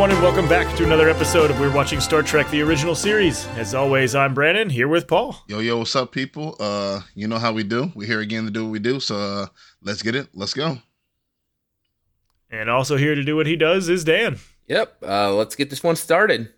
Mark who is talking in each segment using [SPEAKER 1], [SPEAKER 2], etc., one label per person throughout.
[SPEAKER 1] everyone, and welcome back to another episode of We're Watching Star Trek: The Original Series. As always, I'm Brandon here with Paul.
[SPEAKER 2] Yo, yo, what's up, people? Uh, you know how we do. We're here again to do what we do. So uh, let's get it. Let's go.
[SPEAKER 1] And also here to do what he does is Dan.
[SPEAKER 3] Yep. Uh, let's get this one started.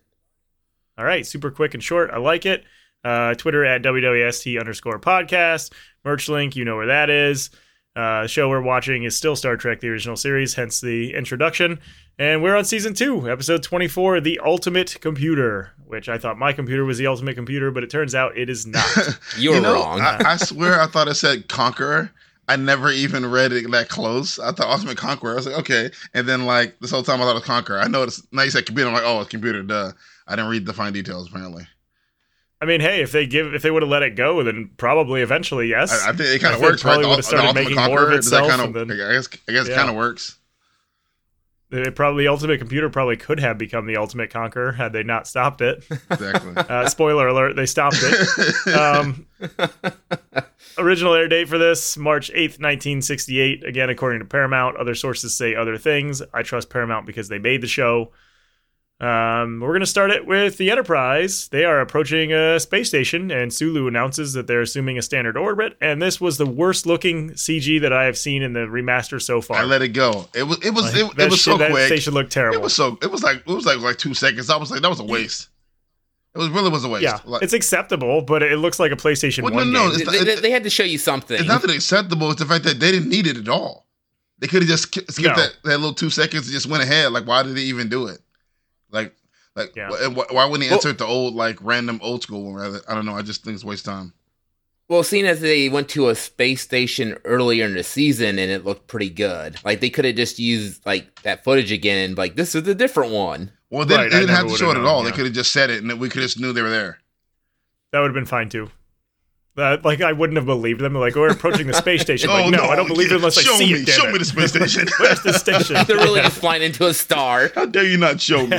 [SPEAKER 1] All right, super quick and short. I like it. Uh, Twitter at WWST underscore podcast. Merch link, you know where that is. Uh, the show we're watching is still Star Trek: The Original Series, hence the introduction. And we're on season two, episode 24, The Ultimate Computer, which I thought my computer was the ultimate computer, but it turns out it is not.
[SPEAKER 3] You're
[SPEAKER 2] you know,
[SPEAKER 3] wrong.
[SPEAKER 2] I, I swear I thought it said Conqueror. I never even read it that close. I thought Ultimate Conqueror. I was like, okay. And then like this whole time I thought it was Conqueror. I know it's now you said computer. I'm like, oh, it's computer. Duh. I didn't read the fine details apparently.
[SPEAKER 1] I mean, hey, if they give, if they would have let it go, then probably eventually, yes.
[SPEAKER 2] I, I think it kind of works,
[SPEAKER 1] probably
[SPEAKER 2] right?
[SPEAKER 1] would've started
[SPEAKER 2] Ultimate
[SPEAKER 1] making more of
[SPEAKER 2] Does that
[SPEAKER 1] itself,
[SPEAKER 2] kind of,
[SPEAKER 1] then-
[SPEAKER 2] I guess, I guess,
[SPEAKER 1] Yeah.
[SPEAKER 2] it kind of works.
[SPEAKER 1] It probably the ultimate computer probably could have become the ultimate conqueror had they not stopped it.
[SPEAKER 2] Exactly.
[SPEAKER 1] Uh, spoiler alert: they stopped it. Um, original air date for this March eighth, nineteen sixty eight. Again, according to Paramount. Other sources say other things. I trust Paramount because they made the show. Um, we're gonna start it with the Enterprise. They are approaching a space station, and Sulu announces that they're assuming a standard orbit. And this was the worst looking CG that I have seen in the remaster so far.
[SPEAKER 2] I let it go. It was. It was.
[SPEAKER 1] Like,
[SPEAKER 2] it, it was
[SPEAKER 1] shit-
[SPEAKER 2] so
[SPEAKER 1] that
[SPEAKER 2] quick.
[SPEAKER 1] station looked terrible.
[SPEAKER 2] It was so. It was like. It was like like two seconds. I was like, that was a waste. It was really was a waste.
[SPEAKER 1] Yeah,
[SPEAKER 2] Like,
[SPEAKER 1] it's acceptable, but it looks like a PlayStation
[SPEAKER 2] Well,
[SPEAKER 1] One
[SPEAKER 2] no,
[SPEAKER 1] game.
[SPEAKER 2] it's
[SPEAKER 3] they, they- they had to show you something.
[SPEAKER 2] It's not that acceptable. It's the fact that they didn't need it at all. They could have just skipped
[SPEAKER 1] No.
[SPEAKER 2] that, that little two seconds and just went ahead. Like, why did they even do it? Like, like,
[SPEAKER 1] Yeah.
[SPEAKER 2] wh- why wouldn't he
[SPEAKER 3] Well-
[SPEAKER 2] insert the old, like, random old school one? Rather, I don't know. I just think it's a waste of time.
[SPEAKER 3] well, seeing as they went to a space station earlier in the season and it looked pretty good, like they could have just used like that footage again and like this is a different one.
[SPEAKER 2] Well, they,
[SPEAKER 1] Right,
[SPEAKER 2] they didn't have to show it at all.
[SPEAKER 1] yeah.
[SPEAKER 2] They could have just said it, and we could just knew they were there.
[SPEAKER 1] That would have been fine too. That, like I wouldn't have believed them. Like we're approaching the space station. Like,
[SPEAKER 2] Oh,
[SPEAKER 1] no, I don't believe it unless I
[SPEAKER 2] show
[SPEAKER 1] see
[SPEAKER 2] me,
[SPEAKER 1] it.
[SPEAKER 2] Show
[SPEAKER 1] it.
[SPEAKER 2] me the space station.
[SPEAKER 1] Where's the station?
[SPEAKER 3] They're really just flying into a star.
[SPEAKER 2] How dare you not show me?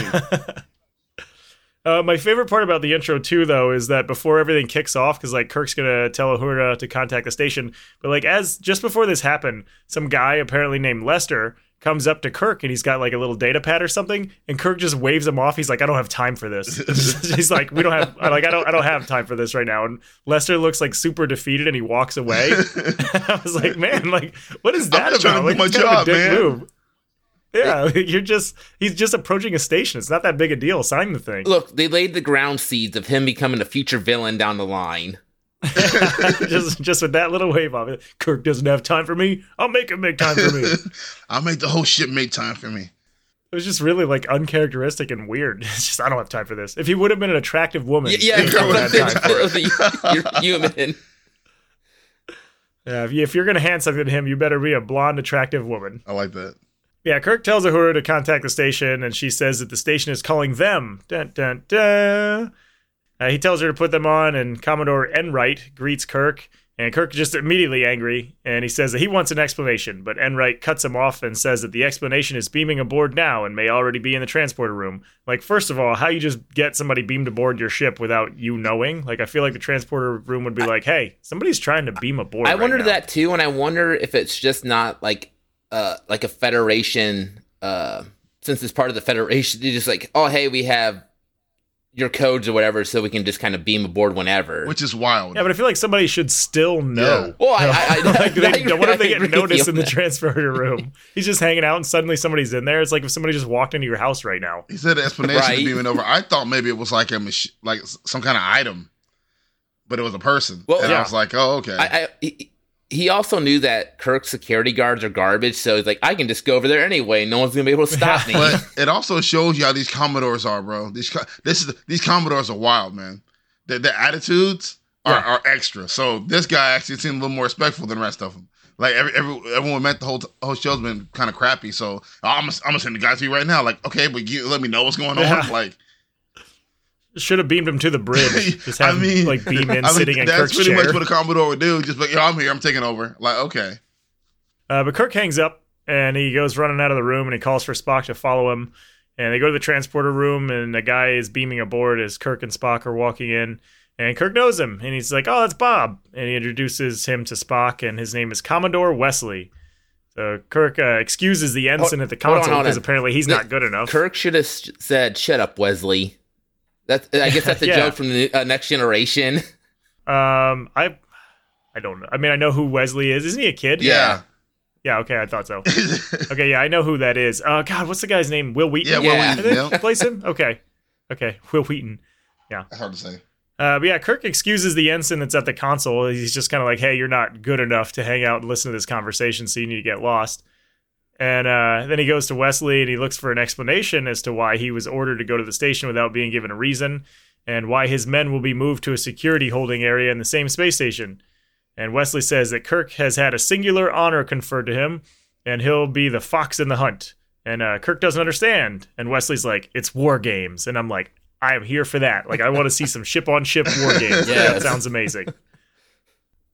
[SPEAKER 1] Uh, my favorite part about the intro too, though, is that before everything kicks off, because like Kirk's gonna tell Uhura to contact the station, but like as just before this happened, some guy apparently named Lester comes up to Kirk and he's got like a little data pad or something, and Kirk just waves him off. He's like, "I don't have time for this." he's like, "We don't have I- like I don't I don't have time for this right now." And Lester looks like super defeated and he walks away. I was like, "Man, like what is that
[SPEAKER 2] just trying
[SPEAKER 1] about?"
[SPEAKER 2] to
[SPEAKER 1] Like,
[SPEAKER 2] my
[SPEAKER 1] kind of a
[SPEAKER 2] job,
[SPEAKER 1] dick
[SPEAKER 2] man.
[SPEAKER 1] move. Yeah, you're just he's just approaching a station. It's not that big a deal. Sign the thing.
[SPEAKER 3] Look, they laid the ground seeds of him becoming a future villain down the line.
[SPEAKER 1] just just with that little wave of it. Kirk doesn't have time for me. I'll make him make time for me.
[SPEAKER 2] I'll make the whole ship make time for me.
[SPEAKER 1] It was just really like uncharacteristic and weird. It's just I don't have time for this. If he would have been an attractive woman,
[SPEAKER 3] Y- Yeah,
[SPEAKER 1] would have time for it.
[SPEAKER 3] you're human.
[SPEAKER 1] Yeah, if, you, if you're gonna hand something to him, you better be a blonde, attractive woman.
[SPEAKER 2] I like that.
[SPEAKER 1] Yeah, Kirk tells Uhura to contact the station, and she says that the station is calling them. Dun, dun, dun. Uh, he tells her to put them on, and Commodore Enright greets Kirk, and Kirk is just immediately angry, and he says that he wants an explanation, but Enright cuts him off and says that the explanation is beaming aboard now and may already be in the transporter room. Like, first of all, how you just get somebody beamed aboard your ship without you knowing? Like, I feel like the transporter room would be like, hey, somebody's trying to beam aboard.
[SPEAKER 3] I
[SPEAKER 1] right
[SPEAKER 3] wondered
[SPEAKER 1] now."
[SPEAKER 3] that too, and I wonder if it's just not like uh like a federation uh since it's part of the federation, they're just like, oh hey, we have your codes or whatever, so we can just kind of beam aboard whenever.
[SPEAKER 2] Which is wild.
[SPEAKER 1] Yeah, but I feel like somebody should still know.
[SPEAKER 2] Yeah.
[SPEAKER 3] well, I, I, I,
[SPEAKER 1] like they,
[SPEAKER 3] I-
[SPEAKER 1] what if they get noticed in the
[SPEAKER 3] on that.
[SPEAKER 1] transporter room? He's just hanging out, and suddenly somebody's in there. It's like if somebody just walked into your house right now.
[SPEAKER 2] He said explanation
[SPEAKER 3] Right.
[SPEAKER 2] is beaming over. I thought maybe it was like a mach- like some kind of item, but it was a person.
[SPEAKER 3] Well,
[SPEAKER 2] and
[SPEAKER 1] yeah.
[SPEAKER 2] I was like, oh, okay.
[SPEAKER 3] I, I he, also knew that Kirk's security guards are garbage, so he's like, I can just go over there anyway. No one's gonna be able to stop me.
[SPEAKER 2] but it also shows you how these Commodores are, bro. These this is these Commodores are wild, man. Their, their attitudes are,
[SPEAKER 1] Yeah.
[SPEAKER 2] are extra. So this guy actually seemed a little more respectful than the rest of them. Like every, every everyone met the whole whole show's been kind of crappy. So I'm I'm gonna send the guys to you right now. Like, okay, but you let me know what's going on.
[SPEAKER 1] Yeah.
[SPEAKER 2] Like,
[SPEAKER 1] Should have beamed him to the bridge. Just have
[SPEAKER 2] I mean,
[SPEAKER 1] him like beam in,
[SPEAKER 2] I mean,
[SPEAKER 1] sitting in
[SPEAKER 2] that's
[SPEAKER 1] Kirk's
[SPEAKER 2] pretty
[SPEAKER 1] chair.
[SPEAKER 2] much what a Commodore would do. Just like, yo, I'm here, I'm taking over. Like, okay.
[SPEAKER 1] Uh, but Kirk hangs up and he goes running out of the room and he calls for Spock to follow him. And they go to the transporter room and the guy is beaming aboard as Kirk and Spock are walking in. And Kirk knows him and he's like, "Oh, that's Bob." And he introduces him to Spock and his name is Commodore Wesley. So Kirk uh, excuses the ensign at the console because apparently he's
[SPEAKER 3] The-
[SPEAKER 1] not good enough.
[SPEAKER 3] Kirk should have said, "Shut up, Wesley." That's I guess that's a
[SPEAKER 1] Yeah.
[SPEAKER 3] joke from the uh, next generation.
[SPEAKER 1] Um, I, I don't know. I mean, I know who Wesley is. Isn't he a kid?
[SPEAKER 2] Yeah.
[SPEAKER 1] Yeah. Okay, I thought so. Okay, yeah, I know who that is. Uh, God, what's the guy's name? Wil Wheaton.
[SPEAKER 2] yeah, well,
[SPEAKER 3] Yeah.
[SPEAKER 2] we,
[SPEAKER 1] I think
[SPEAKER 2] yeah.
[SPEAKER 1] plays him. Okay, okay, Wil Wheaton.
[SPEAKER 2] Yeah. hard to say.
[SPEAKER 1] Uh, but yeah, Kirk excuses the ensign that's at the console. He's just kind of like, "Hey, you're not good enough to hang out and listen to this conversation, so you need to get lost." And uh, then he goes to Wesley and he looks for an explanation as to why he was ordered to go to the station without being given a reason, and why his men will be moved to a security holding area in the same space station. And Wesley says that Kirk has had a singular honor conferred to him, and he'll be the fox in the hunt. And uh, Kirk doesn't understand. And Wesley's like, "It's war games," and I'm like, "I am here for that. Like, I want to see some ship on ship war games. That sounds amazing."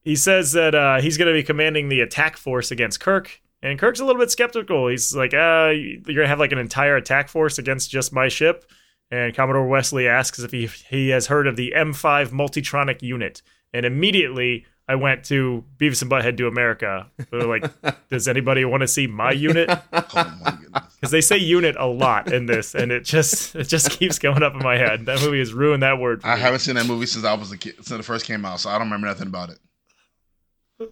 [SPEAKER 1] He says that uh, he's going to be commanding the attack force against Kirk, and Kirk's a little bit skeptical. He's like, uh, "You're going to have like an entire attack force against just my ship?" And Commodore Wesley asks if he he has heard of the M5 Multitronic unit, and immediately I went to Beavis and Butthead Do America. They're like, "Does anybody want to see my unit?"
[SPEAKER 2] Oh.
[SPEAKER 1] Because they say unit a lot in this, and it just it just keeps going up in my head. That movie has ruined that word. For
[SPEAKER 2] I
[SPEAKER 1] me.
[SPEAKER 2] haven't seen that movie since I was a kid, since it first came out, so I don't remember nothing about it.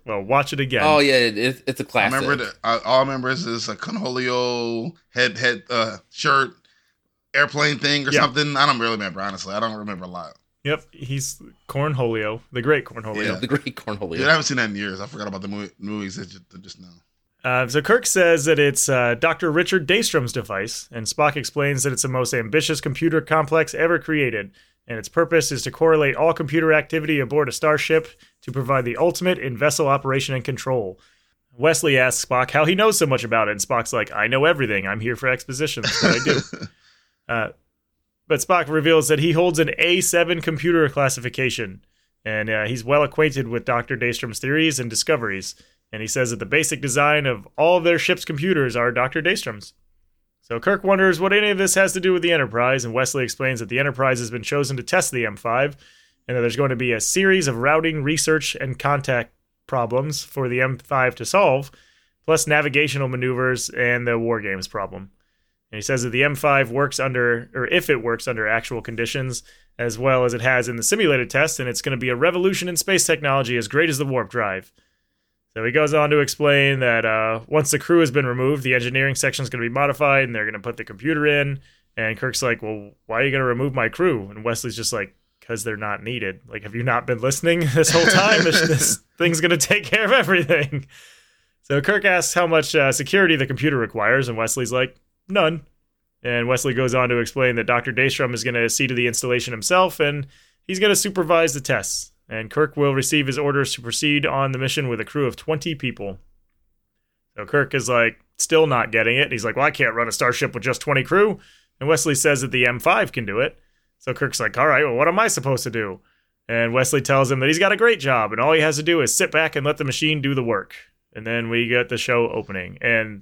[SPEAKER 1] Well, watch it again.
[SPEAKER 3] Oh yeah, it, it's, it's a
[SPEAKER 2] I
[SPEAKER 3] classic.
[SPEAKER 2] remember that. I, all I remember is this a Cornholio head head uh, shirt airplane thing or
[SPEAKER 1] Yeah.
[SPEAKER 2] something. I don't really remember honestly. I don't remember a lot.
[SPEAKER 1] Yep, he's Cornholio, the great Cornholio.
[SPEAKER 2] Yeah.
[SPEAKER 3] the Great Cornholio.
[SPEAKER 2] Dude, I haven't seen that in years. I forgot about the movie, movies that just, just now.
[SPEAKER 1] Uh, so Kirk says that it's uh, Dr. Richard Daystrom's device, and Spock explains that it's the most ambitious computer complex ever created, and its purpose is to correlate all computer activity aboard a starship to provide the ultimate in vessel operation and control. Wesley asks Spock how he knows so much about it, and Spock's like, "I know everything. I'm here for exposition. That's what I do." Uh, but Spock reveals that he holds an A7 computer classification, and uh, he's well acquainted with Dr. Daystrom's theories and discoveries. And he says that the basic design of all of their ship's computers are Dr. Daystrom's. So Kirk wonders what any of this has to do with the Enterprise, and Wesley explains that the Enterprise has been chosen to test the M5, and that there's going to be a series of routing, research, and contact problems for the M5 to solve, plus navigational maneuvers and the war games problem. And he says that the M5 works under, or if it works under actual conditions, as well as it has in the simulated test, and it's going to be a revolution in space technology as great as the warp drive. So he goes on to explain that uh, once the crew has been removed, the engineering section is going to be modified, and they're going to put the computer in. And Kirk's like, "Well, why are you going to remove my crew?" And Wesley's just like, "Because they're not needed. Like, have you not been listening this whole time? this, this thing's going to take care of everything." So Kirk asks how much uh, security the computer requires, and Wesley's like, "None." And Wesley goes on to explain that Dr. Daystrom is going to see to the installation himself, and he's going to supervise the tests. And Kirk will receive his orders to proceed on the mission with a crew of 20 people. So Kirk is like, still not getting it. He's like, well, I can't run a starship with just 20 crew. And Wesley says that the M5 can do it. So Kirk's like, all right, well, what am I supposed to do? And Wesley tells him that he's got a great job, and all he has to do is sit back and let the machine do the work. And then we get the show opening. And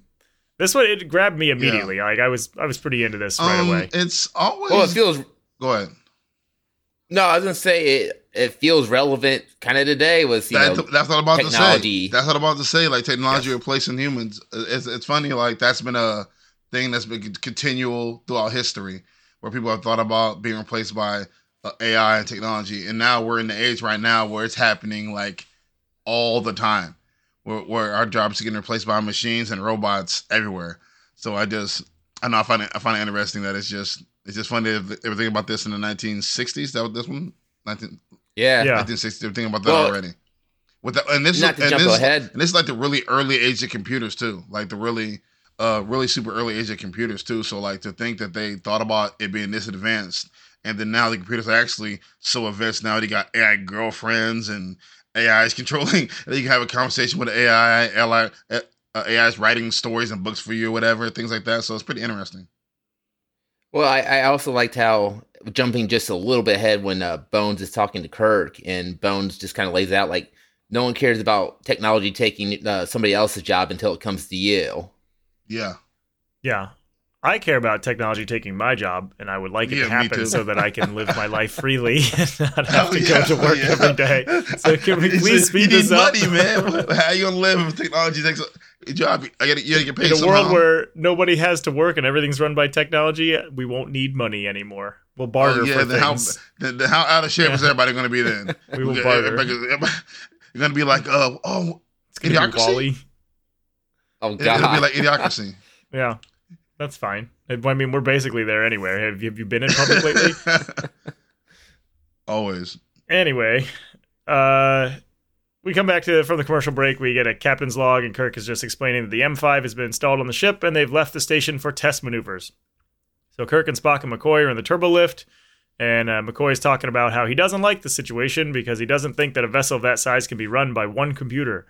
[SPEAKER 1] this one it grabbed me immediately. Like I was I was pretty into this right
[SPEAKER 2] um,
[SPEAKER 1] away.
[SPEAKER 2] It's always.
[SPEAKER 3] well, it feels.
[SPEAKER 2] go ahead.
[SPEAKER 3] No, I was gonna say it. It feels relevant, kind of today. Was you
[SPEAKER 2] That,
[SPEAKER 3] know,
[SPEAKER 2] that's what I'm about to
[SPEAKER 3] technology.
[SPEAKER 2] say. That's what I'm about to say. Like technology replacing humans. It's it's funny. Like that's been a thing that's been continual throughout history, where people have thought about being replaced by uh, AI and technology, and now we're in the age right now where it's happening like all the time, where where our jobs are getting replaced by machines and robots everywhere. So I just I know I find it I find it interesting that it's just it's just funny that they were thinking about this in the 1960s. That was this one. 19,
[SPEAKER 3] yeah,
[SPEAKER 1] Yeah.
[SPEAKER 2] 1960s. They were thinking about that
[SPEAKER 3] Well,
[SPEAKER 2] already. With the, and this
[SPEAKER 3] not to
[SPEAKER 2] and
[SPEAKER 3] jump
[SPEAKER 2] this,
[SPEAKER 3] ahead.
[SPEAKER 2] and this is like the really early age of computers too, like the really, uh, really super early age of computers too. So like to think that they thought about it being this advanced, and then now the computers are actually so advanced now. They got AI girlfriends and AI is controlling. And you can have a conversation with AI. AI, uh, AI is writing stories and books for you, or whatever, things like that. So it's pretty interesting.
[SPEAKER 3] Well, I, I also liked how jumping just a little bit ahead when uh, Bones is talking to Kirk, and Bones just kind of lays out like no one cares about technology taking uh, somebody else's job until it comes to you.
[SPEAKER 2] Yeah,
[SPEAKER 1] Yeah. I care about technology taking my job, and I would like it
[SPEAKER 2] Yeah,
[SPEAKER 1] to happen so that I can live my life freely and not have
[SPEAKER 2] Hell
[SPEAKER 1] to
[SPEAKER 2] yeah,
[SPEAKER 1] go to work
[SPEAKER 2] yeah.
[SPEAKER 1] every day. So can we
[SPEAKER 2] It's
[SPEAKER 1] please
[SPEAKER 2] just-
[SPEAKER 1] speed
[SPEAKER 2] you
[SPEAKER 1] this
[SPEAKER 2] need
[SPEAKER 1] up?
[SPEAKER 2] money, man. How you gonna live if technology takes? your job. I gotta, you gotta get paid
[SPEAKER 1] In a
[SPEAKER 2] somehow.
[SPEAKER 1] world where nobody has to work and everything's run by technology, we won't need money anymore. We'll barter
[SPEAKER 2] oh, yeah,
[SPEAKER 1] for
[SPEAKER 2] then how,
[SPEAKER 1] things.
[SPEAKER 2] then, then how out of shape is everybody going to be then?
[SPEAKER 1] We will
[SPEAKER 2] Yeah,
[SPEAKER 1] barter.
[SPEAKER 2] everybody- everybody- You're going to be like, uh, oh,
[SPEAKER 1] It's gonna be
[SPEAKER 2] Idiocracy?
[SPEAKER 1] Wall-E.
[SPEAKER 3] Oh
[SPEAKER 2] it's going to be like idiocracy.
[SPEAKER 1] Yeah, that's fine. I mean, we're basically there anyway. Have you, have you been in public lately?
[SPEAKER 2] Always.
[SPEAKER 1] anyway, uh, we come back to from the commercial break. We get a captain's log, and Kirk is just explaining that the M5 has been installed on the ship, and they've left the station for test maneuvers. So Kirk and Spock and McCoy are in the turbo lift, and uh, McCoy is talking about how he doesn't like the situation because he doesn't think that a vessel of that size can be run by one computer.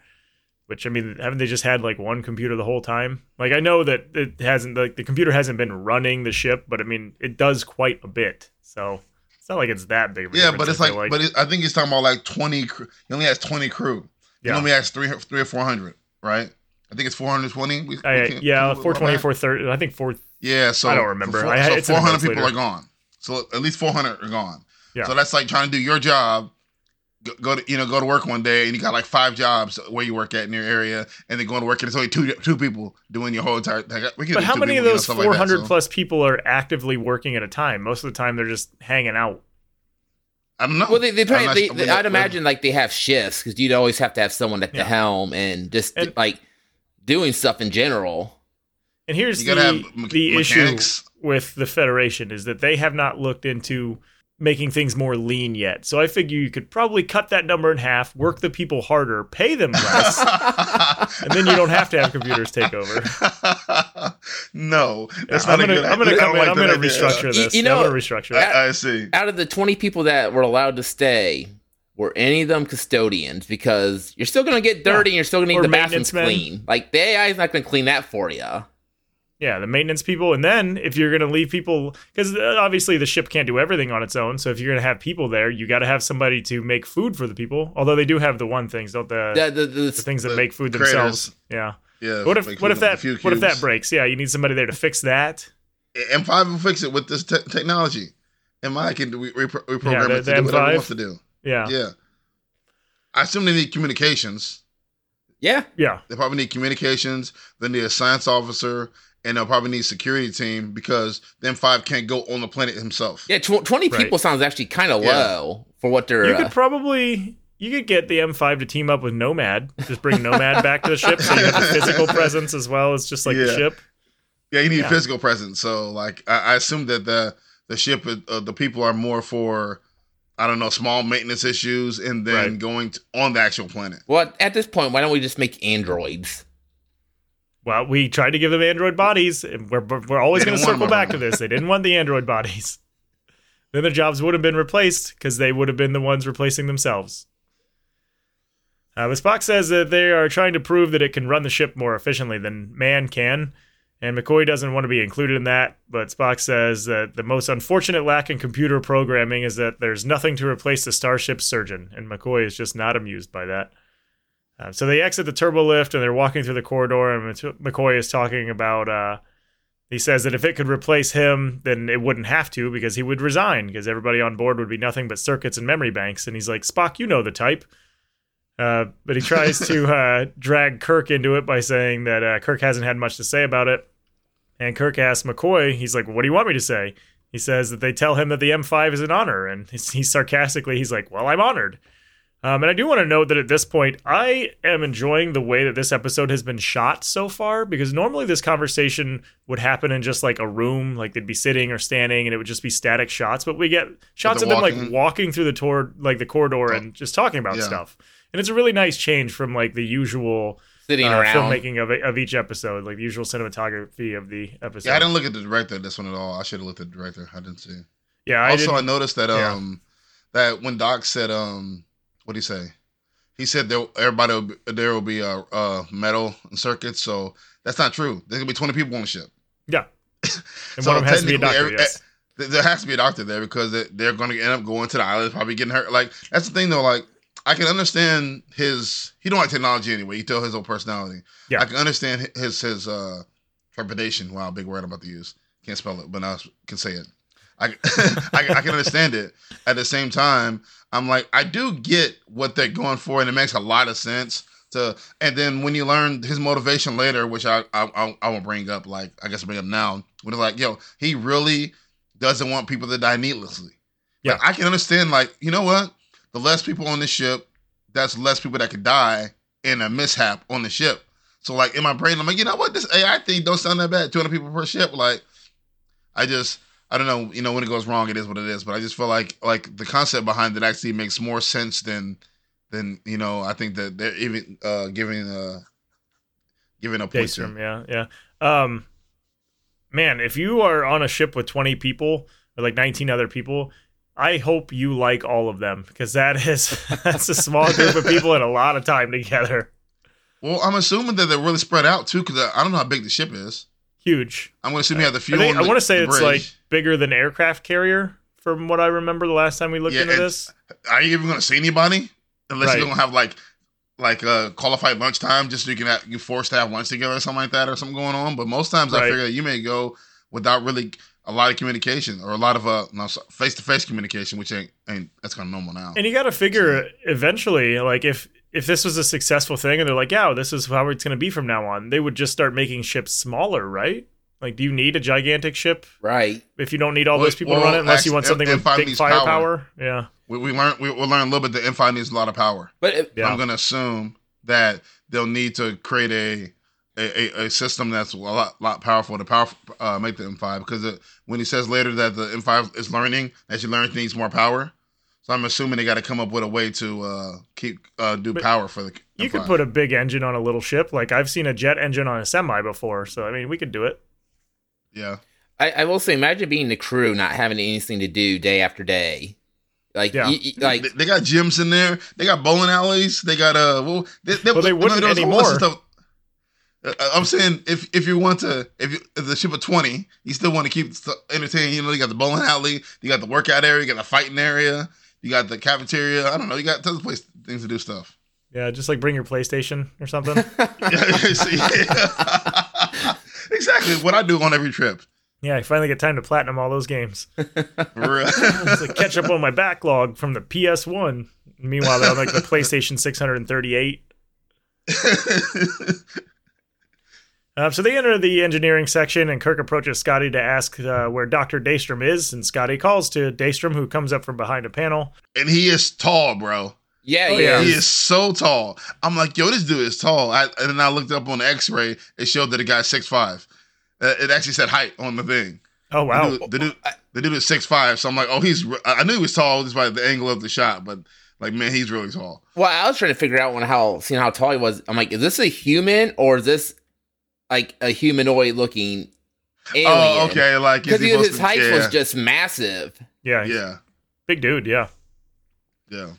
[SPEAKER 1] Which I mean, haven't they just had like one computer the whole time? Like I know that it hasn't, like the computer hasn't been running the ship, but I mean, it does quite a bit. So it's not like it's that big of a
[SPEAKER 2] Yeah, but it's
[SPEAKER 1] I
[SPEAKER 2] like, but it, I think he's talking about like 20. Crew. He only has 20 crew. He
[SPEAKER 1] Yeah.
[SPEAKER 2] only has three, three or 400, right? I think it's 420. We, we
[SPEAKER 1] I,
[SPEAKER 2] can't-
[SPEAKER 1] yeah,
[SPEAKER 2] can we-
[SPEAKER 1] 420, 430. I think four.
[SPEAKER 2] Yeah, so
[SPEAKER 1] I don't remember.
[SPEAKER 2] Four,
[SPEAKER 1] I
[SPEAKER 2] so
[SPEAKER 1] it's in the
[SPEAKER 2] 400 people
[SPEAKER 1] later.
[SPEAKER 2] are gone. So at least 400 are gone.
[SPEAKER 1] Yeah.
[SPEAKER 2] So that's like trying to do your job. Go, go to you know go to work one day and you got like five jobs where you work at in your area, and then going to work and it's only two two people doing your whole entire. We can
[SPEAKER 1] But how
[SPEAKER 2] two
[SPEAKER 1] many of
[SPEAKER 2] people, you know,
[SPEAKER 1] those
[SPEAKER 2] stuff like that,
[SPEAKER 1] 400
[SPEAKER 2] so.
[SPEAKER 1] plus people are actively working at a time? Most of the time, they're just hanging out.
[SPEAKER 2] I don't know.
[SPEAKER 3] Well, they, they probably, they,
[SPEAKER 2] I
[SPEAKER 3] they-
[SPEAKER 2] mean,
[SPEAKER 3] I'd imagine like they have shifts because you'd always have to have someone at the
[SPEAKER 1] Yeah.
[SPEAKER 3] helm and just
[SPEAKER 1] And-
[SPEAKER 3] like doing stuff in general.
[SPEAKER 1] And here's the,
[SPEAKER 2] have me-
[SPEAKER 1] the issue with the Federation is that they have not looked into making things more lean yet. So I figure you could probably cut that number in half, work the people harder, pay them less, and then you don't have to have computers take over.
[SPEAKER 2] no, that's
[SPEAKER 1] Yeah, I'm gonna,
[SPEAKER 2] good.
[SPEAKER 1] I'm gonna come in.
[SPEAKER 2] like
[SPEAKER 1] I'm gonna restructure this.
[SPEAKER 3] you
[SPEAKER 1] Yeah, I'm
[SPEAKER 3] know-
[SPEAKER 1] gonna restructure it.
[SPEAKER 2] I, I see.
[SPEAKER 3] Out of the 20 people that were allowed to stay, were any of them custodians? Because you're still going to get dirty and you're still going to
[SPEAKER 1] Or
[SPEAKER 3] need the bathrooms clean. Like, the AI is not going to clean that for you.
[SPEAKER 1] Yeah, the maintenance people, and then if you're going to leave people, because uh, obviously the ship can't do everything on its own. So if you're going to have people there, you got to have somebody to make food for the people. Although they do have the one things, don't the,
[SPEAKER 3] The, the, the,
[SPEAKER 1] the things that
[SPEAKER 2] the
[SPEAKER 1] make food
[SPEAKER 2] creators.
[SPEAKER 1] themselves? Yeah.
[SPEAKER 2] Yeah.
[SPEAKER 1] What if what if that what if that breaks? Yeah, you need somebody there to fix that.
[SPEAKER 2] M5 will fix it with this te- technology. M5 can do- we re- reprogram
[SPEAKER 1] Yeah, the-
[SPEAKER 2] it to
[SPEAKER 1] the
[SPEAKER 2] do whatever
[SPEAKER 1] M5.
[SPEAKER 2] it wants to do.
[SPEAKER 1] Yeah.
[SPEAKER 2] Yeah. I assume they need communications.
[SPEAKER 3] yeah.
[SPEAKER 1] Yeah.
[SPEAKER 2] They probably need communications. They need a science officer, and they'll probably need security team because the M5 can't go on the planet himself.
[SPEAKER 3] Yeah, tw- 20
[SPEAKER 1] Right.
[SPEAKER 3] people sounds actually kind of
[SPEAKER 2] Yeah.
[SPEAKER 3] low for what they're.
[SPEAKER 1] You
[SPEAKER 3] uh,
[SPEAKER 1] could probably you could get the M5 to team up with Nomad. Just bring Nomad back to the ship so you have the physical presence as well as just like the
[SPEAKER 2] Yeah.
[SPEAKER 1] ship.
[SPEAKER 2] Yeah, you need
[SPEAKER 1] Yeah.
[SPEAKER 2] physical presence. So, like, I, I assume that the the ship, uh, the people are more for, I don't know, small maintenance issues, and then
[SPEAKER 1] Right.
[SPEAKER 2] going to, on the actual planet.
[SPEAKER 3] well, at this point, why don't we just make androids?
[SPEAKER 1] Well, we tried to give them android bodies, and we're we're always going to circle back to this. They didn't want the android bodies. Then their jobs would have been replaced because they would have been the ones replacing themselves. Uh, but Spock says that they are trying to prove that it can run the ship more efficiently than man can, and McCoy doesn't want to be included in that. But Spock says that the most unfortunate lack in computer programming is that there's nothing to replace the starship surgeon, and McCoy is just not amused by that. Uh, so they exit the turbo lift and they're walking through the corridor, and McCoy is talking about. Uh, he says that if it could replace him, then it wouldn't have to because he would resign because everybody on board would be nothing but circuits and memory banks. And he's like, Spock, you know the type. Uh, but he tries to uh, drag Kirk into it by saying that uh, Kirk hasn't had much to say about it. And Kirk asks McCoy, he's like, What do you want me to say? He says that they tell him that the M5 is an honor. And he's, he's sarcastically, he's like, Well, I'm honored. Um, and I do want to note that at this point, I am enjoying the way that this episode has been shot so far because normally this conversation would happen in just like a room, like they'd be sitting or standing, and it would just be static shots. But we get shots of
[SPEAKER 2] they're
[SPEAKER 1] them like
[SPEAKER 2] walking.
[SPEAKER 1] walking through the tour, like the corridor, and just talking about
[SPEAKER 2] Yeah.
[SPEAKER 1] stuff. And it's a really nice change from like the usual
[SPEAKER 3] Sitting
[SPEAKER 1] uh,
[SPEAKER 3] around.
[SPEAKER 1] filmmaking of of each episode, like the usual cinematography of the episode.
[SPEAKER 2] Yeah, I didn't look at the director this one at all. I should have looked at the director. I didn't see.
[SPEAKER 1] Yeah, I
[SPEAKER 2] also, I
[SPEAKER 1] didn't-
[SPEAKER 2] noticed that
[SPEAKER 1] yeah.
[SPEAKER 2] um that when Doc said um what did he say? He said there everybody will be, there will be uh, uh metal and circuits. So that's not true. There's gonna be 20 people on the ship.
[SPEAKER 1] yeah. And
[SPEAKER 2] So
[SPEAKER 1] one of them has to be a doctor.
[SPEAKER 2] every-
[SPEAKER 1] yes.
[SPEAKER 2] There- There has to be a doctor there because they- they're going to end up going to the island, probably getting hurt. Like that's the thing though. Like I can understand his. He don't like technology anyway. He tell his own personality.
[SPEAKER 1] Yeah.
[SPEAKER 2] I can understand his his uh trepidation. Wow, big word I'm about to use. Can't spell it, but I can say it. I, I I can understand it. At the same time, I'm like I do get what they're going for, and it makes a lot of sense. to and then when you learn his motivation later, which I I I, I won't bring up, like I guess I'll bring up now, when it's like, yo, he really doesn't want people to die needlessly.
[SPEAKER 1] Yeah.
[SPEAKER 2] Like, I can understand, like, you know what? The less people on the ship, that's less people that could die in a mishap on the ship. So like in my brain, I'm like, you know what? This AI thing don't sound that bad. 200 people per ship. Like, I just I don't know. You know, when it goes wrong, it is what it is. But I just feel like like the concept behind it actually makes more sense than than you know. I think that they're even uh giving uh giving a point.
[SPEAKER 1] Daystrom, yeah, yeah. Um, man, if you are on a ship with 20 people or like 19 other people, I hope you like all of them because that is that's a small group of people and a lot of time together.
[SPEAKER 2] Well, I'm assuming that they're really spread out too, because I don't know how big the ship is.
[SPEAKER 1] Huge.
[SPEAKER 2] I'm going to assume you have the fuel. on
[SPEAKER 1] I want to say it's
[SPEAKER 2] bridge.
[SPEAKER 1] like bigger than aircraft carrier from what I remember the last time we looked
[SPEAKER 2] Yeah,
[SPEAKER 1] into this.
[SPEAKER 2] Are you even going to see anybody unless
[SPEAKER 1] Right.
[SPEAKER 2] you're going to have like like uh qualified lunchtime just so you can have, you forced to have lunch together or something like that or something going on. But most times I figure that you may go without really a lot of communication or a lot of uh face to face communication, which ain't ain't that's kind of normal now.
[SPEAKER 1] And you got to figure eventually, like if if this was a successful thing, and they're like, yeah, this is how it's going to be from now on, they would just start making ships smaller, right? Like, do you need a gigantic ship
[SPEAKER 3] Right.
[SPEAKER 1] if you don't need all
[SPEAKER 2] Well,
[SPEAKER 1] those people
[SPEAKER 2] well,
[SPEAKER 1] to run it unless you want something
[SPEAKER 2] if-
[SPEAKER 1] with
[SPEAKER 2] I
[SPEAKER 1] big
[SPEAKER 2] needs power.
[SPEAKER 1] firepower? Yeah,
[SPEAKER 2] We, we learn we, we'll learn a little bit that M5 needs a lot of power.
[SPEAKER 3] But it,
[SPEAKER 1] Yeah.
[SPEAKER 2] I'm going to assume that they'll need to create a a, a, a system that's a lot lot powerful to power uh, make the M5 because it, when he says later that the M5 is learning, as you learn, it needs more power. So I'm assuming they got to come up with a way to uh, keep uh, do
[SPEAKER 1] But
[SPEAKER 2] power for the.
[SPEAKER 1] you could put a big engine on a little ship. Like I've seen a jet engine on a semi before, so I mean, we could do it.
[SPEAKER 2] yeah.
[SPEAKER 3] I, I will say, imagine being the crew, not having anything to do day after day. Like,
[SPEAKER 1] Yeah.
[SPEAKER 3] y- y- like
[SPEAKER 2] they, they got gyms in there. They got bowling alleys. They got uh. Well, they, they,
[SPEAKER 1] Well, they wouldn't
[SPEAKER 2] there was a whole list of
[SPEAKER 1] anymore.
[SPEAKER 2] Stuff. Uh, I'm saying if if you want to if, you, if the ship of twenty, you still want to keep entertaining. You know, you got the bowling alley, you got the workout area, you got the fighting area, you got the cafeteria. I don't know, you got tons of place things to do stuff.
[SPEAKER 1] Yeah, just like bring your PlayStation or something.
[SPEAKER 2] Yeah. exactly what I do on every trip.
[SPEAKER 1] yeah, I finally get time to platinum all those games. It's like catch up on my backlog from the PS1. Meanwhile, they're on like the PlayStation 638. Um, so they enter the engineering section, and Kirk approaches Scotty to ask uh, where Dr. Daystrom is. And Scotty calls to Daystrom, who comes up from behind a panel.
[SPEAKER 2] and he is tall, bro.
[SPEAKER 3] yeah,
[SPEAKER 1] Oh,
[SPEAKER 3] yeah.
[SPEAKER 1] yeah.
[SPEAKER 2] He is so tall. I'm like, yo, this dude is tall. I, and then I looked up on the X-ray. It showed that the guy's six five. Uh, it actually said height on the thing.
[SPEAKER 1] Oh, wow.
[SPEAKER 2] The dude, the dude, the dude is six five. So I'm like, oh, he's. re- I knew he was tall just by the angle of the shot, but like, man, he's really tall.
[SPEAKER 3] Well, I was trying to figure out when how seeing how tall he was. I'm like, is this a human or is this like a humanoid looking alien?
[SPEAKER 2] Oh, okay. Like,
[SPEAKER 3] Because his
[SPEAKER 2] to-
[SPEAKER 3] height
[SPEAKER 2] yeah,
[SPEAKER 3] was just massive.
[SPEAKER 1] Yeah,
[SPEAKER 2] yeah,
[SPEAKER 1] big dude, yeah.
[SPEAKER 2] yeah.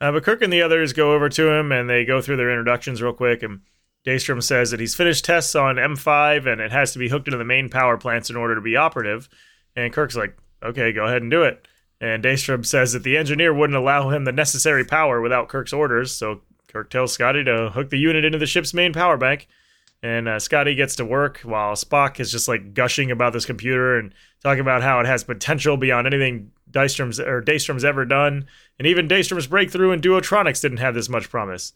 [SPEAKER 1] Uh, but Kirk and the others go over to him and they go through their introductions real quick. And Daystrom says that he's finished tests on M5 and it has to be hooked into the main power plants in order to be operative. And Kirk's like, okay, go ahead and do it. And Daystrom says that the engineer wouldn't allow him the necessary power without Kirk's orders. So Kirk tells Scotty to hook the unit into the ship's main power bank. And uh, Scotty gets to work while Spock is just like gushing about this computer and talking about how it has potential beyond anything Dystrom's or Daystrom's ever done. And even Daystrom's breakthrough in Duotronics didn't have this much promise.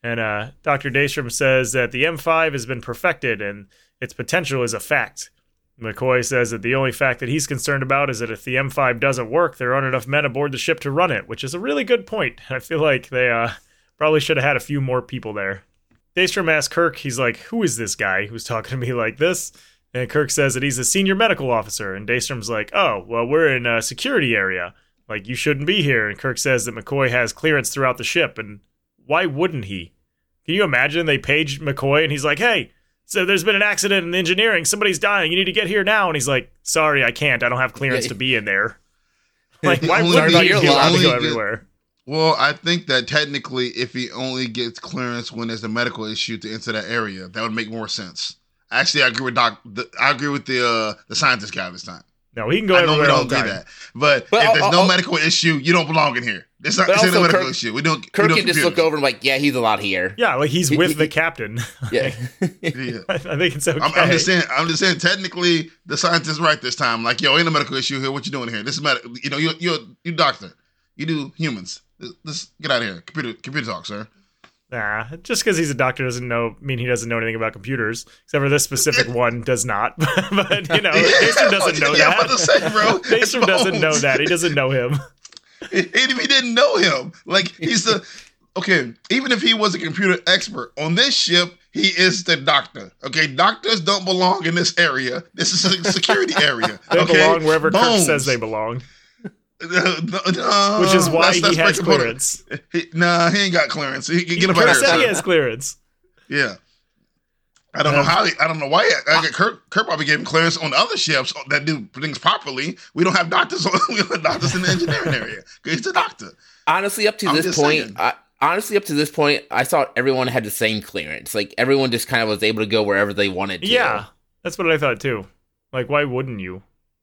[SPEAKER 1] And uh, Dr. Daystrom says that the M5 has been perfected and its potential is a fact. McCoy says that the only fact that he's concerned about is that if the M5 doesn't work, there aren't enough men aboard the ship to run it, which is a really good point. I feel like they uh, probably should have had a few more people there. Daystrom asks Kirk, he's like, Who is this guy who's talking to me like this? And Kirk says that he's a senior medical officer. And Daystrom's like, Oh, well, we're in a security area. Like, you shouldn't be here. And Kirk says that McCoy has clearance throughout the ship. And why wouldn't he? Can you imagine they paged McCoy and he's like, Hey, so there's been an accident in engineering. Somebody's dying. You need to get here now. And he's like, Sorry, I can't. I don't have clearance
[SPEAKER 3] Yeah.
[SPEAKER 1] to be in there. Like, why wouldn't he be allowed to go everywhere?
[SPEAKER 2] Well, I think that technically, if he only gets clearance when there's a medical issue to enter that area, that would make more sense. Actually, I agree with Doc. The, I agree with the uh, the scientist guy this time.
[SPEAKER 1] No, he can go
[SPEAKER 2] I know we don't do that, but,
[SPEAKER 3] But
[SPEAKER 2] if there's
[SPEAKER 3] I'll-
[SPEAKER 2] no
[SPEAKER 3] I'll-
[SPEAKER 2] medical issue, you don't belong in here. It's not
[SPEAKER 3] But
[SPEAKER 2] this ain't a medical
[SPEAKER 3] Kirk-
[SPEAKER 2] issue. We don't.
[SPEAKER 3] Kirk
[SPEAKER 2] we
[SPEAKER 3] can
[SPEAKER 2] don't
[SPEAKER 3] just look over and like, yeah, he's allowed here.
[SPEAKER 1] Yeah, like he's
[SPEAKER 3] He-
[SPEAKER 1] with
[SPEAKER 3] he-
[SPEAKER 1] the captain.
[SPEAKER 3] Yeah.
[SPEAKER 2] Yeah.
[SPEAKER 1] I think it's okay.
[SPEAKER 2] I'm, I'm just saying. I'm just saying. Technically, the scientist right this time. Like, yo, ain't a medical issue here. What you doing here? This is med- You know, you you you doctor. You do humans. Let's get out of here. Computer computer talk, sir.
[SPEAKER 1] Nah, just because he's a doctor doesn't know mean he doesn't know anything about computers. Except for this specific one does not. but you know, Daystrom doesn't know
[SPEAKER 2] yeah,
[SPEAKER 1] that.
[SPEAKER 2] I'm about to say, bro.
[SPEAKER 1] Daystrom doesn't know that. He doesn't know him.
[SPEAKER 2] Even if he didn't know him, like he's the okay. Even if he was a computer expert on this ship, he is the doctor. Okay, doctors don't belong in this area. This is a security area.
[SPEAKER 1] They
[SPEAKER 2] okay?
[SPEAKER 1] belong wherever Kirk says they belong,
[SPEAKER 2] No,
[SPEAKER 1] which is why
[SPEAKER 2] that's- that's
[SPEAKER 1] he has
[SPEAKER 2] point.
[SPEAKER 1] clearance.
[SPEAKER 2] He, nah, he ain't got clearance. He can get him out
[SPEAKER 1] Kirk
[SPEAKER 2] of here.
[SPEAKER 1] said he has clearance.
[SPEAKER 2] Yeah. I don't know
[SPEAKER 1] Um,
[SPEAKER 2] how. He, I don't know why. I, I, Kirk, Kirk probably gave him clearance on other ships that do things properly. We don't have doctors. On, we don't have doctors in the engineering area. He's a doctor.
[SPEAKER 3] Honestly, up to
[SPEAKER 2] I'm
[SPEAKER 3] this point. I, honestly, up to this point, I thought everyone had the same clearance. Like everyone just kind of was able to go wherever they wanted to.
[SPEAKER 1] Yeah, that's what I thought too. Like, why wouldn't you?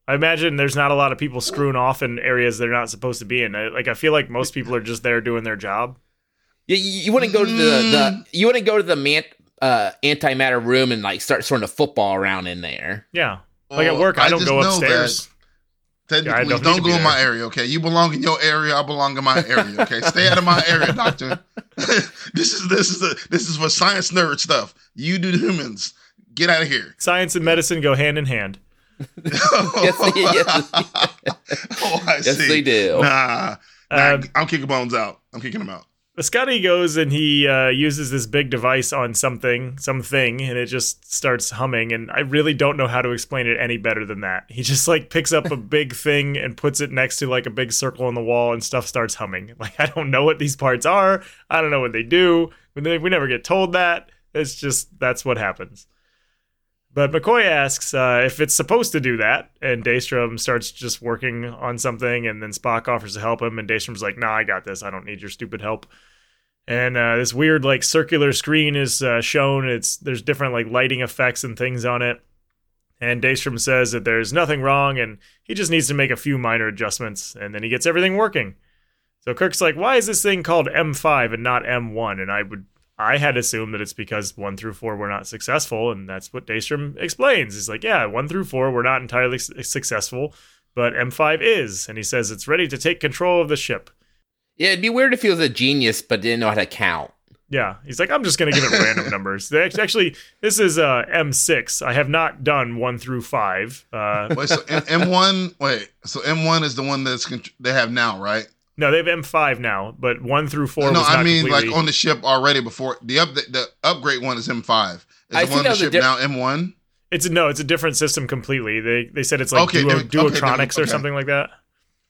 [SPEAKER 1] I imagine there's not a lot of people screwing off in areas they're not supposed to be in. I- Like, I feel like most people are just there doing their job.
[SPEAKER 3] Yeah, you, you wouldn't go to the,
[SPEAKER 2] Mm.
[SPEAKER 3] the you wouldn't go to the man, uh, antimatter room and like start throwing a football around in there.
[SPEAKER 1] Yeah. Like at work, I, don't
[SPEAKER 2] just
[SPEAKER 1] go
[SPEAKER 2] know
[SPEAKER 1] upstairs.
[SPEAKER 2] that
[SPEAKER 1] Yeah, don't
[SPEAKER 2] don't, go in my
[SPEAKER 1] there.
[SPEAKER 2] area. Okay, you belong in your area. I belong in my area. Okay, stay out of my area, doctor. this is this is the this is for science nerd stuff. You do humans. Get out of here.
[SPEAKER 1] Science and medicine go hand in hand.
[SPEAKER 3] Yes, they- yes.
[SPEAKER 2] oh, I
[SPEAKER 3] Yes,
[SPEAKER 2] see.
[SPEAKER 3] they do.
[SPEAKER 2] Nah, nah
[SPEAKER 1] Um,
[SPEAKER 2] I'm kicking Bones out. I'm kicking him out.
[SPEAKER 1] But Scotty goes and he uh, uses this big device on something, something, and it just starts humming. And I really don't know how to explain it any better than that. He just like picks up a big thing and puts it next to like a big circle on the wall, and stuff starts humming. Like I don't know what these parts are. I don't know what they do. We we never get told that. It's just that's what happens. But McCoy asks uh, if it's supposed to do that, and Daystrom starts just working on something, and then Spock offers to help him, and Daystrom's like, "Nah, I got this. I don't need your stupid help." And uh, this weird like circular screen is uh, shown. It's there's different like lighting effects and things on it. And Daystrom says that there's nothing wrong, and he just needs to make a few minor adjustments, and then he gets everything working. So Kirk's like, "Why is this thing called M5 and not M1?" And I would I had assumed that it's because one through four were not successful, and that's what Daystrom explains. He's like, yeah, one through four were not entirely su- successful, but M5 is, and he says it's ready to take control of the ship.
[SPEAKER 3] Yeah, it'd be weird if he was a genius but didn't know how to count.
[SPEAKER 1] Yeah, he's like, I'm just gonna give it random numbers. They Actually, this is uh, M6. I have not done one through five. Uh,
[SPEAKER 2] Wait, so M- M1. Wait, so M1 is the one that's contr- they have now, right?
[SPEAKER 1] No, they have M5 now, but one through four.
[SPEAKER 2] no,
[SPEAKER 1] was not
[SPEAKER 2] I mean
[SPEAKER 1] completely...
[SPEAKER 2] like on the ship already before the up the upgrade one is M5. Is
[SPEAKER 3] I
[SPEAKER 2] the
[SPEAKER 3] think
[SPEAKER 2] one on the
[SPEAKER 3] a
[SPEAKER 2] ship
[SPEAKER 3] di-
[SPEAKER 2] now M1?
[SPEAKER 1] It's a, no, it's a different system completely. They they said it's like
[SPEAKER 2] Okay,
[SPEAKER 1] duo,
[SPEAKER 2] then- okay,
[SPEAKER 1] Duotronics
[SPEAKER 2] then-
[SPEAKER 1] or something like that.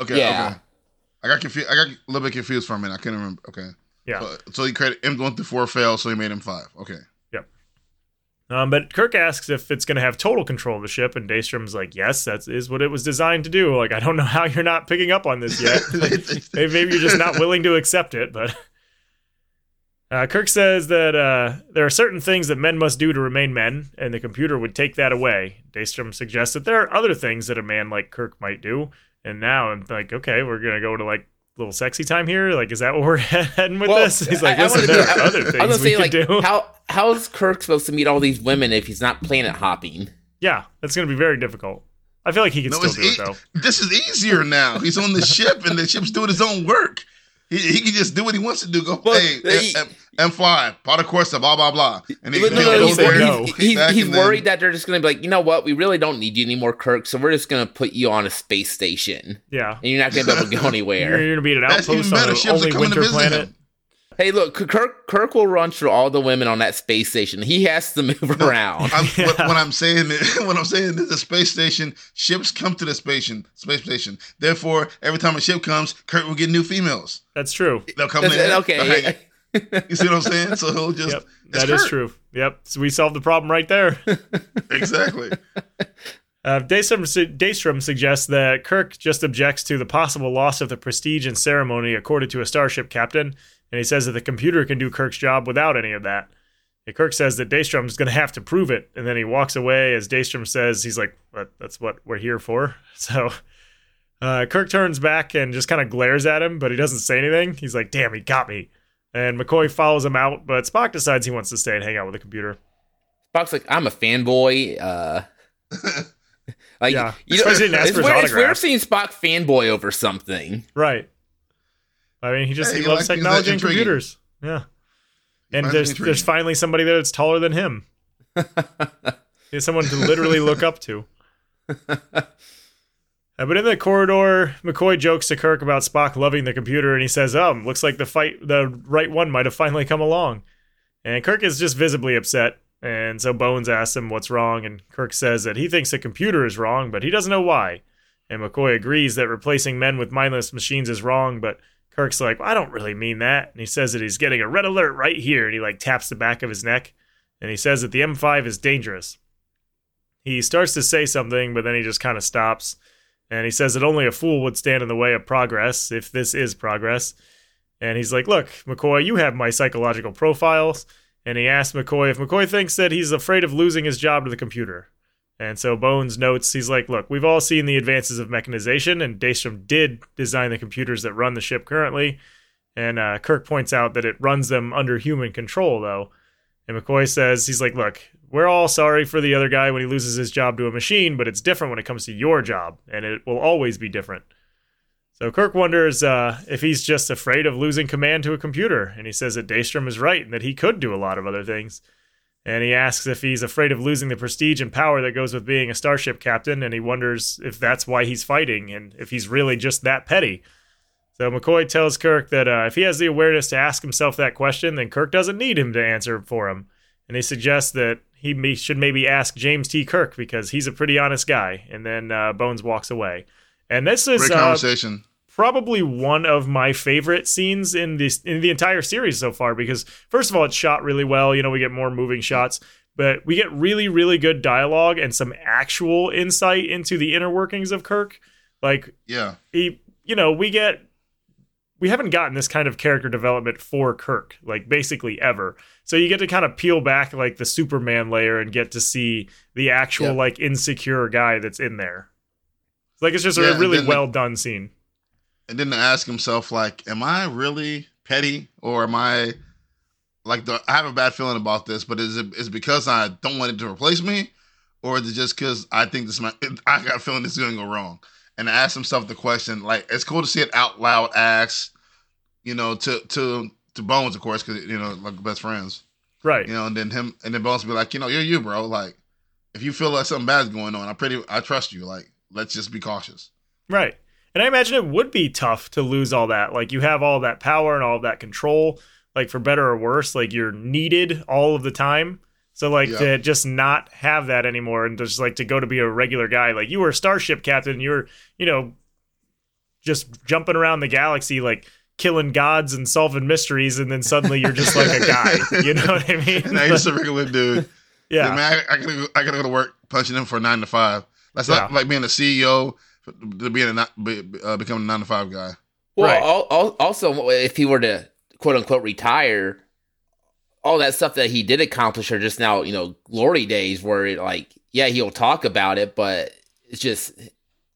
[SPEAKER 2] Okay,
[SPEAKER 3] Yeah.
[SPEAKER 2] okay. I got confused. I got a little bit confused for a minute. I couldn't remember. Okay.
[SPEAKER 1] Yeah.
[SPEAKER 2] So, so he created M1 through 4 failed, so he made M5. Okay.
[SPEAKER 1] Um, but Kirk asks if it's going to have total control of the ship, and Daystrom's like, "Yes, that is what it was designed to do." Like, I don't know how you're not picking up on this yet. maybe, maybe you're just not willing to accept it. But uh, Kirk says that uh, there are certain things that men must do to remain men, and the computer would take that away. Daystrom suggests that there are other things that a man like Kirk might do, and now I'm like, okay, we're gonna go to like little sexy time here. Like, is that what we're heading with
[SPEAKER 3] Well,
[SPEAKER 1] this? He's like,
[SPEAKER 3] I- I
[SPEAKER 1] listen,
[SPEAKER 3] wanna
[SPEAKER 1] there
[SPEAKER 3] be-
[SPEAKER 1] are
[SPEAKER 3] I-
[SPEAKER 1] other
[SPEAKER 3] I
[SPEAKER 1] things we
[SPEAKER 3] say,
[SPEAKER 1] could
[SPEAKER 3] like,
[SPEAKER 1] do.
[SPEAKER 3] how how's Kirk supposed to meet all these women if he's not planet hopping?
[SPEAKER 1] Yeah, that's going to be very difficult. I feel like he can
[SPEAKER 2] No,
[SPEAKER 1] still
[SPEAKER 2] it's
[SPEAKER 1] do it
[SPEAKER 2] e-
[SPEAKER 1] though.
[SPEAKER 2] This is easier now. He's on the ship, and the ship's doing his own work. He, he can just do what he wants to do. Go,
[SPEAKER 3] Well,
[SPEAKER 2] hey,
[SPEAKER 3] he-
[SPEAKER 2] M, M, M5, part of course, of blah, blah, blah. And he,
[SPEAKER 3] But no, no, he's,
[SPEAKER 2] there,
[SPEAKER 1] no.
[SPEAKER 3] he's, he's, he's
[SPEAKER 2] and then-
[SPEAKER 3] worried that they're just going to be like, you know what, we really don't need you anymore, Kirk. So we're just going to put you on a space station,
[SPEAKER 1] Yeah,
[SPEAKER 3] and you're not going to be able to go anywhere.
[SPEAKER 1] you're going to be at an
[SPEAKER 2] That's even
[SPEAKER 1] outpost on
[SPEAKER 2] better.
[SPEAKER 1] the only winter planet.
[SPEAKER 2] him.
[SPEAKER 3] Hey, look, Kirk Kirk will run through all the women on that space station. He has to move around.
[SPEAKER 2] I'm,
[SPEAKER 1] Yeah.
[SPEAKER 2] what, what I'm saying, is, what I'm saying is, the space station ships come to the station, space station. Therefore, every time a ship comes, Kirk will get new females.
[SPEAKER 1] That's true.
[SPEAKER 2] They'll come
[SPEAKER 3] That's-
[SPEAKER 2] in.
[SPEAKER 3] okay.
[SPEAKER 2] they'll hang- You see what I'm saying? So he'll just.
[SPEAKER 1] Yep,
[SPEAKER 2] it's
[SPEAKER 1] that is
[SPEAKER 2] Kirk.
[SPEAKER 1] true. Yep, so we solved the problem right there.
[SPEAKER 2] Exactly.
[SPEAKER 1] Uh, Daystrom, Daystrom suggests that Kirk just objects to the possible loss of the prestige and ceremony accorded to a starship captain, and he says that the computer can do Kirk's job without any of that. And Kirk says that Daystrom's going to have to prove it, and then he walks away as Daystrom says, he's like, "But that's what we're here for. So uh, Kirk turns back and just kind of glares at him, but he doesn't say anything. He's like, damn, he got me. And McCoy follows him out, but Spock decides he wants to stay and hang out with the computer.
[SPEAKER 3] Spock's like, I'm a fanboy. Uh, like,
[SPEAKER 1] Yeah,
[SPEAKER 3] you
[SPEAKER 1] that's why he didn't ask
[SPEAKER 3] it's, weird, it's weird seeing Spock fanboy over something.
[SPEAKER 1] Right. I mean, he just
[SPEAKER 2] Hey,
[SPEAKER 1] he
[SPEAKER 2] he
[SPEAKER 1] loves technology and computers. Yeah. and there's
[SPEAKER 2] intriguing.
[SPEAKER 1] there's finally somebody there that's taller than him. He's someone to literally look up to. Uh, but in the corridor, McCoy jokes to Kirk about Spock loving the computer, and he says, "Um, looks like the fight, the right one, might have finally come along." And Kirk is just visibly upset, and so Bones asks him what's wrong, and Kirk says that he thinks the computer is wrong, but he doesn't know why. And McCoy agrees that replacing men with mindless machines is wrong, but Kirk's like, "I don't really mean that," and he says that he's getting a red alert right here, and he like taps the back of his neck, and he says that the M5 is dangerous. He starts to say something, but then he just kind of stops. And he says that only a fool would stand in the way of progress, if this is progress. And he's like, Look, McCoy, you have my psychological profiles. And he asks McCoy if McCoy thinks that he's afraid of losing his job to the computer. And so Bones notes, he's like, Look, we've all seen the advances of mechanization, and Daystrom did design the computers that run the ship currently. And uh, Kirk points out that it runs them under human control, though. And McCoy says, he's like, look, we're all sorry for the other guy when he loses his job to a machine, but it's different when it comes to your job, and it will always be different. So Kirk wonders uh, if he's just afraid of losing command to a computer, and he says that Daystrom is right and that he could do a lot of other things. And he asks if he's afraid of losing the prestige and power that goes with being a starship captain, and he wonders if that's why he's fighting and if he's really just that petty. So McCoy tells Kirk that uh, if he has the awareness to ask himself that question, then Kirk doesn't need him to answer for him. And he suggests that he may, should maybe ask James T. Kirk because he's a pretty honest guy. And then uh, Bones walks away. And this is
[SPEAKER 2] Great
[SPEAKER 1] uh,
[SPEAKER 2] conversation.
[SPEAKER 1] Probably one of my favorite scenes in this in the entire series so far because first of all it's shot really well. You know we get more moving shots but we get really really good dialogue and some actual insight into the inner workings of Kirk. Like
[SPEAKER 2] yeah.
[SPEAKER 1] he you know we get we haven't gotten this kind of character development for Kirk like basically ever. So you get to kind of peel back like the Superman layer and get to see the actual
[SPEAKER 3] Yeah.
[SPEAKER 1] like insecure guy that's in there. Like it's just
[SPEAKER 2] Yeah,
[SPEAKER 1] a really well done scene
[SPEAKER 2] and then to ask himself like am i really petty? Or am i like the, i have a bad feeling about this but is it is it because i don't want it to replace me? Or is it just because i think this might i got a feeling this is going to go wrong? And to ask himself the question like it's cool to see it out loud asked you know to to to bones of course because you know like best friends.
[SPEAKER 1] Right.
[SPEAKER 2] You know and then him and then bones be like you know you're you bro. Like if you feel like something bad's going on i pretty i trust you. Like let's just be cautious.
[SPEAKER 1] Right. And I imagine it would be tough to lose all that. Like you have all that power and all of that control, like for better or worse, like you're needed all of the time. So like
[SPEAKER 2] Yeah.
[SPEAKER 1] to just not have that anymore and just like to go to be a regular guy, like you were a starship captain, you were, you know, just jumping around the galaxy like killing gods and solving mysteries and then suddenly you're just like a guy. You know what I mean?
[SPEAKER 2] now you're just a regular dude Yeah,
[SPEAKER 1] yeah.
[SPEAKER 2] man, I, I gotta go, I gotta go to work punching him for nine to five. That's not like being a CEO to being a not, be, uh, becoming a nine to five guy.
[SPEAKER 3] Well,
[SPEAKER 1] Right.
[SPEAKER 3] al- al- also, if he were to quote unquote retire, all that stuff that he did accomplish are just now, you know, glory days where it like, yeah, he'll talk about it, but it's just,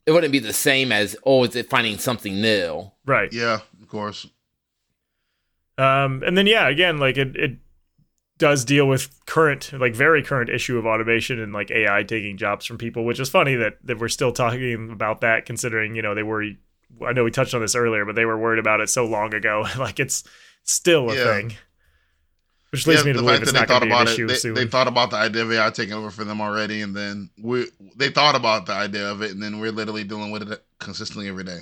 [SPEAKER 3] it wouldn't be the same as, oh, is it finding something new?
[SPEAKER 1] Right.
[SPEAKER 2] Yeah, of course.
[SPEAKER 1] Um, and then yeah, again, like it, it does deal with current, like very current issue of automation and like AI taking jobs from people, which is funny that that we're still talking about that, considering you know they were. I know we touched on this earlier, but they were worried about it so long ago. like it's still a
[SPEAKER 2] Yeah.
[SPEAKER 1] thing, which leads
[SPEAKER 2] yeah,
[SPEAKER 1] me to
[SPEAKER 2] the
[SPEAKER 1] believe
[SPEAKER 2] fact
[SPEAKER 1] it's
[SPEAKER 2] that they
[SPEAKER 1] not
[SPEAKER 2] thought
[SPEAKER 1] going to be an
[SPEAKER 2] about
[SPEAKER 1] issue
[SPEAKER 2] it, they,
[SPEAKER 1] soon.
[SPEAKER 2] they thought about the idea of AI taking over for them already, and then we they thought about the idea of it, and then we're literally dealing with it consistently every day.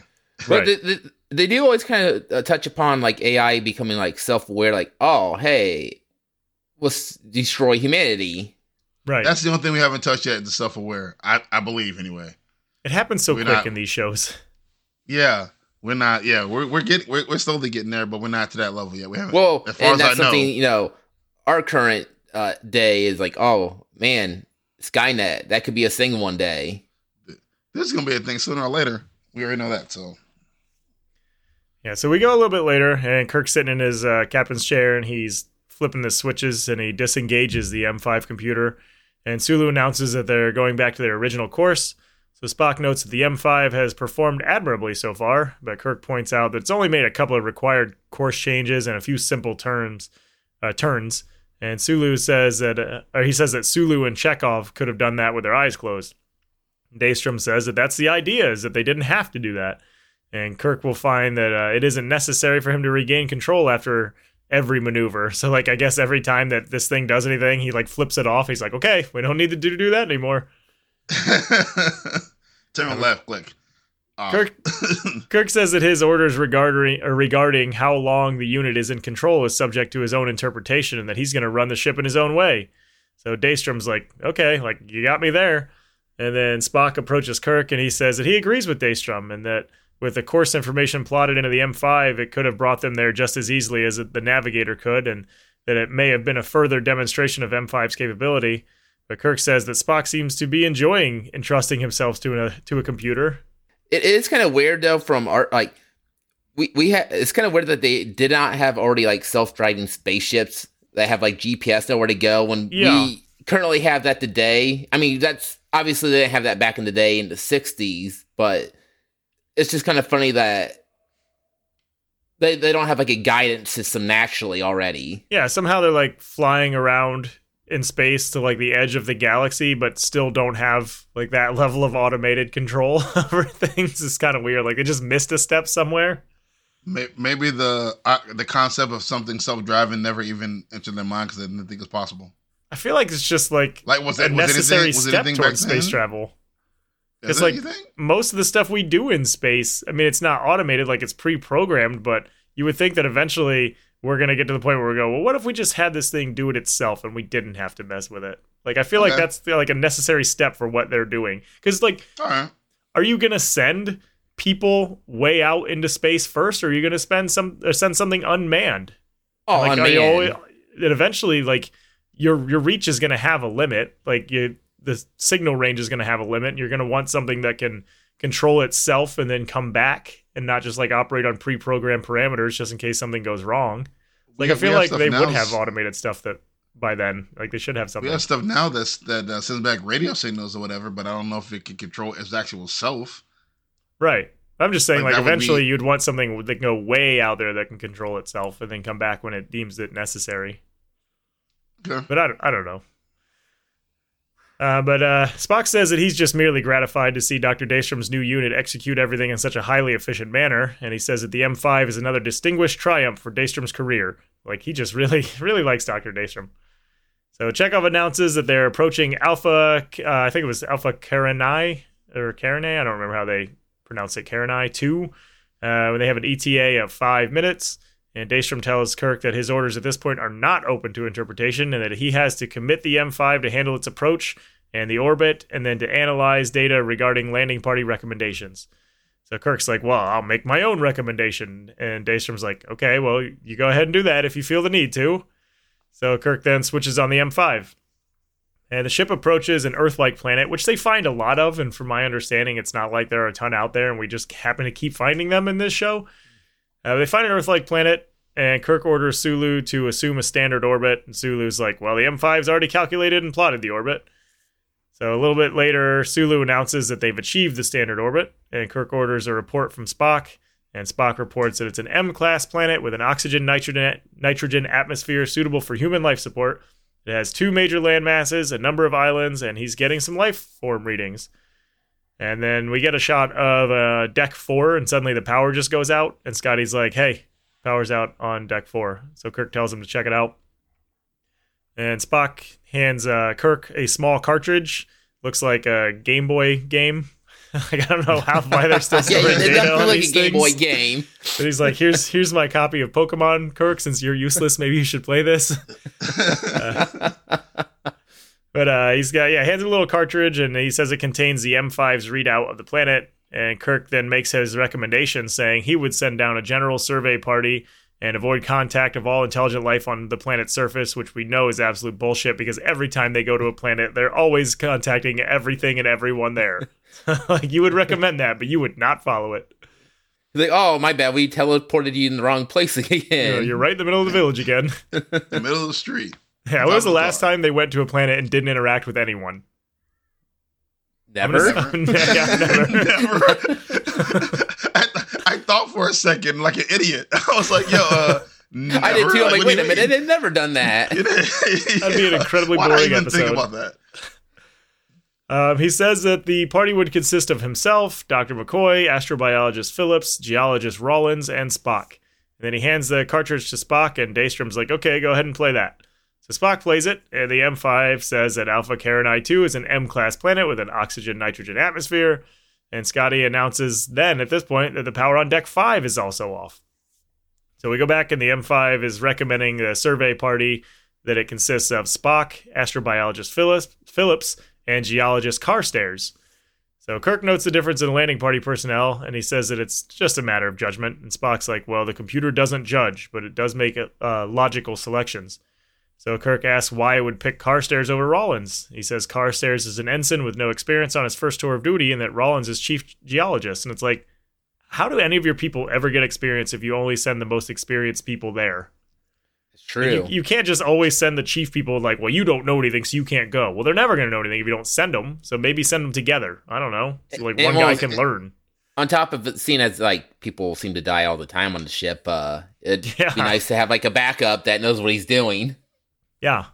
[SPEAKER 3] But
[SPEAKER 1] Right.
[SPEAKER 3] they, they, they do always kind of uh, touch upon like AI becoming like self aware, like, oh, hey, let's destroy humanity.
[SPEAKER 1] right.
[SPEAKER 2] That's the only thing we haven't touched yet. The self aware, I I believe anyway.
[SPEAKER 1] it happens so
[SPEAKER 2] we're
[SPEAKER 1] quick
[SPEAKER 2] not-
[SPEAKER 1] in these shows.
[SPEAKER 2] Yeah, we're not. Yeah, we're we're getting we're, we're slowly getting there, but we're not to that level yet. We haven't.
[SPEAKER 3] Well,
[SPEAKER 2] as far
[SPEAKER 3] and
[SPEAKER 2] as I
[SPEAKER 3] that's
[SPEAKER 2] know.
[SPEAKER 3] something, you know, our current uh, day is like, oh, man, Skynet, that could be a thing one day.
[SPEAKER 2] this is gonna be a thing sooner or later. We already know that. So
[SPEAKER 1] Yeah, so we go a little bit later, and Kirk's sitting in his uh, captain's chair, and he's flipping the switches, and he disengages the M5 computer. And Sulu announces that they're going back to their original course. So Spock notes that the M5 has performed admirably so far, but Kirk points out that it's only made a couple of required course changes and a few simple turns. Uh, turns. And Sulu says that, uh, or he says that Sulu and Chekov could have done that with their eyes closed. Daystrom says that that's the idea, is that they didn't have to do that and Kirk will find that uh, it isn't necessary for him to regain control after every maneuver. So like I guess every time that this thing does anything, he like flips it off. He's like, okay, we don't need to do, do that anymore.
[SPEAKER 2] Turn left, click. Off.
[SPEAKER 1] Kirk Kirk says that his orders regarding or regarding how long the unit is in control is subject to his own interpretation, and that he's going to run the ship in his own way. So Daystrom's like, okay, like you got me there. And then Spock approaches Kirk and he says that he agrees with Daystrom and that with the course information plotted into the M5, it could have brought them there just as easily as the Navigator could, and that it may have been a further demonstration of M5's capability. But Kirk says that Spock seems to be enjoying entrusting himself to a to a computer.
[SPEAKER 3] It is kind of weird though. From our like, we we ha- it's kind of weird that they did not have already like self driving spaceships that have like GPS know where to go when
[SPEAKER 1] Yeah.
[SPEAKER 3] we currently have that today. I mean, that's obviously they didn't have that back in the day in the '60s, but it's just kind of funny that they they don't have like a guidance system naturally already.
[SPEAKER 1] Yeah, somehow they're like flying around in space to like the edge of the galaxy, but still don't have like that level of automated control over things. It's kind of weird. Like they just missed a step somewhere.
[SPEAKER 2] Maybe the uh, the concept of something self driving never even entered their mind because they didn't think it's possible.
[SPEAKER 1] I feel like it's just like
[SPEAKER 2] Like was
[SPEAKER 1] a
[SPEAKER 2] it was
[SPEAKER 1] necessary
[SPEAKER 2] anything, was
[SPEAKER 1] step
[SPEAKER 2] anything
[SPEAKER 1] towards space travel.
[SPEAKER 2] Is
[SPEAKER 1] It's like-
[SPEAKER 2] you?
[SPEAKER 1] Most of the stuff we do in space, I mean, it's not automated, like it's pre-programmed, but you would think that eventually we're gonna get to the point where we go, well, what if we just had this thing do it itself and we didn't have to mess with it? Like I feel like that's like a necessary step for what they're doing. Because like
[SPEAKER 2] All right.
[SPEAKER 1] are you gonna send people way out into space first, or are you gonna spend some or send something unmanned?
[SPEAKER 3] Oh
[SPEAKER 1] like, are
[SPEAKER 3] man,
[SPEAKER 1] you always, and eventually, like your your reach is gonna have a limit. Like you, the signal range is gonna have a limit. And you're gonna want something that can control itself and then come back, and not just like operate on pre-programmed parameters just in case something goes wrong. Like
[SPEAKER 2] We-
[SPEAKER 1] I feel like they would have automated stuff that by then, like they should have something.
[SPEAKER 2] We have stuff now that's that uh, sends back radio signals or whatever, but I don't know if it can control its actual self.
[SPEAKER 1] Right. I'm just saying,
[SPEAKER 2] Like,
[SPEAKER 1] like, eventually
[SPEAKER 2] be-
[SPEAKER 1] you'd want something that can go way out there that can control itself and then come back when it deems it necessary.
[SPEAKER 2] Okay.
[SPEAKER 1] But I don't, I don't know. Uh, but uh, Spock says that he's just merely gratified to see Dr. Daystrom's new unit execute everything in such a highly efficient manner, and he says that the M5 is another distinguished triumph for Daystrom's career. Like he just really, really likes Dr. Daystrom. So Chekov announces that they're approaching Alpha. Uh, I think it was Alpha Carinae or Carinae. I don't remember how they pronounce it. Carinae two. Uh, when they have an ETA of five minutes, and Daystrom tells Kirk that his orders at this point are not open to interpretation, and that he has to commit the M5 to handle its approach and the orbit, and then to analyze data regarding landing party recommendations. So Kirk's like, "Well, I'll make my own recommendation," and Daystrom's like, "Okay, well, you go ahead and do that if you feel the need to." So Kirk then switches on the M5. And the ship approaches an Earth like planet, which they find a lot of. And from my understanding, it's not like there are a ton out there, and we just happen to keep finding them in this show. Uh, they find an Earth like planet, and Kirk orders Sulu to assume a standard orbit. And Sulu's like, well, the M5's already calculated and plotted the orbit. So a little bit later, Sulu announces that they've achieved the standard orbit, and Kirk orders a report from Spock. And Spock reports that it's an M class planet with an oxygen nitrogen, nitrogen atmosphere suitable for human life support. It has two major land masses, a number of islands, and he's getting some life form readings. And then we get a shot of uh, deck four, and suddenly the power just goes out. And Scotty's like, hey, power's out on deck four. So Kirk tells him to check it out. And Spock hands uh, Kirk a small cartridge. Looks like a Game Boy game. like, I don't know how why they're still
[SPEAKER 3] yeah,
[SPEAKER 1] storing
[SPEAKER 3] yeah,
[SPEAKER 1] data
[SPEAKER 3] that's
[SPEAKER 1] on
[SPEAKER 3] like a
[SPEAKER 1] these
[SPEAKER 3] Game Boy game.
[SPEAKER 1] But he's like, here's here's my copy of Pokemon, Kirk. Since you're useless, maybe you should play this. But uh, he's got yeah, hands him a little cartridge, and he says it contains the M5's readout of the planet. And Kirk then makes his recommendation, saying he would send down a general survey party and avoid contact of all intelligent life on the planet's surface, which we know is absolute bullshit because every time they go to a planet, they're always contacting everything and everyone there. like you would recommend that, but you would not follow it.
[SPEAKER 3] He's like, oh my bad, we teleported you in the wrong place
[SPEAKER 1] You
[SPEAKER 3] again.
[SPEAKER 1] know, you're right in the middle of the village again.
[SPEAKER 2] the middle of the street.
[SPEAKER 1] Yeah, when was the last
[SPEAKER 2] thought.
[SPEAKER 1] time they went to a planet and didn't interact with anyone? I'm
[SPEAKER 3] Never.
[SPEAKER 1] gonna yeah, never.
[SPEAKER 2] Never. I, I thought for a second like an idiot. I was like, yo, uh, never.
[SPEAKER 3] I did too. I'm like,
[SPEAKER 2] what
[SPEAKER 3] wait a minute, they've never done that.
[SPEAKER 1] That'd be an incredibly
[SPEAKER 2] Why'd I
[SPEAKER 1] boring
[SPEAKER 2] even
[SPEAKER 1] episode.
[SPEAKER 2] think about that?
[SPEAKER 1] Um, he says that the party would consist of himself, Dr. McCoy, astrobiologist Phillips, geologist Rollins, and Spock. And then he hands the cartridge to Spock, and Daystrom's like, okay, go ahead and play that. So Spock plays it, and the M5 says that Alpha Carinae 2 is an M class planet with an oxygen nitrogen atmosphere. And Scotty announces then, at this point, that the power on Deck 5 is also off. So we go back, and the M5 is recommending the survey party that it consists of Spock, astrobiologist Phillips, Phillips and geologist Carstairs. So Kirk notes the difference in landing party personnel, and he says that it's just a matter of judgment. And Spock's like, well, the computer doesn't judge, but it does make uh, logical selections. So Kirk asks why it would pick Carstairs over Rollins. He says Carstairs is an ensign with no experience on his first tour of duty, and that Rollins is chief geologist. And it's like, how do any of your people ever get experience if you only send the most experienced people there?
[SPEAKER 3] It's true.
[SPEAKER 1] You, you can't just always send the chief people like, well, you don't know anything, so you can't go. Well, they're never going to know anything if you don't send them. So maybe send them together. I don't know. So like
[SPEAKER 3] And
[SPEAKER 1] one
[SPEAKER 3] well,
[SPEAKER 1] guy can learn.
[SPEAKER 3] on top of it, seeing as like people seem to die all the time on the ship, uh, it'd
[SPEAKER 1] Yeah.
[SPEAKER 3] be nice to have like a backup that knows what he's doing.
[SPEAKER 1] Yeah.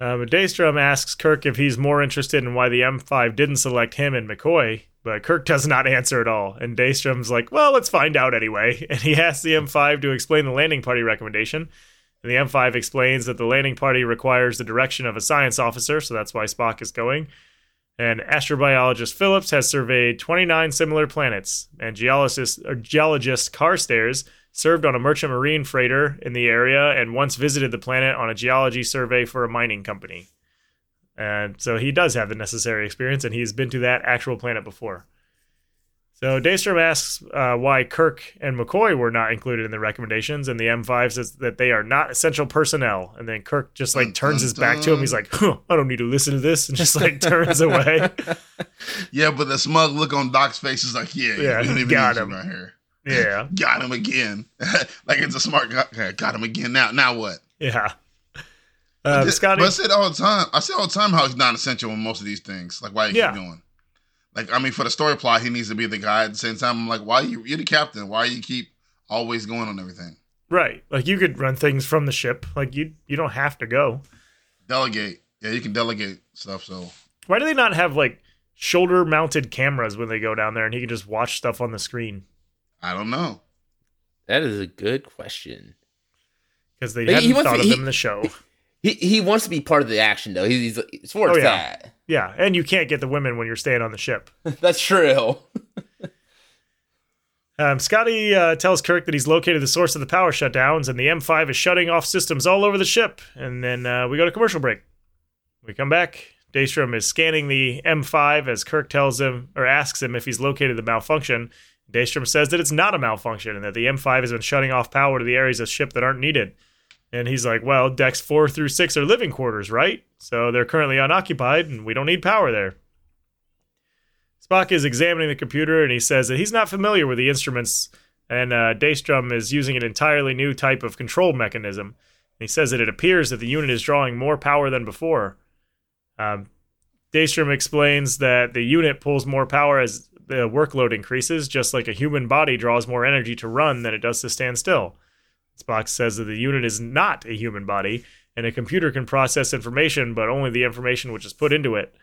[SPEAKER 1] Um, Daystrom asks Kirk if he's more interested in why the M5 didn't select him and McCoy, but Kirk does not answer at all. And Daystrom's like, well, let's find out anyway. And he asks the M5 to explain the landing party recommendation. And the M5 explains that the landing party requires the direction of a science officer, so that's why Spock is going. And astrobiologist Phillips has surveyed 29 similar planets, and geologist, or geologist Carstairs served on a merchant marine freighter in the area and once visited the planet on a geology survey for a mining company. And so he does have the necessary experience, and he's been to that actual planet before. So Daystrom asks uh, why Kirk and McCoy were not included in the recommendations, and the M5 says that they are not essential personnel. And then Kirk just like turns his back to him. He's like, huh, "I don't need to listen to this," and just like turns away.
[SPEAKER 2] Yeah, but the smug look on Doc's face is like, yeah,
[SPEAKER 1] Yeah,
[SPEAKER 2] we don't even
[SPEAKER 1] got
[SPEAKER 2] you
[SPEAKER 1] him.
[SPEAKER 2] right here.
[SPEAKER 1] Yeah,
[SPEAKER 2] Got him again. like it's a smart guy. Got him again. Now, now what?
[SPEAKER 1] yeah. Uh, Scotty,
[SPEAKER 2] But I said all the time. I said all the time how he's not essential in most of these things. Like why you
[SPEAKER 1] Yeah.
[SPEAKER 2] keep going. Like I mean, for the story plot, he needs to be the guy. At the same time, I'm like, why you? You're the captain. Why you keep always going on everything?
[SPEAKER 1] right? Like you could run things from the ship. Like you, you don't have to go.
[SPEAKER 2] Delegate. Yeah, you can delegate stuff. So
[SPEAKER 1] Why do they not have like shoulder-mounted cameras when they go down there, and he can just watch stuff on the screen?
[SPEAKER 2] I don't know.
[SPEAKER 3] That is a good question.
[SPEAKER 1] Because they
[SPEAKER 3] He- he
[SPEAKER 1] hadn't thought
[SPEAKER 3] to-
[SPEAKER 1] of
[SPEAKER 3] he-
[SPEAKER 1] them in the show.
[SPEAKER 3] He he wants to be part of the action though. He's, he's it's for
[SPEAKER 1] Oh, yeah.
[SPEAKER 3] that.
[SPEAKER 1] Yeah, and you can't get the women when you're staying on the ship.
[SPEAKER 3] That's true.
[SPEAKER 1] Um, Scotty uh, tells Kirk that he's located the source of the power shutdowns, and the M5 is shutting off systems all over the ship. And then uh, we go to commercial break. We come back. Daystrom is scanning the M5 as Kirk tells him or asks him if he's located the malfunction. Daystrom says that it's not a malfunction and that the M5 has been shutting off power to the areas of ship that aren't needed. And he's like, well, decks four through six are living quarters, right? So they're currently unoccupied and we don't need power there. Spock is examining the computer and he says that he's not familiar with the instruments, and uh, Daystrom is using an entirely new type of control mechanism. And he says that it appears that the unit is drawing more power than before. Um, Daystrom explains that the unit pulls more power as the workload increases, just like a human body draws more energy to run than it does to stand still. Spock says that the unit is not a human body, and a computer can process information, but only the information which is put into it.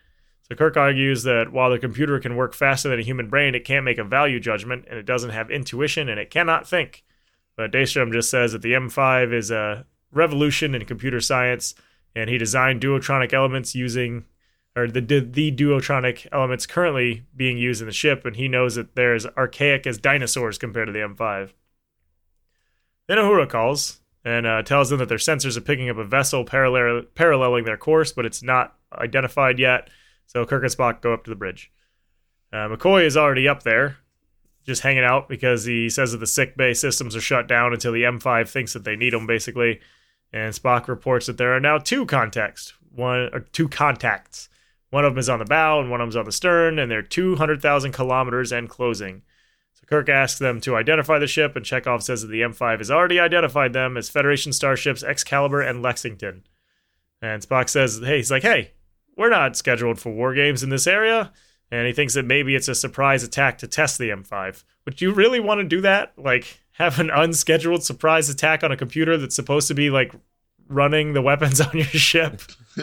[SPEAKER 1] So Kirk argues that while the computer can work faster than a human brain, it can't make a value judgment, and it doesn't have intuition, and it cannot think. But Daystrom just says that the M5 is a revolution in computer science, and he designed duotronic elements using, or the the duotronic elements currently being used in the ship, and he knows that they're as archaic as dinosaurs compared to the M5. Then Uhura calls and uh, tells them that their sensors are picking up a vessel parallel paralleling their course, but it's not identified yet. So Kirk and Spock go up to the bridge. Uh, McCoy is already up there, just hanging out because he says that the sick bay systems are shut down until the M5 thinks that they need them, basically. And Spock reports that there are now two contacts, one or two contacts. One of them is on the bow and one of them is on the stern, and they're 200,000 kilometers and closing. So Kirk asks them to identify the ship, and Chekov says that the M5 has already identified them as Federation starships Excalibur and Lexington. And Spock says, "Hey, he's like, hey, we're not scheduled for war games in this area." And he thinks that maybe it's a surprise attack to test the M5. Would you really want to do that? Like, have an unscheduled surprise attack on a computer that's supposed to be like running the weapons on your ship?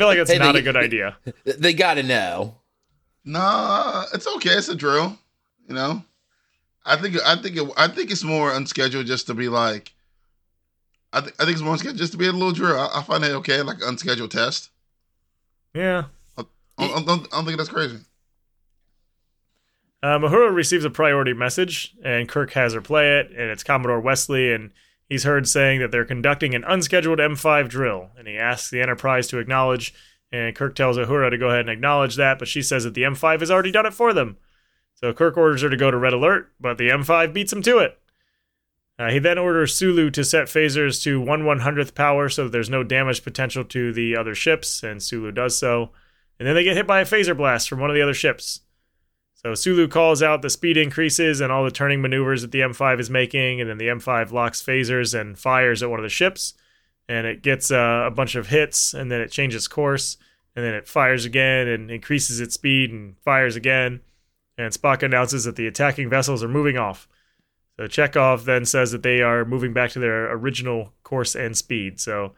[SPEAKER 1] I feel like it's
[SPEAKER 3] Hey,
[SPEAKER 1] not
[SPEAKER 3] they-
[SPEAKER 1] a good idea.
[SPEAKER 3] They got to know.
[SPEAKER 2] Nah, it's okay. It's a drill. You know, I think I think it, I think it's more unscheduled just to be like. I, th- I think it's more unscheduled just to be a little drill. I, I find it okay, like an unscheduled test.
[SPEAKER 1] Yeah.
[SPEAKER 2] I, I, I, don't, I don't think that's crazy.
[SPEAKER 1] Uh, Uhura receives a priority message, and Kirk has her play it, and it's Commodore Wesley, and he's heard saying that they're conducting an unscheduled M5 drill, and he asks the Enterprise to acknowledge, and Kirk tells Uhura to go ahead and acknowledge that, but she says that the M5 has already done it for them. So Kirk orders her to go to red alert, but the M5 beats him to it. Uh, he then orders Sulu to set phasers to 1 100th power so that there's no damage potential to the other ships, and Sulu does so. And then they get hit by a phaser blast from one of the other ships. So Sulu calls out the speed increases and all the turning maneuvers that the M5 is making, and then the M5 locks phasers and fires at one of the ships, and it gets uh, a bunch of hits, and then it changes course, and then it fires again and increases its speed and fires again, and Spock announces that the attacking vessels are moving off. So Chekov then says that they are moving back to their original course and speed. So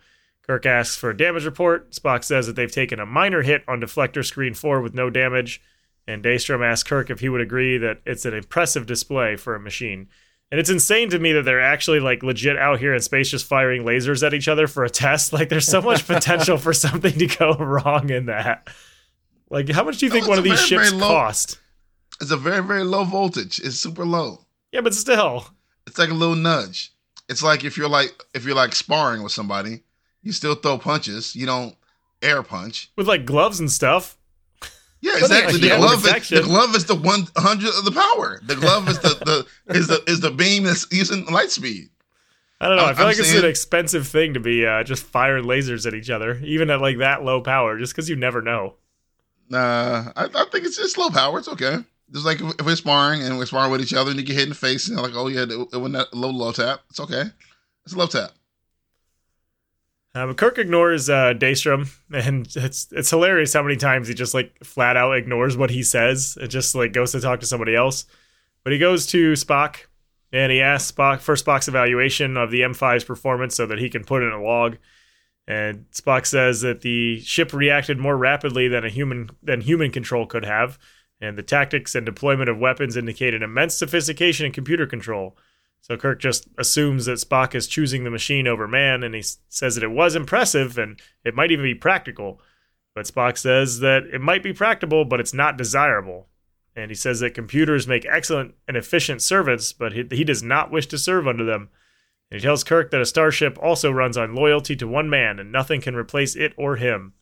[SPEAKER 1] Kirk asks for a damage report. Spock says that they've taken a minor hit on deflector screen 4 with no damage and Daystrom asked Kirk if he would agree that it's an impressive display for a machine. And it's insane to me that they're actually like legit out here in space just firing lasers at each other for a test. Like there's so much potential for something to go wrong in that. Like how much do you oh, think
[SPEAKER 2] No,
[SPEAKER 1] one of these
[SPEAKER 2] very,
[SPEAKER 1] ships
[SPEAKER 2] very low-
[SPEAKER 1] cost?
[SPEAKER 2] It's a very very low voltage. It's super low.
[SPEAKER 1] Yeah, but still.
[SPEAKER 2] It's like a little nudge. It's like if you're like if you're like sparring with somebody, you still throw punches. You don't air punch.
[SPEAKER 1] With like gloves and stuff.
[SPEAKER 2] Yeah, exactly. the glove is the glove is the one hundredth of the power. The glove is the, the is the is the beam that's using light speed.
[SPEAKER 1] I don't know. I feel
[SPEAKER 2] I'm
[SPEAKER 1] like it's an expensive thing to be uh, just firing lasers at each other, even at like that low power, just because you never know.
[SPEAKER 2] Nah, I, I think it's just low power. It's okay. Just like if, if we're sparring and we're sparring with each other and you get hit in the face and like, oh yeah, it, it went that low low tap. It's okay. It's a low tap.
[SPEAKER 1] But Kirk ignores uh, Daystrom, and it's it's hilarious how many times he just like flat out ignores what he says. and just like goes to talk to somebody else. But he goes to Spock, and he asks Spock for Spock's evaluation of the M5's performance so that he can put in a log. And Spock says that the ship reacted more rapidly than a human than human control could have, and the tactics and deployment of weapons indicate an immense sophistication in computer control. So Kirk just assumes that Spock is choosing the machine over man, and he says that it was impressive and it might even be practical. But Spock says that it might be practical, but it's not desirable. And he says that computers make excellent and efficient servants, but he, he does not wish to serve under them. And he tells Kirk that a starship also runs on loyalty to one man, and nothing can replace it or him.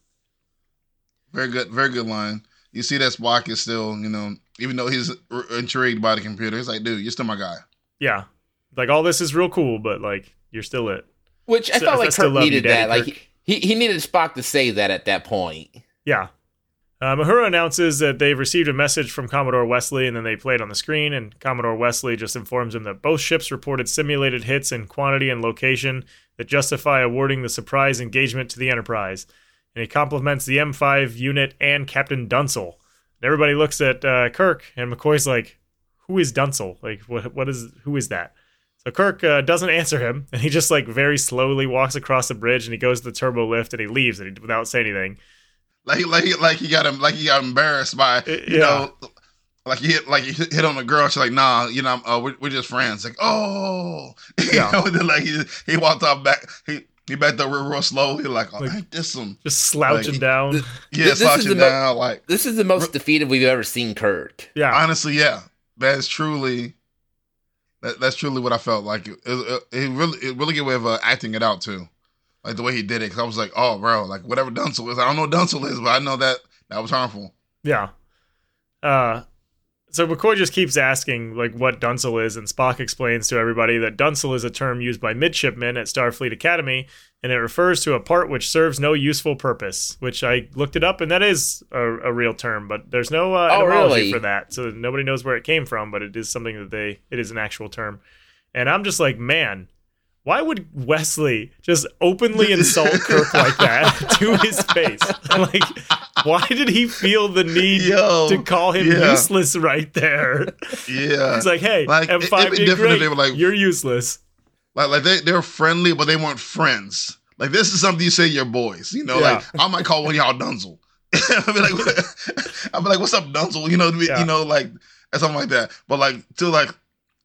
[SPEAKER 2] Very good, very good line. You see that Spock is still, you know, even though he's intrigued by the computer, he's like, dude, you're still my guy.
[SPEAKER 1] Yeah, like all this is real cool, but like you're still it.
[SPEAKER 3] Which I
[SPEAKER 1] So-
[SPEAKER 3] felt like
[SPEAKER 1] still
[SPEAKER 3] Kirk
[SPEAKER 1] you,
[SPEAKER 3] needed
[SPEAKER 1] Daddy
[SPEAKER 3] that. Like he, he needed Spock to say that at that point.
[SPEAKER 1] Yeah. Uh, Uhura announces that they've received a message from Commodore Wesley, and then they play it on the screen. And Commodore Wesley just informs him that both ships reported simulated hits in quantity and location that justify awarding the surprise engagement to the Enterprise. And he compliments the M5 unit and Captain Dunsel. And everybody looks at uh, Kirk, and McCoy's like, "Who is Dunsel? Like, what? What is? Who is that?" So Kirk uh, doesn't answer him, and he just like very slowly walks across the bridge, and he goes to the turbo lift, and he leaves, and he, without saying anything.
[SPEAKER 2] Like, he- like, he- like he got him, like he got embarrassed by, you
[SPEAKER 1] yeah.
[SPEAKER 2] know, like he hit, like he hit hit on the girl. She's like, nah, you know, uh, we're, we're just friends. Like, oh, you
[SPEAKER 1] Yeah.
[SPEAKER 2] know, and then like he he walked off back, he he backed up real, real slowly, like, oh,
[SPEAKER 1] Like-
[SPEAKER 2] ain't this some,
[SPEAKER 1] just slouching
[SPEAKER 2] Like,
[SPEAKER 1] down.
[SPEAKER 3] th-
[SPEAKER 2] yeah,
[SPEAKER 3] this
[SPEAKER 2] slouching
[SPEAKER 3] the mo-
[SPEAKER 2] down, like.
[SPEAKER 3] This is the most defeated we've ever seen Kirk.
[SPEAKER 1] yeah,
[SPEAKER 2] honestly, yeah, that's truly that, that's truly what I felt like. It, it, it really, it really good way of uh, acting it out too, like the way he did it. Because I was like, oh, bro, like whatever Dunsel is, I don't know what Dunsel is, but I know that that was harmful.
[SPEAKER 1] yeah. Uh, so McCoy just keeps asking like what Dunsel is, and Spock explains to everybody that Dunsel is a term used by midshipmen at Starfleet Academy, and it refers to a part which serves no useful purpose. Which I looked it up, and that is a, a real term, but there's no uh,
[SPEAKER 3] Oh,
[SPEAKER 1] etymology
[SPEAKER 3] really?
[SPEAKER 1] for that, so nobody knows where it came from. But it is something that they it is an actual term, and I'm just like, man. Why would Wesley just openly insult Kirk like that to his face? Like, why did he feel the need
[SPEAKER 2] Yo,
[SPEAKER 1] to call him
[SPEAKER 2] yeah.
[SPEAKER 1] useless right there?
[SPEAKER 2] Yeah,
[SPEAKER 1] It's like, hey,
[SPEAKER 2] Like, it-
[SPEAKER 1] M5
[SPEAKER 2] it'd be
[SPEAKER 1] did
[SPEAKER 2] different if
[SPEAKER 1] great.
[SPEAKER 2] they were like-
[SPEAKER 1] You're useless.
[SPEAKER 2] like like they they're friendly, but they weren't friends. Like this is something you say to your boys. You know,
[SPEAKER 1] Yeah.
[SPEAKER 2] like I might call one of y'all Dunsel. I'll be like, I'll be like, what's up, Dunsel? You know,
[SPEAKER 1] Yeah.
[SPEAKER 2] you know, like something like that. But like to like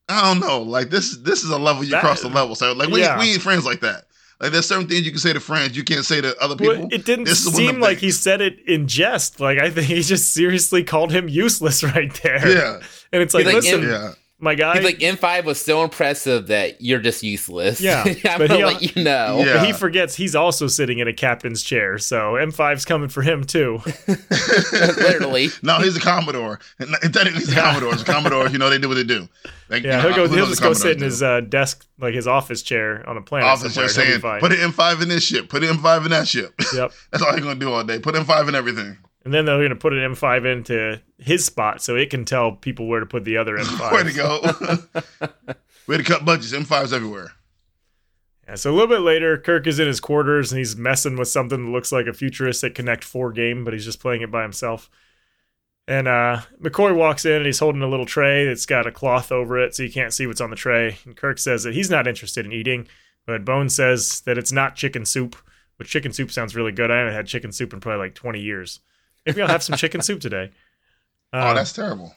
[SPEAKER 2] I don't know. Like this, this is a level you
[SPEAKER 1] That-
[SPEAKER 2] cross the level. So like we,
[SPEAKER 1] Yeah.
[SPEAKER 2] we ain't friends like that. Like there's certain things you can say to friends you can't say to other people.
[SPEAKER 1] Well, it didn't
[SPEAKER 2] This one of
[SPEAKER 1] seem
[SPEAKER 2] them
[SPEAKER 1] like he said it in jest. Like I think he just seriously called him useless right there.
[SPEAKER 2] Yeah,
[SPEAKER 1] And it's like,
[SPEAKER 3] like,
[SPEAKER 1] listen,
[SPEAKER 3] in-
[SPEAKER 2] yeah.
[SPEAKER 1] My guy.
[SPEAKER 3] He's like M5 was so impressive that you're just useless.
[SPEAKER 1] Yeah,
[SPEAKER 3] I'm
[SPEAKER 1] but
[SPEAKER 3] gonna
[SPEAKER 1] he-
[SPEAKER 3] let you know.
[SPEAKER 2] Yeah.
[SPEAKER 1] but he forgets he's also sitting in a captain's chair, so M5's coming for him too.
[SPEAKER 3] Literally.
[SPEAKER 2] No, he's a Commodore. And Technically, he's a Commodore. It's a Commodore. You know, they do what they do. They,
[SPEAKER 1] Yeah,
[SPEAKER 2] you
[SPEAKER 1] he'll
[SPEAKER 2] know,
[SPEAKER 1] go.
[SPEAKER 2] who
[SPEAKER 1] He'll just go sit in
[SPEAKER 2] Commodores
[SPEAKER 1] his uh, desk, like his office chair on a planet
[SPEAKER 2] office
[SPEAKER 1] somewhere.
[SPEAKER 2] just
[SPEAKER 1] He'll be
[SPEAKER 2] saying, put an M5 in this ship. Put an M5 in that ship.
[SPEAKER 1] Yep.
[SPEAKER 2] That's all he's gonna do all day. Put M5 in everything.
[SPEAKER 1] And then they're going to put an M5 into his spot so it can tell people where to put the other M5.
[SPEAKER 2] Way to go. Way to cut budgets. M5s everywhere.
[SPEAKER 1] Yeah, so a little bit later, Kirk is in his quarters and he's messing with something that looks like a futuristic Connect 4 game, but he's just playing it by himself. And uh, McCoy walks in and he's holding a little tray that's got a cloth over it so you can't see what's on the tray. And Kirk says that he's not interested in eating, but Bone says that it's not chicken soup, which chicken soup sounds really good. I haven't had chicken soup in probably like 20 years. Maybe I'll have some chicken soup today.
[SPEAKER 2] Oh,
[SPEAKER 1] Um,
[SPEAKER 2] that's terrible.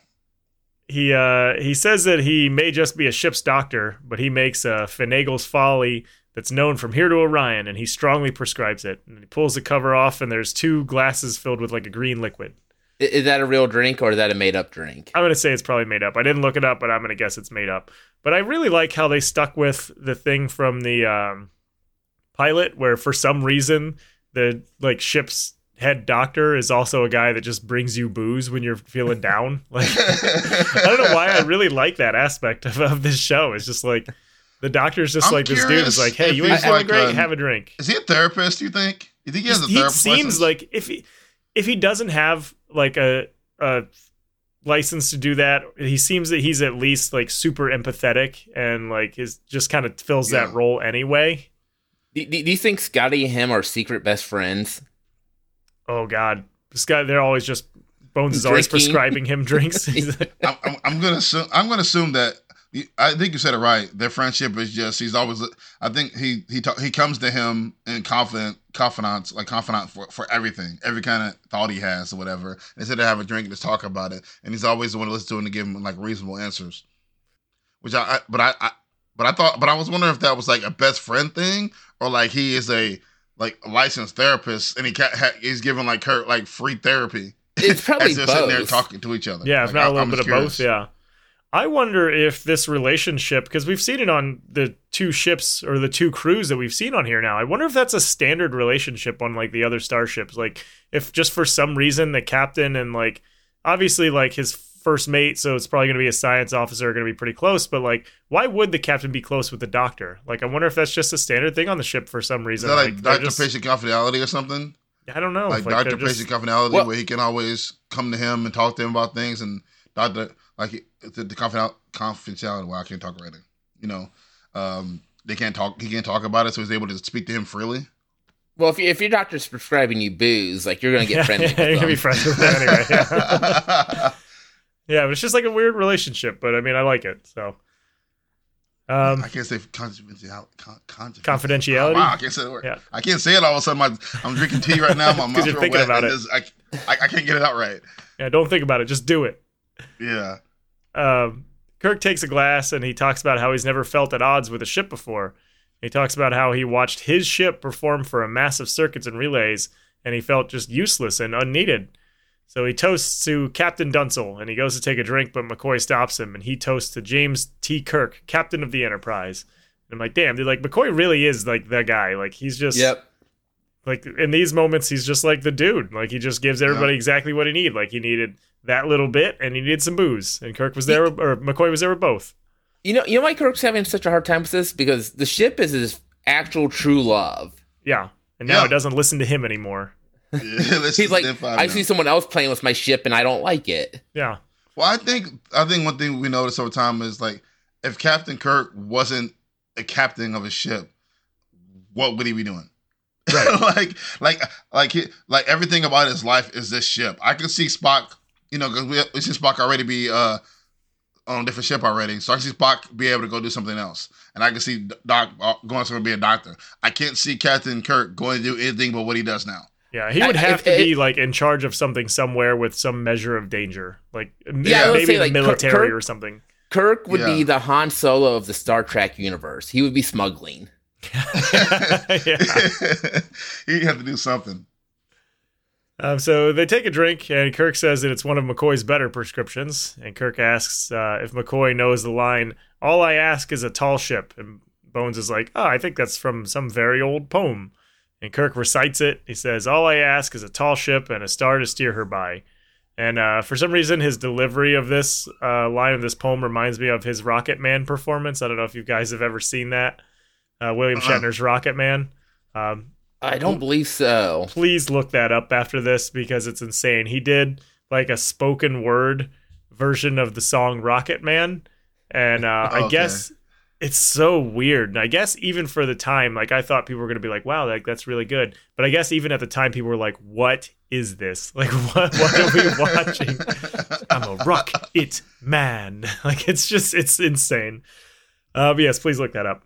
[SPEAKER 1] he uh he says that he may just be a ship's doctor, but he makes a Finagle's folly that's known from here to Orion, and he strongly prescribes it. And he pulls the cover off, and there's two glasses filled with like a green liquid.
[SPEAKER 3] Is that a real drink or is that a made up drink?
[SPEAKER 1] I'm gonna say it's probably made up. I didn't look it up, but I'm gonna guess it's made up. But I really like how they stuck with the thing from the um, pilot, where for some reason the like ship's head doctor is also a guy that just brings you booze when you're feeling down. Like I don't know why I really like that aspect of, of this show. It's just like the doctor's just
[SPEAKER 2] I'm
[SPEAKER 1] like this dude is like, hey, you ain't
[SPEAKER 2] he's
[SPEAKER 1] feeling
[SPEAKER 2] like,
[SPEAKER 1] great?
[SPEAKER 2] um,
[SPEAKER 1] Have a drink.
[SPEAKER 2] Is he a therapist? You think? You think he has a therapist?
[SPEAKER 1] he
[SPEAKER 2] therapist?
[SPEAKER 1] seems
[SPEAKER 2] license?
[SPEAKER 1] like if he if he doesn't have like a a license to do that, he seems that he's at least like super empathetic and like is just kind of fills that role anyway.
[SPEAKER 3] Do, do, do you think Scotty and him are secret best friends?
[SPEAKER 1] Oh God, this guy they're always just Bones is always prescribing him drinks.
[SPEAKER 2] I'm, I'm, I'm gonna assume. I'm gonna assume that. I think you said it right. Their friendship is just. He's always. I think he he talk, he comes to him in confident confidants like confidant for, for everything, every kind of thought he has or whatever. Instead of have a drink and just talk about it, and he's always the one to listen to him and give him like reasonable answers. Which I, I but I, I but I thought but I was wondering if that was like a best friend thing or like he is a like licensed therapist and he ca- ha, he's giving like her like free therapy.
[SPEAKER 3] It's probably
[SPEAKER 2] as they're sitting there
[SPEAKER 3] both.
[SPEAKER 2] talking to each other.
[SPEAKER 1] yeah, if
[SPEAKER 2] Like,
[SPEAKER 1] not a
[SPEAKER 2] I-
[SPEAKER 1] little
[SPEAKER 2] I'm
[SPEAKER 1] bit of both. Yeah. I wonder if this relationship, because we've seen it on the two ships or the two crews that we've seen on here now. I wonder if that's a standard relationship on like the other starships. Like, if just for some reason the captain and like obviously like his first mate, so it's probably going to be a science officer, going to be pretty close. But like, why would the captain be close with the doctor? Like, I wonder if that's just a standard thing on the ship for some
[SPEAKER 2] Is
[SPEAKER 1] reason.
[SPEAKER 2] that like,
[SPEAKER 1] they're
[SPEAKER 2] doctor
[SPEAKER 1] just-
[SPEAKER 2] patient confidentiality or something?
[SPEAKER 1] I don't know.
[SPEAKER 2] like
[SPEAKER 1] if,
[SPEAKER 2] doctor
[SPEAKER 1] they're just-
[SPEAKER 2] patient confidentiality,
[SPEAKER 3] Well-
[SPEAKER 2] where he can always come to him and talk to him about things, and doctor like the, the confidential confidentiality. Well, I can't talk right now. You know, um, they can't talk. He can't talk about it, so he's able to speak to him freely.
[SPEAKER 3] Well, if, you, if your doctor's prescribing you booze, like you're gonna get friendly. with
[SPEAKER 1] you're gonna be
[SPEAKER 3] them.
[SPEAKER 1] friends with them anyway. Yeah. Yeah, but it's just like a weird relationship, but I mean, I like it. So, um,
[SPEAKER 2] I can't say confidentiality. Con, con,
[SPEAKER 1] Confidentiality?
[SPEAKER 2] Wow, I can't say the word.
[SPEAKER 1] Yeah.
[SPEAKER 2] I can't say it all of a sudden. My, I'm drinking tea right now. My mouth
[SPEAKER 1] you're thinking
[SPEAKER 2] wet,
[SPEAKER 1] about it.
[SPEAKER 2] I, I, I can't get it out right.
[SPEAKER 1] yeah, don't think about it. Just do it.
[SPEAKER 2] Yeah.
[SPEAKER 1] Um, Kirk takes a glass and he talks about how he's never felt at odds with a ship before. He talks about how he watched his ship perform for a massive circuits and relays, and he felt just useless and unneeded. So he toasts to Captain Dunsel, and he goes to take a drink, but McCoy stops him, and he toasts to James T. Kirk, Captain of the Enterprise. And I'm like, damn, dude, like McCoy really is like the guy. Like he's just
[SPEAKER 3] Yep.
[SPEAKER 1] like in these moments, he's just like the dude. Like he just gives everybody exactly what he needed. Like he needed that little bit, and he needed some booze, and Kirk was there, or McCoy was there with both.
[SPEAKER 3] You know, you know why Kirk's having such a hard time with this because the ship is his actual true love.
[SPEAKER 1] Yeah. And now
[SPEAKER 2] Yeah.
[SPEAKER 1] it doesn't listen to him anymore.
[SPEAKER 2] Yeah
[SPEAKER 3] He's like, I
[SPEAKER 2] out.
[SPEAKER 3] see someone else playing with my ship and I don't like it.
[SPEAKER 1] Yeah.
[SPEAKER 2] Well, I think I think one thing we notice over time is like if Captain Kirk wasn't a captain of a ship, what would he be doing?
[SPEAKER 1] Right.
[SPEAKER 2] like like like he, like everything about his life is this ship. I can see Spock, you know, because we, we see Spock already be uh on a different ship already, so I can see Spock be able to go do something else, and I can see Doc uh, going to be a doctor. I can't see Captain Kirk going to do anything but what he does now.
[SPEAKER 1] Yeah. He would
[SPEAKER 3] I-
[SPEAKER 1] have
[SPEAKER 3] if-
[SPEAKER 1] to be
[SPEAKER 3] it-
[SPEAKER 1] like in charge of something somewhere with some measure of danger. Like
[SPEAKER 3] Yeah, I
[SPEAKER 1] maybe
[SPEAKER 3] say,
[SPEAKER 1] the
[SPEAKER 3] like,
[SPEAKER 1] military
[SPEAKER 3] Kirk-
[SPEAKER 1] or something.
[SPEAKER 3] Kirk would
[SPEAKER 2] Yeah.
[SPEAKER 3] be the Han Solo of the Star Trek universe. He would be smuggling.
[SPEAKER 1] yeah.
[SPEAKER 2] you have to do something.
[SPEAKER 1] Um, so they take a drink, and Kirk says that it's one of McCoy's better prescriptions. And Kirk asks uh, if McCoy knows the line, All I ask is a tall ship. And Bones is like, Oh, I think that's from some very old poem. And Kirk recites it. He says, All I ask is a tall ship and a star to steer her by. And uh, for some reason, his delivery of this uh, line of this poem reminds me of his Rocket Man performance. I don't know if you guys have ever seen that. Uh, William
[SPEAKER 2] Uh-uh.
[SPEAKER 1] Shatner's Rocket Man. Um,
[SPEAKER 3] I don't believe so.
[SPEAKER 1] please look that up after this because it's insane. He did like a spoken word version of the song Rocket Man. And uh, I
[SPEAKER 2] Okay.
[SPEAKER 1] guess it's so weird. And I guess even for the time, like I thought people were going to be like, wow, like that's really good. But I guess even at the time, people were like, what is this? Like, what, what are we watching? I'm a rocket man. Like it's just it's insane. Uh, but yes, please look that up.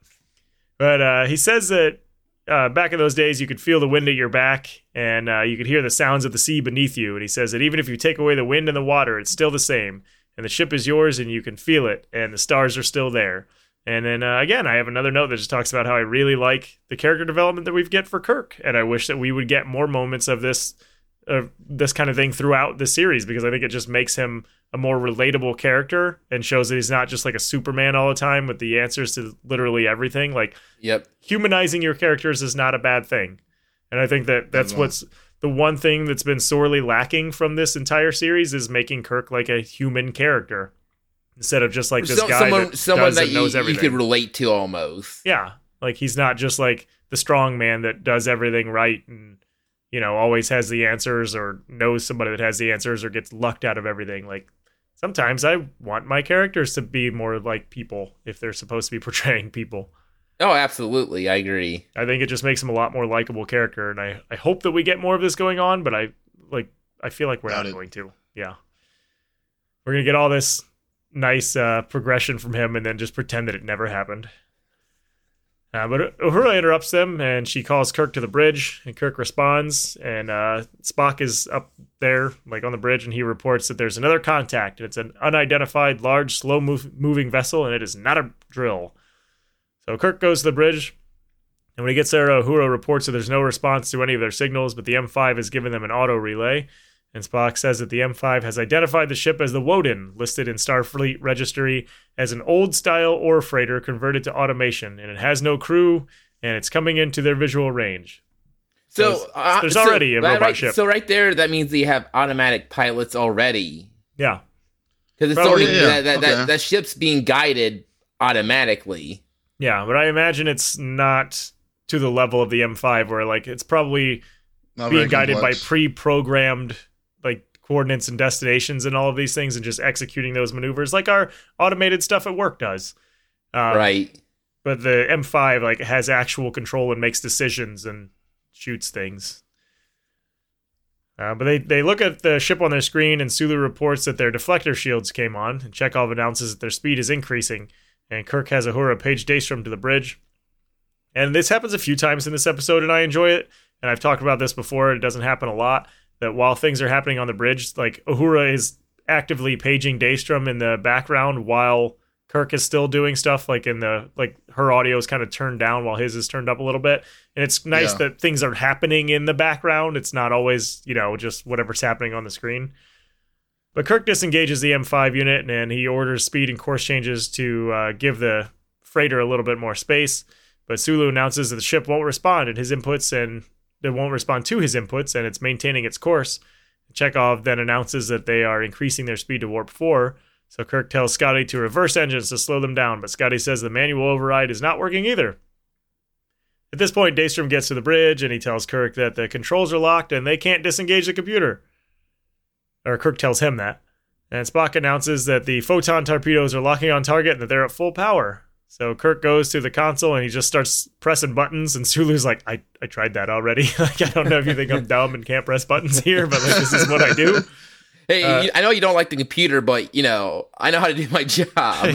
[SPEAKER 1] But uh, he says that uh, back in those days, you could feel the wind at your back and uh, you could hear the sounds of the sea beneath you. And he says that even if you take away the wind and the water, it's still the same. And the ship is yours and you can feel it, and the stars are still there. And then uh, again, I have another note that just talks about how I really like the character development that we've get for Kirk, and I wish that we would get more moments of this, of this kind of thing throughout the series because I think it just makes him a more relatable character and shows that he's not just like a Superman all the time with the answers to literally everything. Like
[SPEAKER 3] Yep.
[SPEAKER 1] humanizing your characters is not a bad thing. And I think that that's what's the one thing that's been sorely lacking from this entire series is making Kirk like a human character instead of just like this
[SPEAKER 3] Some-
[SPEAKER 1] guy
[SPEAKER 3] someone
[SPEAKER 1] that
[SPEAKER 3] someone
[SPEAKER 1] does
[SPEAKER 3] that
[SPEAKER 1] and
[SPEAKER 3] you,
[SPEAKER 1] knows
[SPEAKER 3] you
[SPEAKER 1] everything.
[SPEAKER 3] could relate to almost.
[SPEAKER 1] yeah, like he's not just like the strong man that does everything right and you know always has the answers or knows somebody that has the answers or gets lucked out of everything. Like sometimes I want my characters to be more like people if they're supposed to be portraying people.
[SPEAKER 3] Oh, absolutely. I agree.
[SPEAKER 1] I think it just makes him a lot more likable character, and I, I hope that we get more of this going on, but I like I feel like we're
[SPEAKER 2] Doubt
[SPEAKER 1] not
[SPEAKER 2] it.
[SPEAKER 1] going to. Yeah, we're gonna get all this nice uh, progression from him, and then just pretend that it never happened. Uh, but Uhura interrupts them, and she calls Kirk to the bridge, and Kirk responds, and uh, Spock is up there, like on the bridge, and he reports that there's another contact, and it's an unidentified, large, slow move- moving vessel, and it is not a drill. So Kirk goes to the bridge, and when he gets there, Uhura reports that there's no response to any of their signals, but the M5 has given them an auto relay. And Spock says that the M5 has identified the ship as the Woden, listed in Starfleet registry as an old style ore freighter converted to automation, and it has no crew, and it's coming into their visual range.
[SPEAKER 3] So
[SPEAKER 1] There's-
[SPEAKER 3] uh,
[SPEAKER 1] there's
[SPEAKER 3] so
[SPEAKER 1] already a robot
[SPEAKER 3] right,
[SPEAKER 1] ship.
[SPEAKER 3] So right there, that means they have automatic pilots already.
[SPEAKER 1] Yeah.
[SPEAKER 3] Because it's
[SPEAKER 1] Oh,
[SPEAKER 3] already
[SPEAKER 2] yeah, yeah.
[SPEAKER 3] that, that, that,
[SPEAKER 2] Okay.
[SPEAKER 3] that ship's being guided automatically.
[SPEAKER 1] Yeah, but I imagine it's not to the level of the M5 where like it's probably
[SPEAKER 2] Not
[SPEAKER 1] being guided
[SPEAKER 2] complex.
[SPEAKER 1] by pre-programmed like coordinates and destinations and all of these things and just executing those maneuvers like our automated stuff at work does. Uh,
[SPEAKER 3] right.
[SPEAKER 1] But the M5 like has actual control and makes decisions and shoots things. Uh, but they, they look at the ship on their screen, and Sulu reports that their deflector shields came on, and Chekov announces that their speed is increasing, and Kirk has Uhura page Daystrom to the bridge. And this happens a few times in this episode, and I enjoy it. And I've talked about this before, it doesn't happen a lot. That while things are happening on the bridge, like Uhura is actively paging Daystrom in the background while Kirk is still doing stuff like in the like her audio is kind of turned down while his is turned up a little bit. And it's nice
[SPEAKER 2] Yeah.
[SPEAKER 1] that things are happening in the background. It's not always, you know, just whatever's happening on the screen. But Kirk disengages the M5 unit and he orders speed and course changes to uh, give the freighter a little bit more space. But Sulu announces that the ship won't respond and his inputs and it won't respond to his inputs and it's maintaining its course. Chekov then announces that they are increasing their speed to warp 4. So Kirk tells Scotty to reverse engines to slow them down, but Scotty says the manual override is not working either. At this point, Daystrom gets to the bridge and he tells Kirk that the controls are locked and they can't disengage the computer. Or Kirk tells him that. And Spock announces that the photon torpedoes are locking on target and that they're at full power. So Kirk goes to the console and he just starts pressing buttons, and Sulu's like, I, I tried that already. like, I don't know if you think I'm dumb and can't press buttons here, but like, this is what I do.
[SPEAKER 3] Hey,
[SPEAKER 1] Uh,
[SPEAKER 3] I know you don't like the computer, but you know I know how to do my job.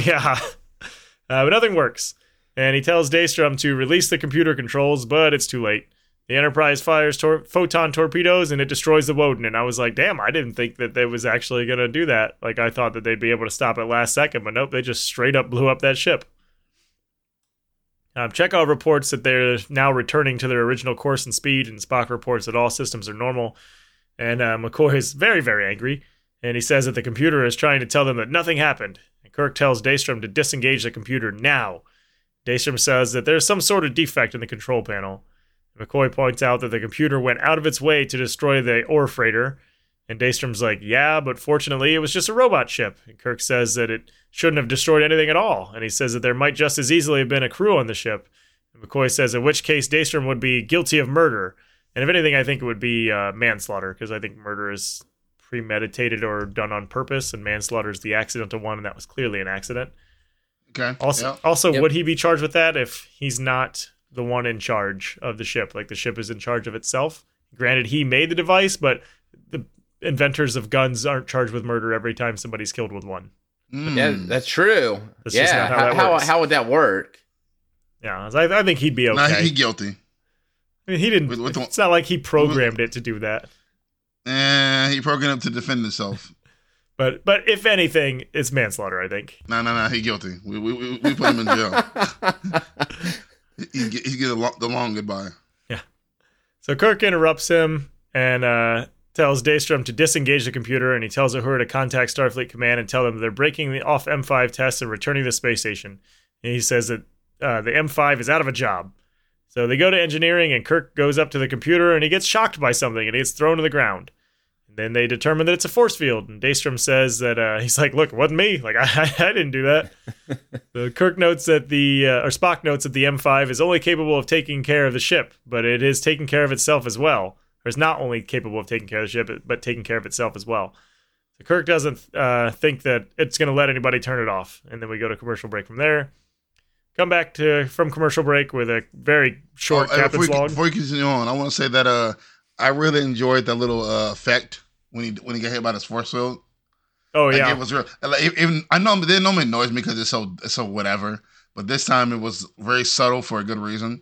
[SPEAKER 1] yeah. Uh, but nothing works. And he tells Daystrom to release the computer controls, but it's too late. The Enterprise fires tor- photon torpedoes and it destroys the Woden. And I was like, damn, I didn't think that they was actually going to do that. Like, I thought that they'd be able to stop it last second, but nope, they just straight up blew up that ship. Um, Chekov reports that they're now returning to their original course and speed, and Spock reports that all systems are normal. And uh, McCoy is very, very angry, and he says that the computer is trying to tell them that nothing happened. And Kirk tells Daystrom to disengage the computer now. Daystrom says that there's some sort of defect in the control panel. McCoy points out that the computer went out of its way to destroy the ore freighter. And Daystrom's like, yeah, but fortunately it was just a robot ship. And Kirk says that it shouldn't have destroyed anything at all. And he says that there might just as easily have been a crew on the ship. And McCoy says, in which case Daystrom would be guilty of murder. And if anything, I think it would be uh, manslaughter, because I think murder is premeditated or done on purpose, and manslaughter is the accidental one, and that was clearly an accident.
[SPEAKER 2] Okay.
[SPEAKER 1] Also,
[SPEAKER 2] yeah.
[SPEAKER 1] also,
[SPEAKER 3] Yep.
[SPEAKER 1] would he be charged with that if he's not the one in charge of the ship? Like the ship is in charge of itself. Granted, he made the device, but the inventors of guns aren't charged with murder every time somebody's killed with one.
[SPEAKER 2] Mm.
[SPEAKER 3] Yeah, that's true.
[SPEAKER 1] That's just
[SPEAKER 3] yeah,
[SPEAKER 1] not how
[SPEAKER 3] how,
[SPEAKER 1] that
[SPEAKER 3] how,
[SPEAKER 1] works.
[SPEAKER 3] how would that work?
[SPEAKER 1] Yeah, I, I think he'd be okay.
[SPEAKER 2] Nah, he, he guilty.
[SPEAKER 1] I mean, he didn't.
[SPEAKER 2] With- with the-
[SPEAKER 1] it's not like he programmed it to do that.
[SPEAKER 2] And he programmed him to defend himself.
[SPEAKER 1] But but if anything, it's manslaughter. I think.
[SPEAKER 2] No, no, no. He guilty. We we, we, we put him in jail. he get, he get a lo- the long goodbye. Yeah.
[SPEAKER 1] So Kirk interrupts him and uh, tells Daystrom to disengage the computer, and he tells Uhura to contact Starfleet Command and tell them they're breaking the off M5 test and returning to the space station. And he says that uh, the M5 is out of a job. So they go to engineering, and Kirk goes up to the computer, and he gets shocked by something, and he gets thrown to the ground. And then they determine that it's a force field, and Daystrom says that uh, he's like, "Look, it wasn't me. Like I, I didn't do that." So Kirk notes that the uh, or Spock notes that the M5 is only capable of taking care of the ship, but it is taking care of itself as well. Or is not only capable of taking care of the ship, but taking care of itself as well. So Kirk doesn't uh, think that it's going to let anybody turn it off, and then we go to commercial break from there. Come back to from commercial break with a very short
[SPEAKER 2] Oh,
[SPEAKER 1] captain's
[SPEAKER 2] before,
[SPEAKER 1] log.
[SPEAKER 2] before you continue on, I want to say that uh, I really enjoyed that little uh, effect when he when he got hit by his force field.
[SPEAKER 1] oh
[SPEAKER 2] Like,
[SPEAKER 1] yeah,
[SPEAKER 2] it was real. Like, even I know they normally annoys me because it's so it's so whatever, but this time it was very subtle for a good reason.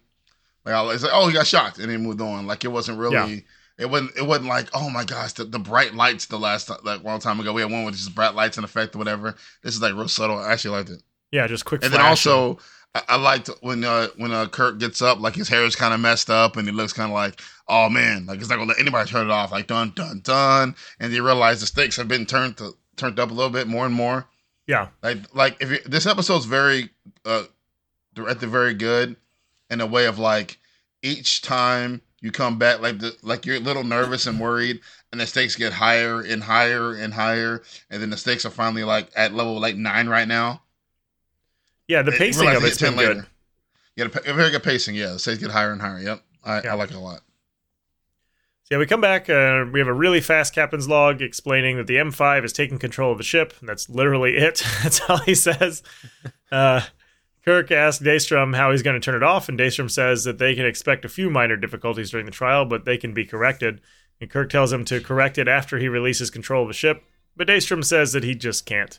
[SPEAKER 2] Like I was like, oh, he got shocked, and he moved on. Like it wasn't really.
[SPEAKER 1] Yeah.
[SPEAKER 2] It wasn't. It wasn't like, oh my gosh, the, the bright lights. The last ti- like one time ago, we had one with just bright lights and effect or whatever. This is like real subtle. I actually liked it.
[SPEAKER 1] yeah, just quick.
[SPEAKER 2] And then also, I, I liked when uh, when uh, Kirk gets up, like his hair is kind of messed up, and he looks kind of like, oh man, like it's not gonna let anybody turn it off. Like done, done, done. and you realize the stakes have been turned to turned up a little bit more and more.
[SPEAKER 1] yeah,
[SPEAKER 2] Like like if you, this episode's very uh at the very good in a way of like each time you come back like the like you're a little nervous and worried and the stakes get higher and higher and higher and then the stakes are finally like at level like nine right now
[SPEAKER 1] yeah. The pacing
[SPEAKER 2] realize
[SPEAKER 1] of
[SPEAKER 2] they
[SPEAKER 1] it's
[SPEAKER 2] hit
[SPEAKER 1] been
[SPEAKER 2] 10
[SPEAKER 1] good.
[SPEAKER 2] Yeah, the, pa- very good pacing. Yeah, the stakes get higher and higher. Yep, I,
[SPEAKER 1] Yeah.
[SPEAKER 2] I like it a lot.
[SPEAKER 1] So yeah, we come back. Uh, we have a really fast captain's log explaining that the M5 is taking control of the ship. And that's literally it. that's all he says. Uh, Kirk asks Daystrom how he's going to turn it off, and Daystrom says that they can expect a few minor difficulties during the trial, but they can be corrected. And Kirk tells him to correct it after he releases control of the ship, but Daystrom says that he just can't.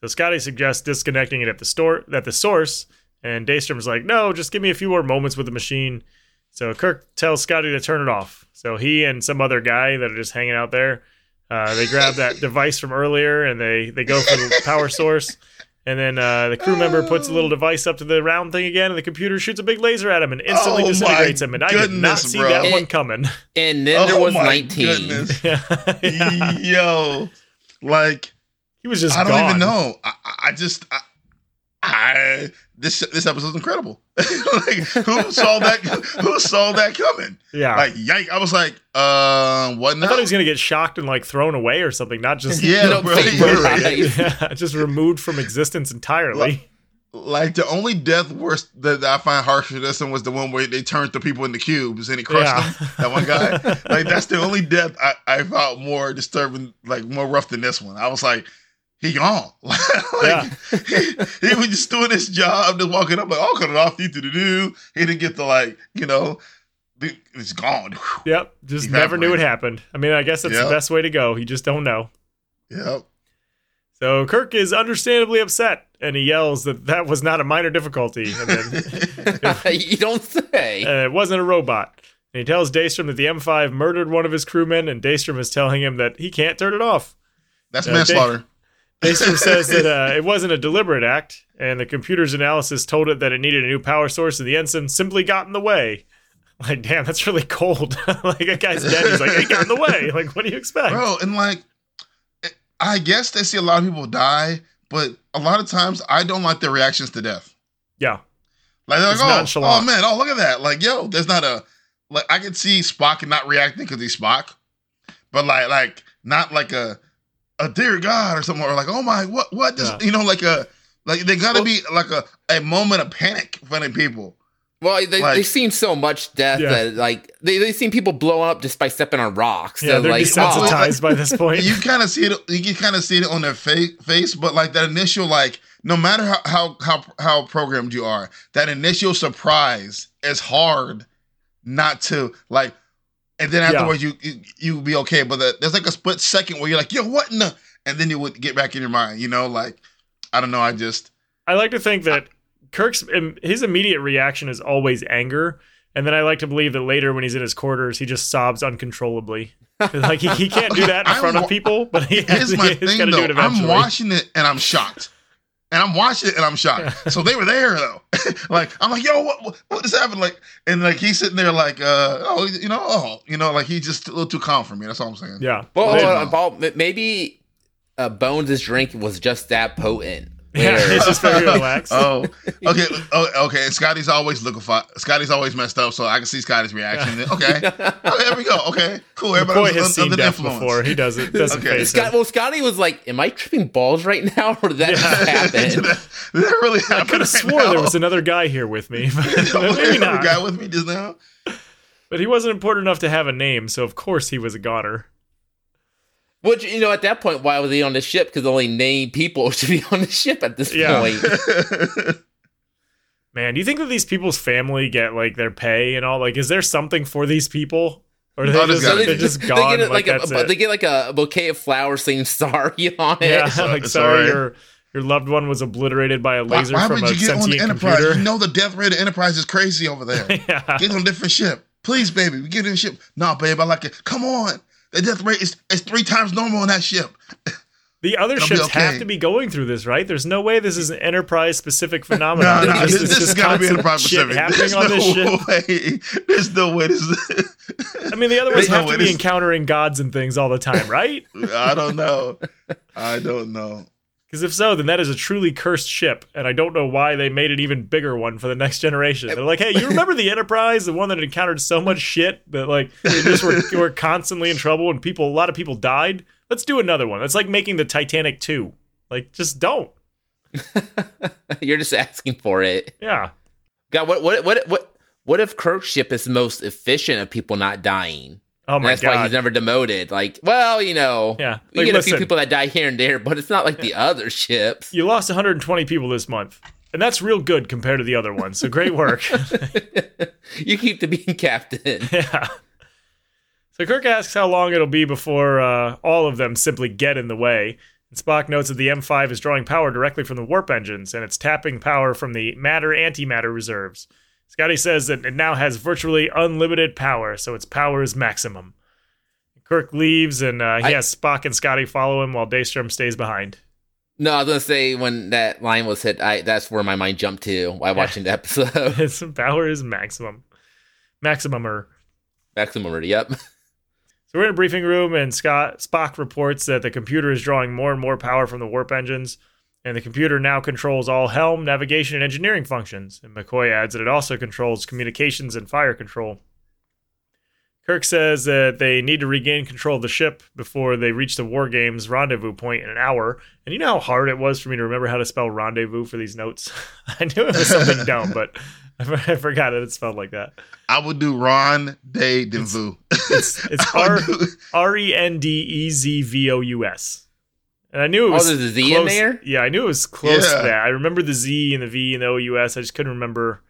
[SPEAKER 1] So Scotty suggests disconnecting it at the store at the source, and Daystrom's like, "No, just give me a few more moments with the machine." So Kirk tells Scotty to turn it off. So he and some other guy that are just hanging out there, uh, they grab that device from earlier and they they go for the power source. And then uh, the crew member puts a little device up to the round thing again, and the computer shoots a big laser at him and instantly
[SPEAKER 2] Oh
[SPEAKER 1] disintegrates him. And I did not see
[SPEAKER 2] bro.
[SPEAKER 1] that
[SPEAKER 3] It-
[SPEAKER 1] one coming.
[SPEAKER 3] And then there
[SPEAKER 2] Oh
[SPEAKER 3] was
[SPEAKER 2] my
[SPEAKER 3] 19.
[SPEAKER 2] goodness.
[SPEAKER 1] yeah.
[SPEAKER 2] Yo, like
[SPEAKER 1] He was just
[SPEAKER 2] I don't
[SPEAKER 1] gone.
[SPEAKER 2] even know. I, I- I just I, I this this episode's incredible. like who saw that? Who saw that coming?
[SPEAKER 1] Yeah.
[SPEAKER 2] Like yike! I was like, uh, what
[SPEAKER 1] I
[SPEAKER 2] now?
[SPEAKER 1] thought he was gonna get shocked and like thrown away or something, not just
[SPEAKER 2] Yeah,
[SPEAKER 3] No
[SPEAKER 2] bro.
[SPEAKER 3] vaporized.
[SPEAKER 1] yeah, just removed from existence entirely.
[SPEAKER 2] like the only death worse that I find harsher than this one was the one where they turned the people into cubes and he crushed
[SPEAKER 1] Yeah.
[SPEAKER 2] them. That one guy. like that's the only death I, I felt more disturbing, like more rough than this one. I was like, he gone. like,
[SPEAKER 1] Yeah.
[SPEAKER 2] he, he was just doing his job, just walking up like, I'll cut it off. You to do. He didn't get to like, you know, it's gone.
[SPEAKER 1] Yep, just never knew it happened. I mean, I guess that's
[SPEAKER 2] Yep.
[SPEAKER 1] the best way to go. You just don't know.
[SPEAKER 2] Yep.
[SPEAKER 1] So Kirk is understandably upset, and he yells that that was not a minor difficulty, and then
[SPEAKER 3] you don't say.
[SPEAKER 1] uh, it wasn't a robot. And he tells Daystrom that the M5 murdered one of his crewmen, and Daystrom is telling him that he can't turn it off.
[SPEAKER 2] That's
[SPEAKER 1] Uh,
[SPEAKER 2] manslaughter.
[SPEAKER 1] Daystrom says that uh, it wasn't a deliberate act, and the computer's analysis told it that it needed a new power source, and the ensign simply got in the way. Like, damn, that's really cold. like, a guy's dead. He's like, he got in the way. Like, what do you expect?
[SPEAKER 2] Bro, and like, I guess they see a lot of people die, but a lot of times I don't like their reactions to death.
[SPEAKER 1] Yeah.
[SPEAKER 2] Like, they're like oh,
[SPEAKER 1] nonchalant.
[SPEAKER 2] oh man, oh look at that. Like, yo, there's not a like I can see Spock not reacting because he's Spock, but like, like not like a a dear God or something, or like, oh my, what, what, this,
[SPEAKER 1] Yeah.
[SPEAKER 2] you know, like a like they gotta
[SPEAKER 3] Well-
[SPEAKER 2] be like a a moment of panic for the people.
[SPEAKER 3] Well, they,
[SPEAKER 2] Like-
[SPEAKER 3] they've seen so much death
[SPEAKER 1] Yeah.
[SPEAKER 3] that like they they've seen people blow up just by stepping on rocks.
[SPEAKER 1] Yeah,
[SPEAKER 3] So,
[SPEAKER 1] they're
[SPEAKER 3] like,
[SPEAKER 1] desensitized oh, by this point.
[SPEAKER 2] you kind of see it you can kind of see it on their fa- face but like that initial like no matter how, how how how programmed you are that initial surprise is hard not to like and then
[SPEAKER 1] Yeah.
[SPEAKER 2] afterwards you, you you be okay. But the, there's like a split second where you're like yo what in the? And then you would get back in your mind you know like i don't know i just
[SPEAKER 1] I like to think that Kirk's his immediate reaction is always anger, and then I like to believe that later when he's in his quarters, he just sobs uncontrollably. Like he, he can't do that in
[SPEAKER 2] I'm
[SPEAKER 1] front of people, but he has,
[SPEAKER 2] here's my
[SPEAKER 1] he's
[SPEAKER 2] thing
[SPEAKER 1] got to do
[SPEAKER 2] though. I'm watching it and i'm shocked and I'm watching it and I'm shocked. so they were there though. like I'm like, yo, what, what what just happened? Like, and like he's sitting there like, uh, oh, you know, oh, you know, like he's just a little too calm for me. That's all I'm saying.
[SPEAKER 1] yeah,
[SPEAKER 3] well,
[SPEAKER 2] They-
[SPEAKER 3] uh, Paul, maybe uh, Bones' drink was just that potent.
[SPEAKER 1] Yeah, it's just very relaxed.
[SPEAKER 2] oh, okay, oh, okay. And Scotty's always liquefied. Scotty's always messed up, so I can see Scotty's reaction. Okay, okay, oh, there we go. Okay, cool. Everybody
[SPEAKER 1] McCoy has
[SPEAKER 2] un-
[SPEAKER 1] seen
[SPEAKER 2] under
[SPEAKER 1] death
[SPEAKER 2] influence.
[SPEAKER 1] before. He doesn't doesn't
[SPEAKER 2] Okay.
[SPEAKER 1] face
[SPEAKER 3] Scott,
[SPEAKER 1] it.
[SPEAKER 3] well, Scotty was like, "Am I tripping balls right now, or did that
[SPEAKER 1] Yeah.
[SPEAKER 3] just
[SPEAKER 2] Did
[SPEAKER 3] happen?"
[SPEAKER 2] that, did that really
[SPEAKER 1] I could have
[SPEAKER 2] right
[SPEAKER 1] swore there was another guy here with me, but
[SPEAKER 2] Maybe
[SPEAKER 1] maybe not.
[SPEAKER 2] guy with me just now.
[SPEAKER 1] But he wasn't important enough to have a name, so of course he was a goner.
[SPEAKER 3] Which you know, at that point, why was he on the ship? Because only named people should be on the ship at this
[SPEAKER 1] Yeah.
[SPEAKER 3] point.
[SPEAKER 1] Man, do you think that these people's family get like their pay and all? Like, is there something for these people, or they just,
[SPEAKER 2] gotta
[SPEAKER 1] they're
[SPEAKER 2] be.
[SPEAKER 1] just
[SPEAKER 3] they
[SPEAKER 1] gone?
[SPEAKER 3] get
[SPEAKER 1] like,
[SPEAKER 3] like,
[SPEAKER 1] that's
[SPEAKER 3] a,
[SPEAKER 1] it?
[SPEAKER 3] they get like a bouquet of flowers saying "sorry" on it.
[SPEAKER 1] yeah,
[SPEAKER 2] It's,
[SPEAKER 1] like
[SPEAKER 2] it's
[SPEAKER 1] sorry, your your loved one was obliterated by a laser
[SPEAKER 2] why
[SPEAKER 1] from
[SPEAKER 2] would
[SPEAKER 1] a
[SPEAKER 2] you get on the
[SPEAKER 1] sentient
[SPEAKER 2] Enterprise?
[SPEAKER 1] computer.
[SPEAKER 2] You know the death rate of Enterprise is crazy over there.
[SPEAKER 1] yeah,
[SPEAKER 2] Get on a different ship. Please, baby, we get in the ship. No, babe, I like it. Come on. The death rate is, is three times normal on that ship.
[SPEAKER 1] the other
[SPEAKER 2] It'll
[SPEAKER 1] ships have to be going through this, right? There's no way this is an Enterprise specific phenomenon.
[SPEAKER 2] No, no, this, this
[SPEAKER 1] just
[SPEAKER 2] got to be enterprise
[SPEAKER 1] specific.
[SPEAKER 2] There's no way. There's no way. This
[SPEAKER 1] I mean, the other ones
[SPEAKER 2] no
[SPEAKER 1] have
[SPEAKER 2] way
[SPEAKER 1] to be
[SPEAKER 2] this-
[SPEAKER 1] encountering gods and things all the time, right?
[SPEAKER 2] I don't know. I don't know.
[SPEAKER 1] Because if so, then that is a truly cursed ship, and I don't know why they made an even bigger one for the next generation. They're like, hey, you remember the Enterprise, the one that encountered so much shit that like they just were, were constantly in trouble and people, a lot of people died. Let's do another one. It's like making the Titanic two. Like, just don't.
[SPEAKER 3] You're just asking for it.
[SPEAKER 1] Yeah.
[SPEAKER 3] God, what what what what what if Kirk's ship is the most efficient of people not dying?
[SPEAKER 1] Oh my
[SPEAKER 3] that's why he's never demoted. Like, well, you know,
[SPEAKER 1] Yeah.
[SPEAKER 3] we
[SPEAKER 1] Like,
[SPEAKER 3] get a few people that die here and there, but it's not like the other ships.
[SPEAKER 1] you lost 120 people this month, and that's real good compared to the other ones. So great work.
[SPEAKER 3] you keep the being captain.
[SPEAKER 1] Yeah. So Kirk asks how long it'll be before uh, all of them simply get in the way. And Spock notes that the M5 is drawing power directly from the warp engines, and it's tapping power from the matter antimatter reserves. Scotty says that it now has virtually unlimited power, so its power is maximum. Kirk leaves, and uh, he
[SPEAKER 3] I-
[SPEAKER 1] has Spock and Scotty follow him while Daystrom stays behind.
[SPEAKER 3] No, I was gonna say when that line was hit, I that's where my mind jumped to while watching the episode.
[SPEAKER 1] His power is maximum. Maximumer.
[SPEAKER 3] Maximum, yep.
[SPEAKER 1] So we're in a briefing room, and Scott Spock reports that the computer is drawing more and more power from the warp engines, and the computer now controls all helm, navigation, and engineering functions. And McCoy adds that it also controls communications and fire control. Kirk says that they need to regain control of the ship before they reach the War Games rendezvous point in an hour. And you know how hard it was for me to remember how to spell rendezvous for these notes? I knew it was something dumb, but I forgot it. It's spelled like that.
[SPEAKER 2] I would do Denvu.
[SPEAKER 1] It's, it's
[SPEAKER 2] I
[SPEAKER 1] R
[SPEAKER 2] do-
[SPEAKER 1] R E N D E Z V O U S. And I knew it
[SPEAKER 3] Oh,
[SPEAKER 1] was
[SPEAKER 3] there's a Z in
[SPEAKER 1] close-
[SPEAKER 3] there?
[SPEAKER 1] Yeah, I knew it was close
[SPEAKER 2] Yeah.
[SPEAKER 1] to that. I remember the Z and the V and the O U S. I just couldn't remember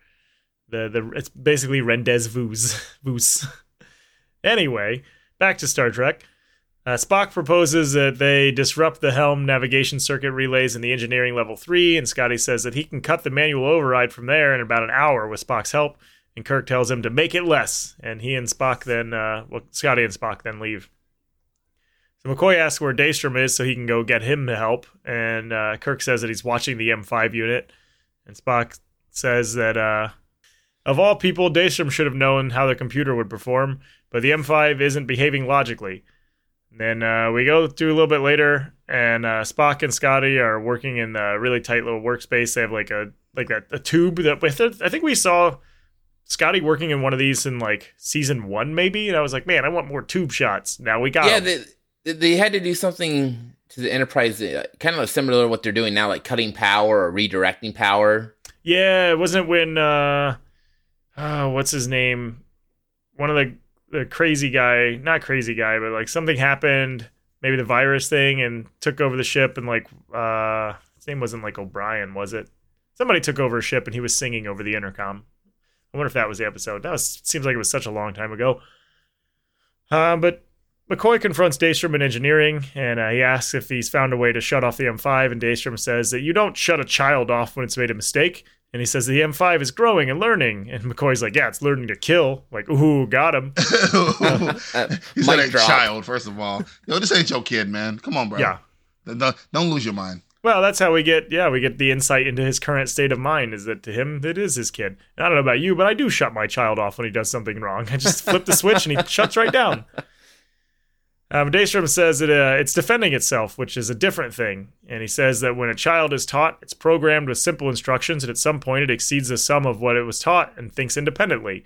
[SPEAKER 1] the the. It's basically rendezvous. Vus. anyway, back to Star Trek. Uh, Spock proposes that they disrupt the helm navigation circuit relays in the engineering level three, and Scotty says that he can cut the manual override from there in about an hour with Spock's help. and Kirk tells him to make it less. And he and Spock then, uh, well, Scotty and Spock then leave. So McCoy asks where Daystrom is so he can go get him to help. And uh, Kirk says that he's watching the M5 unit. And Spock says that uh, of all people, Daystrom should have known how the computer would perform, but the M5 isn't behaving logically. Then uh, we go through a little bit later, and uh, Spock and Scotty are working in a really tight little workspace. They have like a like that a tube that with it. I think we saw Scotty working in one of these in like season one, maybe. And I was like, man, I want more tube shots. Now we got.
[SPEAKER 3] Yeah. They, had to do something to the Enterprise, uh, kind of similar to what they're doing now, like cutting power or redirecting power.
[SPEAKER 1] Yeah, it wasn't when uh oh, what's his name? One of the the crazy guy, not crazy guy, but like something happened, maybe the virus thing and took over the ship and like uh his name wasn't like O'Brien, was it? Somebody took over a ship and he was singing over the intercom. I wonder if that was the episode. That was seems like it was such a long time ago. Uh, but McCoy confronts Daystrom in engineering, and uh, he asks if he's found a way to shut off the M5. And Daystrom says that you don't shut a child off when it's made a mistake. And he says the M5 is growing and learning. And McCoy's like, yeah, it's learning to kill. Like, ooh, got him.
[SPEAKER 3] Uh,
[SPEAKER 2] he said
[SPEAKER 3] mic
[SPEAKER 2] a child, first of all. Yo, this ain't your kid, man. Come on, bro.
[SPEAKER 1] Yeah.
[SPEAKER 2] Don't, don't lose your mind.
[SPEAKER 1] Well, that's how we get, yeah, we get the insight into his current state of mind is that to him, it is his kid. And I don't know about you, but I do shut my child off when he does something wrong. I just flip the switch and he shuts right down. Um, Daystrom says that uh, it's defending itself, which is a different thing. And he says that when a child is taught, it's programmed with simple instructions, and at some point it exceeds the sum of what it was taught and thinks independently.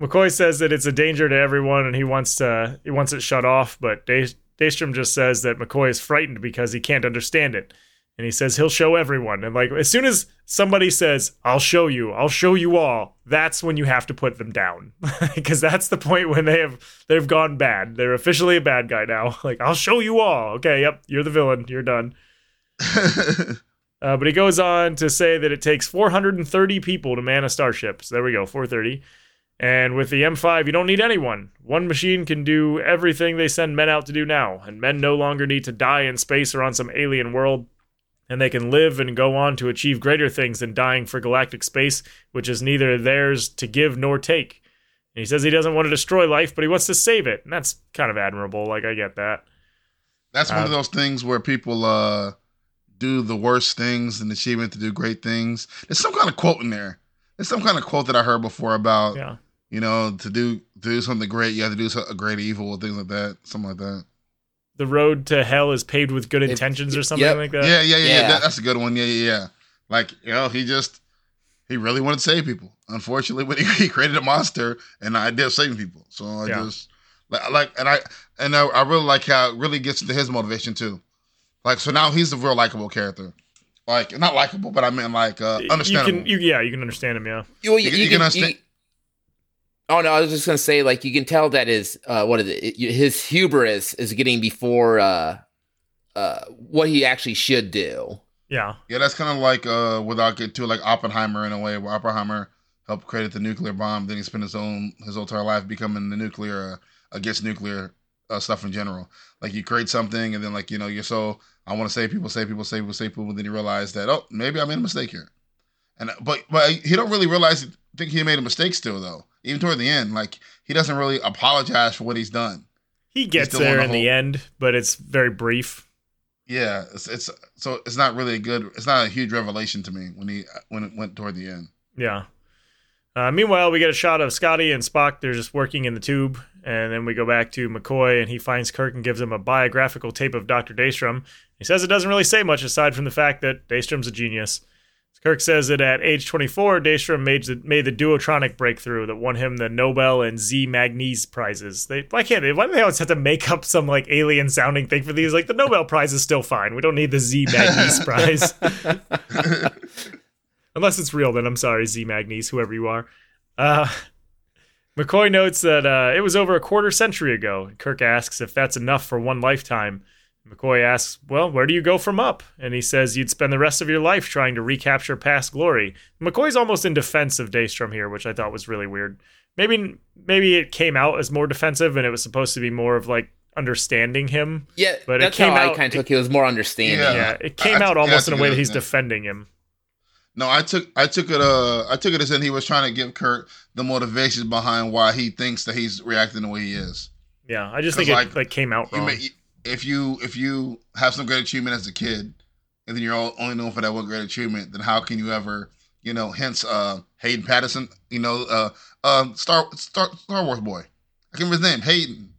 [SPEAKER 1] McCoy says that it's a danger to everyone, and he wants to he wants it shut off. But Day- Daystrom just says that McCoy is frightened because he can't understand it, and he says he'll show everyone. And like as soon as somebody says, "I'll show you," "I'll show you all," that's when you have to put them down because that's the point when they have they've gone bad. They're officially a bad guy now. Like I'll show you all. Okay, yep, you're the villain. You're done. Uh, but he goes on to say that it takes 430 people to man a starship. So there we go, 430. And with the M5, you don't need anyone. One machine can do everything they send men out to do now, and men no longer need to die in space or on some alien world. And they can live and go on to achieve greater things than dying for galactic space, which is neither theirs to give nor take. And he says he doesn't want to destroy life, but he wants to save it. And that's kind of admirable. Like, I get that.
[SPEAKER 2] That's one
[SPEAKER 1] Uh,
[SPEAKER 2] of those things where people uh, do the worst things and achievement to do great things. There's some kind of quote in there. There's some kind of quote that I heard before about,
[SPEAKER 1] Yeah.
[SPEAKER 2] you know, to do to do something great, you have to do a great evil or things like that. Something like that.
[SPEAKER 1] The road to hell is paved with good intentions or something
[SPEAKER 3] yep.
[SPEAKER 1] like that.
[SPEAKER 2] Yeah, yeah, yeah. yeah.
[SPEAKER 3] Yeah.
[SPEAKER 2] That, that's a good one. Yeah, yeah, yeah. Like, you know, he just he really wanted to save people. Unfortunately, when he, he created a monster and the idea of saving people. So I
[SPEAKER 1] Yeah.
[SPEAKER 2] just like, like and I and I, I really like how it really gets into his motivation too. Like so now he's a real likable character. Like not likable, but I mean like uh
[SPEAKER 1] You
[SPEAKER 2] understandable.
[SPEAKER 1] can, you, yeah, you can understand him. Yeah,
[SPEAKER 3] Well,
[SPEAKER 2] You- you can understand-
[SPEAKER 3] oh no, I was just gonna say, like, you can tell that his uh, what is it? it- His hubris is getting before uh, uh, what he actually should do.
[SPEAKER 1] yeah,
[SPEAKER 2] yeah, that's kind of like uh without getting too like Oppenheimer in a way where Oppenheimer helped create the nuclear bomb, then he spent his own his entire life becoming the nuclear uh, against nuclear uh, stuff in general. Like you create something and then like you know you're so I want to say people, say people, say people, save people. Then you realize that oh maybe I made a mistake here, and but but he don't really realize think he made a mistake still though. Even toward the end, like he doesn't really apologize for what he's done.
[SPEAKER 1] he gets there
[SPEAKER 2] on
[SPEAKER 1] in
[SPEAKER 2] the
[SPEAKER 1] the end, but it's very brief.
[SPEAKER 2] Yeah, it's, it's so it's not really a good. It's not a huge revelation to me when he when it went toward the end.
[SPEAKER 1] Yeah. Uh, meanwhile, we get a shot of Scotty and Spock. They're just working in the tube, and then we go back to McCoy, and he finds Kirk and gives him a biographical tape of Doctor Daystrom. He says it doesn't really say much aside from the fact that Daystrom's a genius. Kirk says that at age 24, Daystrom made the, made the duotronic breakthrough that won him the Nobel and Z Magnese prizes. They why can't they? Why do they always have to make up some like alien sounding thing for these? Like the Nobel Prize is still fine. We don't need the Z Magnese prize. Unless it's real, then I'm sorry, Z Magnese, whoever you are. Uh, McCoy notes that uh, it was over a quarter century ago. Kirk asks if that's enough for one lifetime. McCoy asks, Well, where do you go from up? And he says you'd spend the rest of your life trying to recapture past glory. McCoy's almost in defense of Daystrom here, which I thought was really weird. Maybe maybe it came out as more defensive and it was supposed to be more of like understanding him.
[SPEAKER 3] Yeah,
[SPEAKER 1] But it came
[SPEAKER 3] how
[SPEAKER 1] out-
[SPEAKER 3] I kind of took it. It was more understanding.
[SPEAKER 2] Yeah.
[SPEAKER 1] Yeah, it came
[SPEAKER 2] I-
[SPEAKER 1] out
[SPEAKER 2] yeah,
[SPEAKER 1] almost
[SPEAKER 2] that's
[SPEAKER 1] in a
[SPEAKER 2] a
[SPEAKER 1] way that he's
[SPEAKER 2] yeah.
[SPEAKER 1] defending him.
[SPEAKER 2] No, I took I took it uh I took it as in he was trying to give Kirk the motivations behind why he thinks that he's reacting the way he is.
[SPEAKER 1] Yeah, I just think it
[SPEAKER 2] like,
[SPEAKER 1] like came out
[SPEAKER 2] You
[SPEAKER 1] wrong.
[SPEAKER 2] may, if you if you have some great achievement as a kid, and then you're all, only known for that one great achievement, then how can you ever you know? Hence, uh, Hayden Patterson, you know, uh, uh, Star Star Star Wars boy. I can't remember his name. Hayden.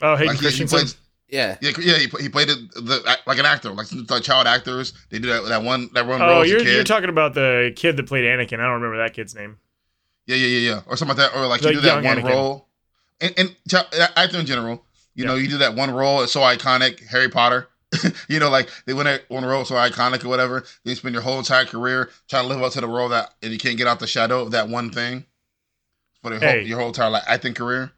[SPEAKER 1] oh, Hayden
[SPEAKER 2] Like, he, he
[SPEAKER 1] Christensen.
[SPEAKER 3] Yeah.
[SPEAKER 2] yeah, yeah, he, he played it the, like an actor, like, like child actors. They do that that one that one
[SPEAKER 1] oh,
[SPEAKER 2] role as a
[SPEAKER 1] you're
[SPEAKER 2] kid.
[SPEAKER 1] you're talking about the kid that played Anakin. I don't remember that kid's name.
[SPEAKER 2] Yeah, yeah, yeah, yeah, or something like that, or like
[SPEAKER 1] Like
[SPEAKER 2] you do that one
[SPEAKER 1] Anakin.
[SPEAKER 2] role, and, and ch- actor in general. You
[SPEAKER 1] Yeah.
[SPEAKER 2] know, you do that one role. It's so iconic. Harry Potter. you know, like they that one role so iconic or whatever. Then you spend your whole entire career trying to live up to the role that, and you can't get out the shadow of that one thing for
[SPEAKER 1] Hey.
[SPEAKER 2] your whole entire like acting career.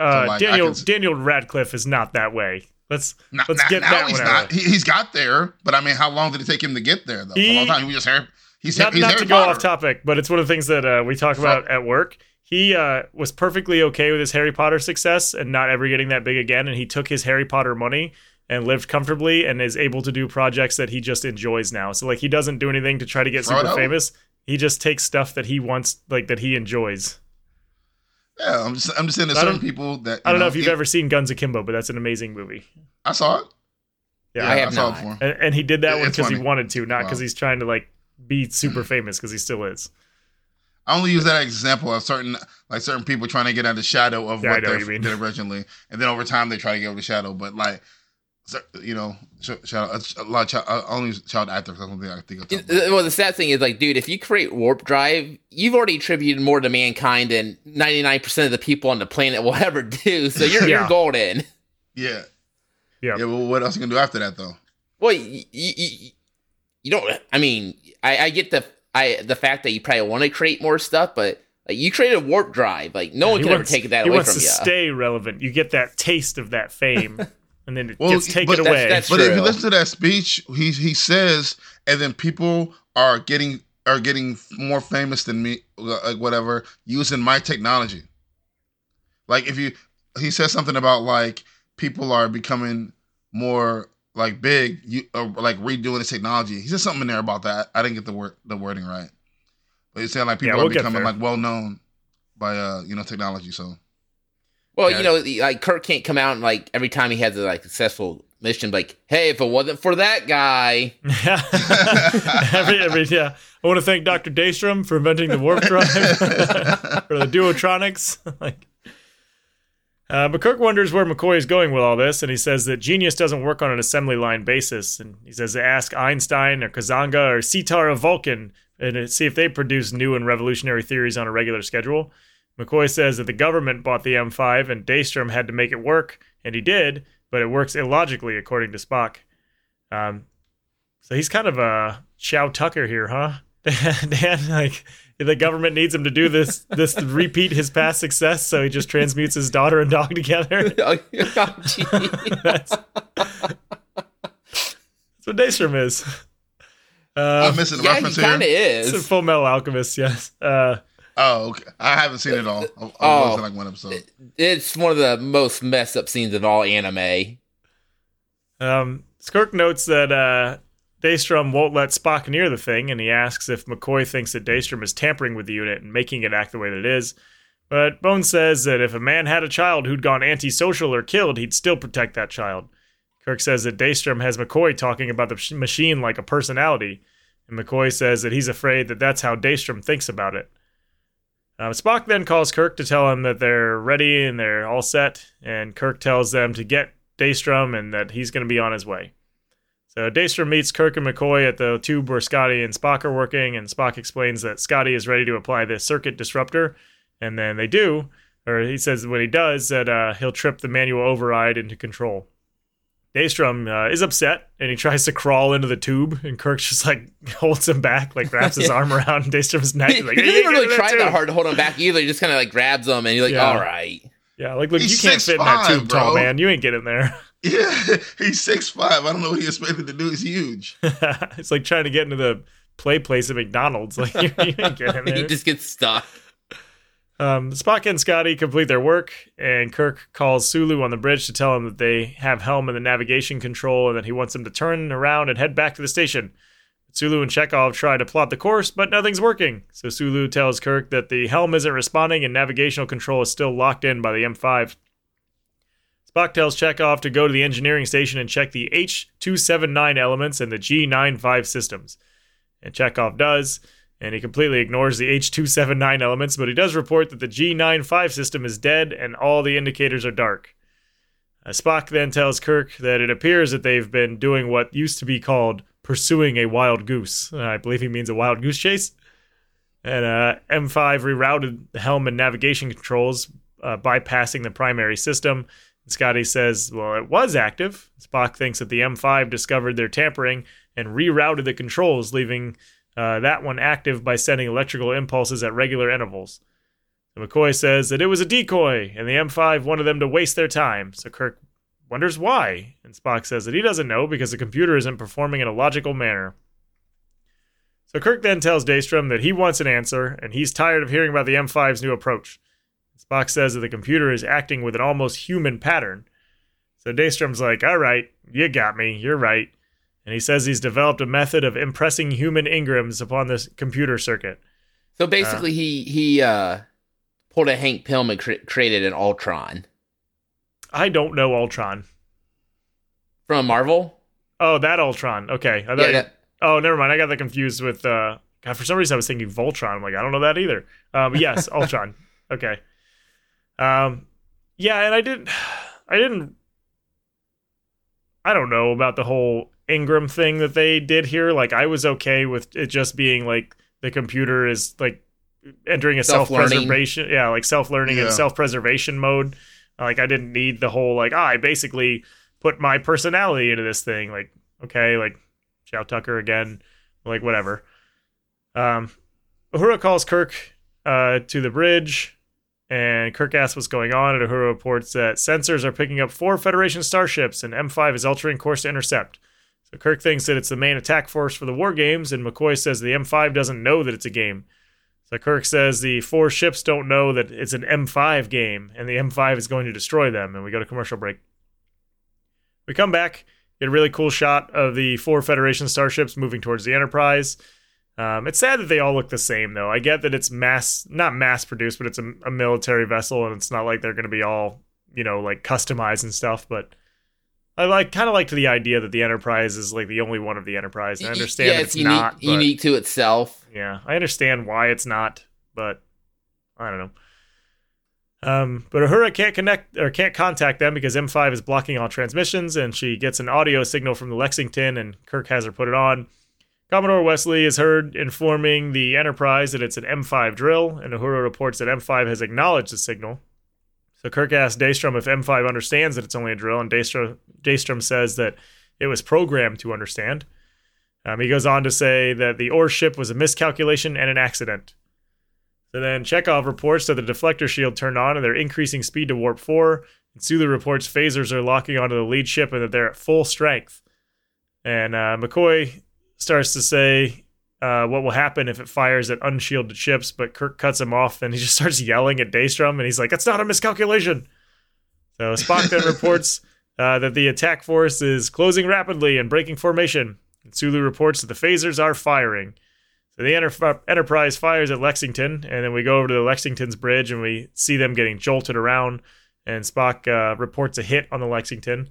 [SPEAKER 1] Uh,
[SPEAKER 2] like,
[SPEAKER 1] Daniel
[SPEAKER 2] can
[SPEAKER 1] Daniel Radcliffe is not that way. Let's
[SPEAKER 2] Now,
[SPEAKER 1] Let's
[SPEAKER 2] now-
[SPEAKER 1] get that
[SPEAKER 2] he's
[SPEAKER 1] one out
[SPEAKER 2] not. He, he's got there, but I mean, how long did it take him to get there? Though,
[SPEAKER 1] He-
[SPEAKER 2] a long time. He just Harry. He's,
[SPEAKER 1] not
[SPEAKER 2] he's
[SPEAKER 1] not
[SPEAKER 2] Harry
[SPEAKER 1] to go off topic, but it's one of the things that uh, we talk about at work. He uh, was perfectly okay with his Harry Potter success and not ever getting that big again, and he took his Harry Potter money and lived comfortably and is able to do projects that he just enjoys now. So like he doesn't do anything to try to get
[SPEAKER 2] Throw it
[SPEAKER 1] super famous. He just takes stuff that he wants, like that he enjoys.
[SPEAKER 2] Yeah, I'm just, I'm just saying. There's
[SPEAKER 1] I
[SPEAKER 2] certain people that
[SPEAKER 1] I don't know if
[SPEAKER 2] you
[SPEAKER 1] you've ever seen Guns Akimbo, but that's an amazing movie.
[SPEAKER 2] I saw it.
[SPEAKER 1] Yeah,
[SPEAKER 3] I have
[SPEAKER 2] saw
[SPEAKER 3] not.
[SPEAKER 2] it before.
[SPEAKER 1] and, and he did that
[SPEAKER 2] It-
[SPEAKER 1] one because he wanted to, not because
[SPEAKER 2] Wow.
[SPEAKER 1] he's trying to like be super famous because he still is.
[SPEAKER 2] I only use that example of certain like certain people trying to get out of the shadow of
[SPEAKER 1] Yeah,
[SPEAKER 2] what they
[SPEAKER 1] what
[SPEAKER 2] did originally, and then over time they try to get over the shadow. But like, you know, shout child, a lot of child, only child actors. That's one thing I think of.
[SPEAKER 3] Well, the sad thing is, like, dude, if you create warp drive, you've already attributed more to mankind than ninety nine percent of the people on the planet will ever do. So you're
[SPEAKER 1] Yeah.
[SPEAKER 3] you're golden.
[SPEAKER 2] Yeah,
[SPEAKER 1] Yeah.
[SPEAKER 2] yeah. Well, what else you gonna do after that though?
[SPEAKER 3] Well, you, you, you don't. I mean, I, I get the I the fact that you probably want to create more stuff, but like you created a warp drive, like no one can
[SPEAKER 1] wants-
[SPEAKER 3] ever take that
[SPEAKER 1] he
[SPEAKER 3] away
[SPEAKER 1] wants
[SPEAKER 3] from
[SPEAKER 1] to
[SPEAKER 3] you.
[SPEAKER 1] stay relevant. You get that taste of that fame, and then it
[SPEAKER 2] Well,
[SPEAKER 1] gets taken
[SPEAKER 2] but
[SPEAKER 1] away.
[SPEAKER 3] that's-
[SPEAKER 2] But if you listen to that speech, he he says, and then people are getting are getting more famous than me, uh, like whatever, using my technology. Like if you, he says something about like people are becoming more like big, you or like redoing the technology. He said something in there about that. I didn't get the word the wording right, but he's saying like people
[SPEAKER 1] Yeah, we'll
[SPEAKER 2] are becoming like well known by uh you know technology. So
[SPEAKER 3] Well,
[SPEAKER 1] Yeah.
[SPEAKER 3] you know, like Kirk can't come out and like every time he has a like successful mission, like, hey, if it wasn't for that guy,
[SPEAKER 1] every, every, yeah. I want to thank Dr. Daystrom for inventing the warp drive for the duotronics. like, uh, but Kirk wonders where McCoy is going with all this, and he says that genius doesn't work on an assembly line basis. And he says to ask Einstein or Kazanga or Sitar of Vulcan and see if they produce new and revolutionary theories on a regular schedule. McCoy says that the government bought the M5 and Daystrom had to make it work, and he did, but it works illogically, according to Spock. Um, so he's kind of a Shou Tucker here, huh? Dan, like the government needs him to do this, this to repeat his past success, so he just transmutes his daughter and dog together.
[SPEAKER 3] oh, gee.
[SPEAKER 1] that's, that's what Daystrom is. Uh,
[SPEAKER 2] I'm missing the
[SPEAKER 3] yeah, he
[SPEAKER 2] reference here.
[SPEAKER 3] kind of
[SPEAKER 1] it's a
[SPEAKER 3] is.
[SPEAKER 1] Full Metal Alchemist, yes. Uh,
[SPEAKER 2] Oh, okay. I haven't seen it all. I've, I've
[SPEAKER 3] Oh.
[SPEAKER 2] watched like one episode.
[SPEAKER 3] It's one of the most messed up scenes in all anime.
[SPEAKER 1] Um, Skirk notes that uh, Daystrom won't let Spock near the thing, and he asks if McCoy thinks that Daystrom is tampering with the unit and making it act the way that it is. But Bones says that if a man had a child who'd gone antisocial or killed, he'd still protect that child. Kirk says that Daystrom has McCoy talking about the machine like a personality, and McCoy says that he's afraid that that's how Daystrom thinks about it. Uh, Spock then calls Kirk to tell him that they're ready and they're all set, and Kirk tells them to get Daystrom and that he's going to be on his way. So Daystrom meets Kirk and McCoy at the tube where Scotty and Spock are working, and Spock explains that Scotty is ready to apply the circuit disruptor, and then they do, or he says when he does that uh, he'll trip the manual override into control. Daystrom uh, is upset and he tries to crawl into the tube, and Kirk just like holds him back, like wraps his arm around Daystrom's neck.
[SPEAKER 3] He,
[SPEAKER 1] He's like,
[SPEAKER 3] he
[SPEAKER 1] "You
[SPEAKER 3] didn't
[SPEAKER 1] can't
[SPEAKER 3] really try
[SPEAKER 1] tube."
[SPEAKER 3] that hard to hold him back either. He just kind of like grabs him and you're like,
[SPEAKER 1] Yeah.
[SPEAKER 3] all right.
[SPEAKER 1] Yeah, like look,
[SPEAKER 2] He's
[SPEAKER 1] you can't fit in that
[SPEAKER 2] 6'5",
[SPEAKER 1] tube, tall man. You ain't getting there.
[SPEAKER 2] Yeah, he's six five. I don't know what he expected to do. He's huge.
[SPEAKER 1] it's like trying to get into the play place at McDonald's. Like you, you ain't getting
[SPEAKER 3] he
[SPEAKER 1] there.
[SPEAKER 3] just gets stuck.
[SPEAKER 1] Um, Spock and Scotty complete their work, and Kirk calls Sulu on the bridge to tell him that they have Helm in the navigation control and that he wants them to turn around and head back to the station. Sulu and Chekov try to plot the course, but nothing's working. So Sulu tells Kirk that the helm isn't responding and navigational control is still locked in by the M5. Spock tells Chekov to go to the engineering station and check the H279 elements and the G95 systems. And Chekov does, and he completely ignores the H279 elements, but he does report that the G95 system is dead and all the indicators are dark. Uh, Spock then tells Kirk that it appears that they've been doing what used to be called pursuing a wild goose. Uh, I believe he means a wild goose chase. And uh, M5 rerouted the helm and navigation controls, uh, bypassing the primary system. Scotty says, well, it was active. Spock thinks that the M5 discovered their tampering and rerouted the controls, leaving uh, that one active by sending electrical impulses at regular intervals. So McCoy says that it was a decoy, and the M5 wanted them to waste their time. So Kirk wonders why, and Spock says that he doesn't know because the computer isn't performing in a logical manner. So Kirk then tells Daystrom that he wants an answer, and he's tired of hearing about the M5's new approach. Spock says that the computer is acting with an almost human pattern. So Daystrom's like, all right, you got me, you're right. And he says he's developed a method of impressing human engrams upon this computer circuit.
[SPEAKER 3] So basically, uh, he he uh, pulled a Hank Pym and cre- created an Ultron.
[SPEAKER 1] I don't know Ultron.
[SPEAKER 3] From Marvel?
[SPEAKER 1] Oh, that Ultron. Okay. I
[SPEAKER 3] yeah, that-
[SPEAKER 1] oh, never mind. I got that confused with. Uh, God, for some reason I was thinking Voltron. I'm like, I don't know that either. Um, yes, Ultron. Okay. Um, yeah, and I didn't. I didn't. I don't know about the whole engram thing that they did here. Like, I was okay with it just being like the computer is like entering a self preservation. Yeah, like self learning yeah. and self preservation mode. Like, I didn't need the whole like, oh, I basically put my personality into this thing. Like, okay, like Shou Tucker again, like whatever. Um, Uhura calls Kirk uh, to the bridge, and Kirk asks what's going on, and Uhura reports that sensors are picking up four Federation starships, and M5 is altering course to intercept. So Kirk thinks that it's the main attack force for the war games, and McCoy says the M5 doesn't know that it's a game. So Kirk says the four ships don't know that it's an M5 game, and the M5 is going to destroy them, and we go to commercial break. We come back, get a really cool shot of the four Federation starships moving towards the Enterprise. Um, it's sad that they all look the same, though. I get that it's mass, not mass produced, but it's a, a military vessel, and it's not like they're going to be all, you know, like customized and stuff. But I like kind of like the idea that the Enterprise is like the only one of the Enterprise. And I understand yeah, it's,
[SPEAKER 3] it's unique,
[SPEAKER 1] not
[SPEAKER 3] but, unique to itself.
[SPEAKER 1] Yeah, I understand why it's not, but I don't know. Um, but Uhura can't connect or can't contact them because M5 is blocking all transmissions, and she gets an audio signal from the Lexington, and Kirk has her put it on. Commodore Wesley is heard informing the Enterprise that it's an M5 drill, and Uhura reports that M5 has acknowledged the signal. So Kirk asks Daystrom if M5 understands that it's only a drill, and Daystrom, Daystrom says that it was programmed to understand. Um, he goes on to say that the ore ship was a miscalculation and an accident. So then Chekov reports that the deflector shield turned on and they're increasing speed to warp 4. And Sulu reports phasers are locking onto the lead ship and that they're at full strength. And uh, McCoy starts to say uh, what will happen if it fires at unshielded ships, but Kirk cuts him off and he just starts yelling at Daystrom and he's like, "That's not a miscalculation." So Spock then reports uh, that the attack force is closing rapidly and breaking formation. And Sulu reports that the phasers are firing. So the Enter- Enterprise fires at Lexington, and then we go over to the Lexington's bridge and we see them getting jolted around. And Spock uh, reports a hit on the Lexington.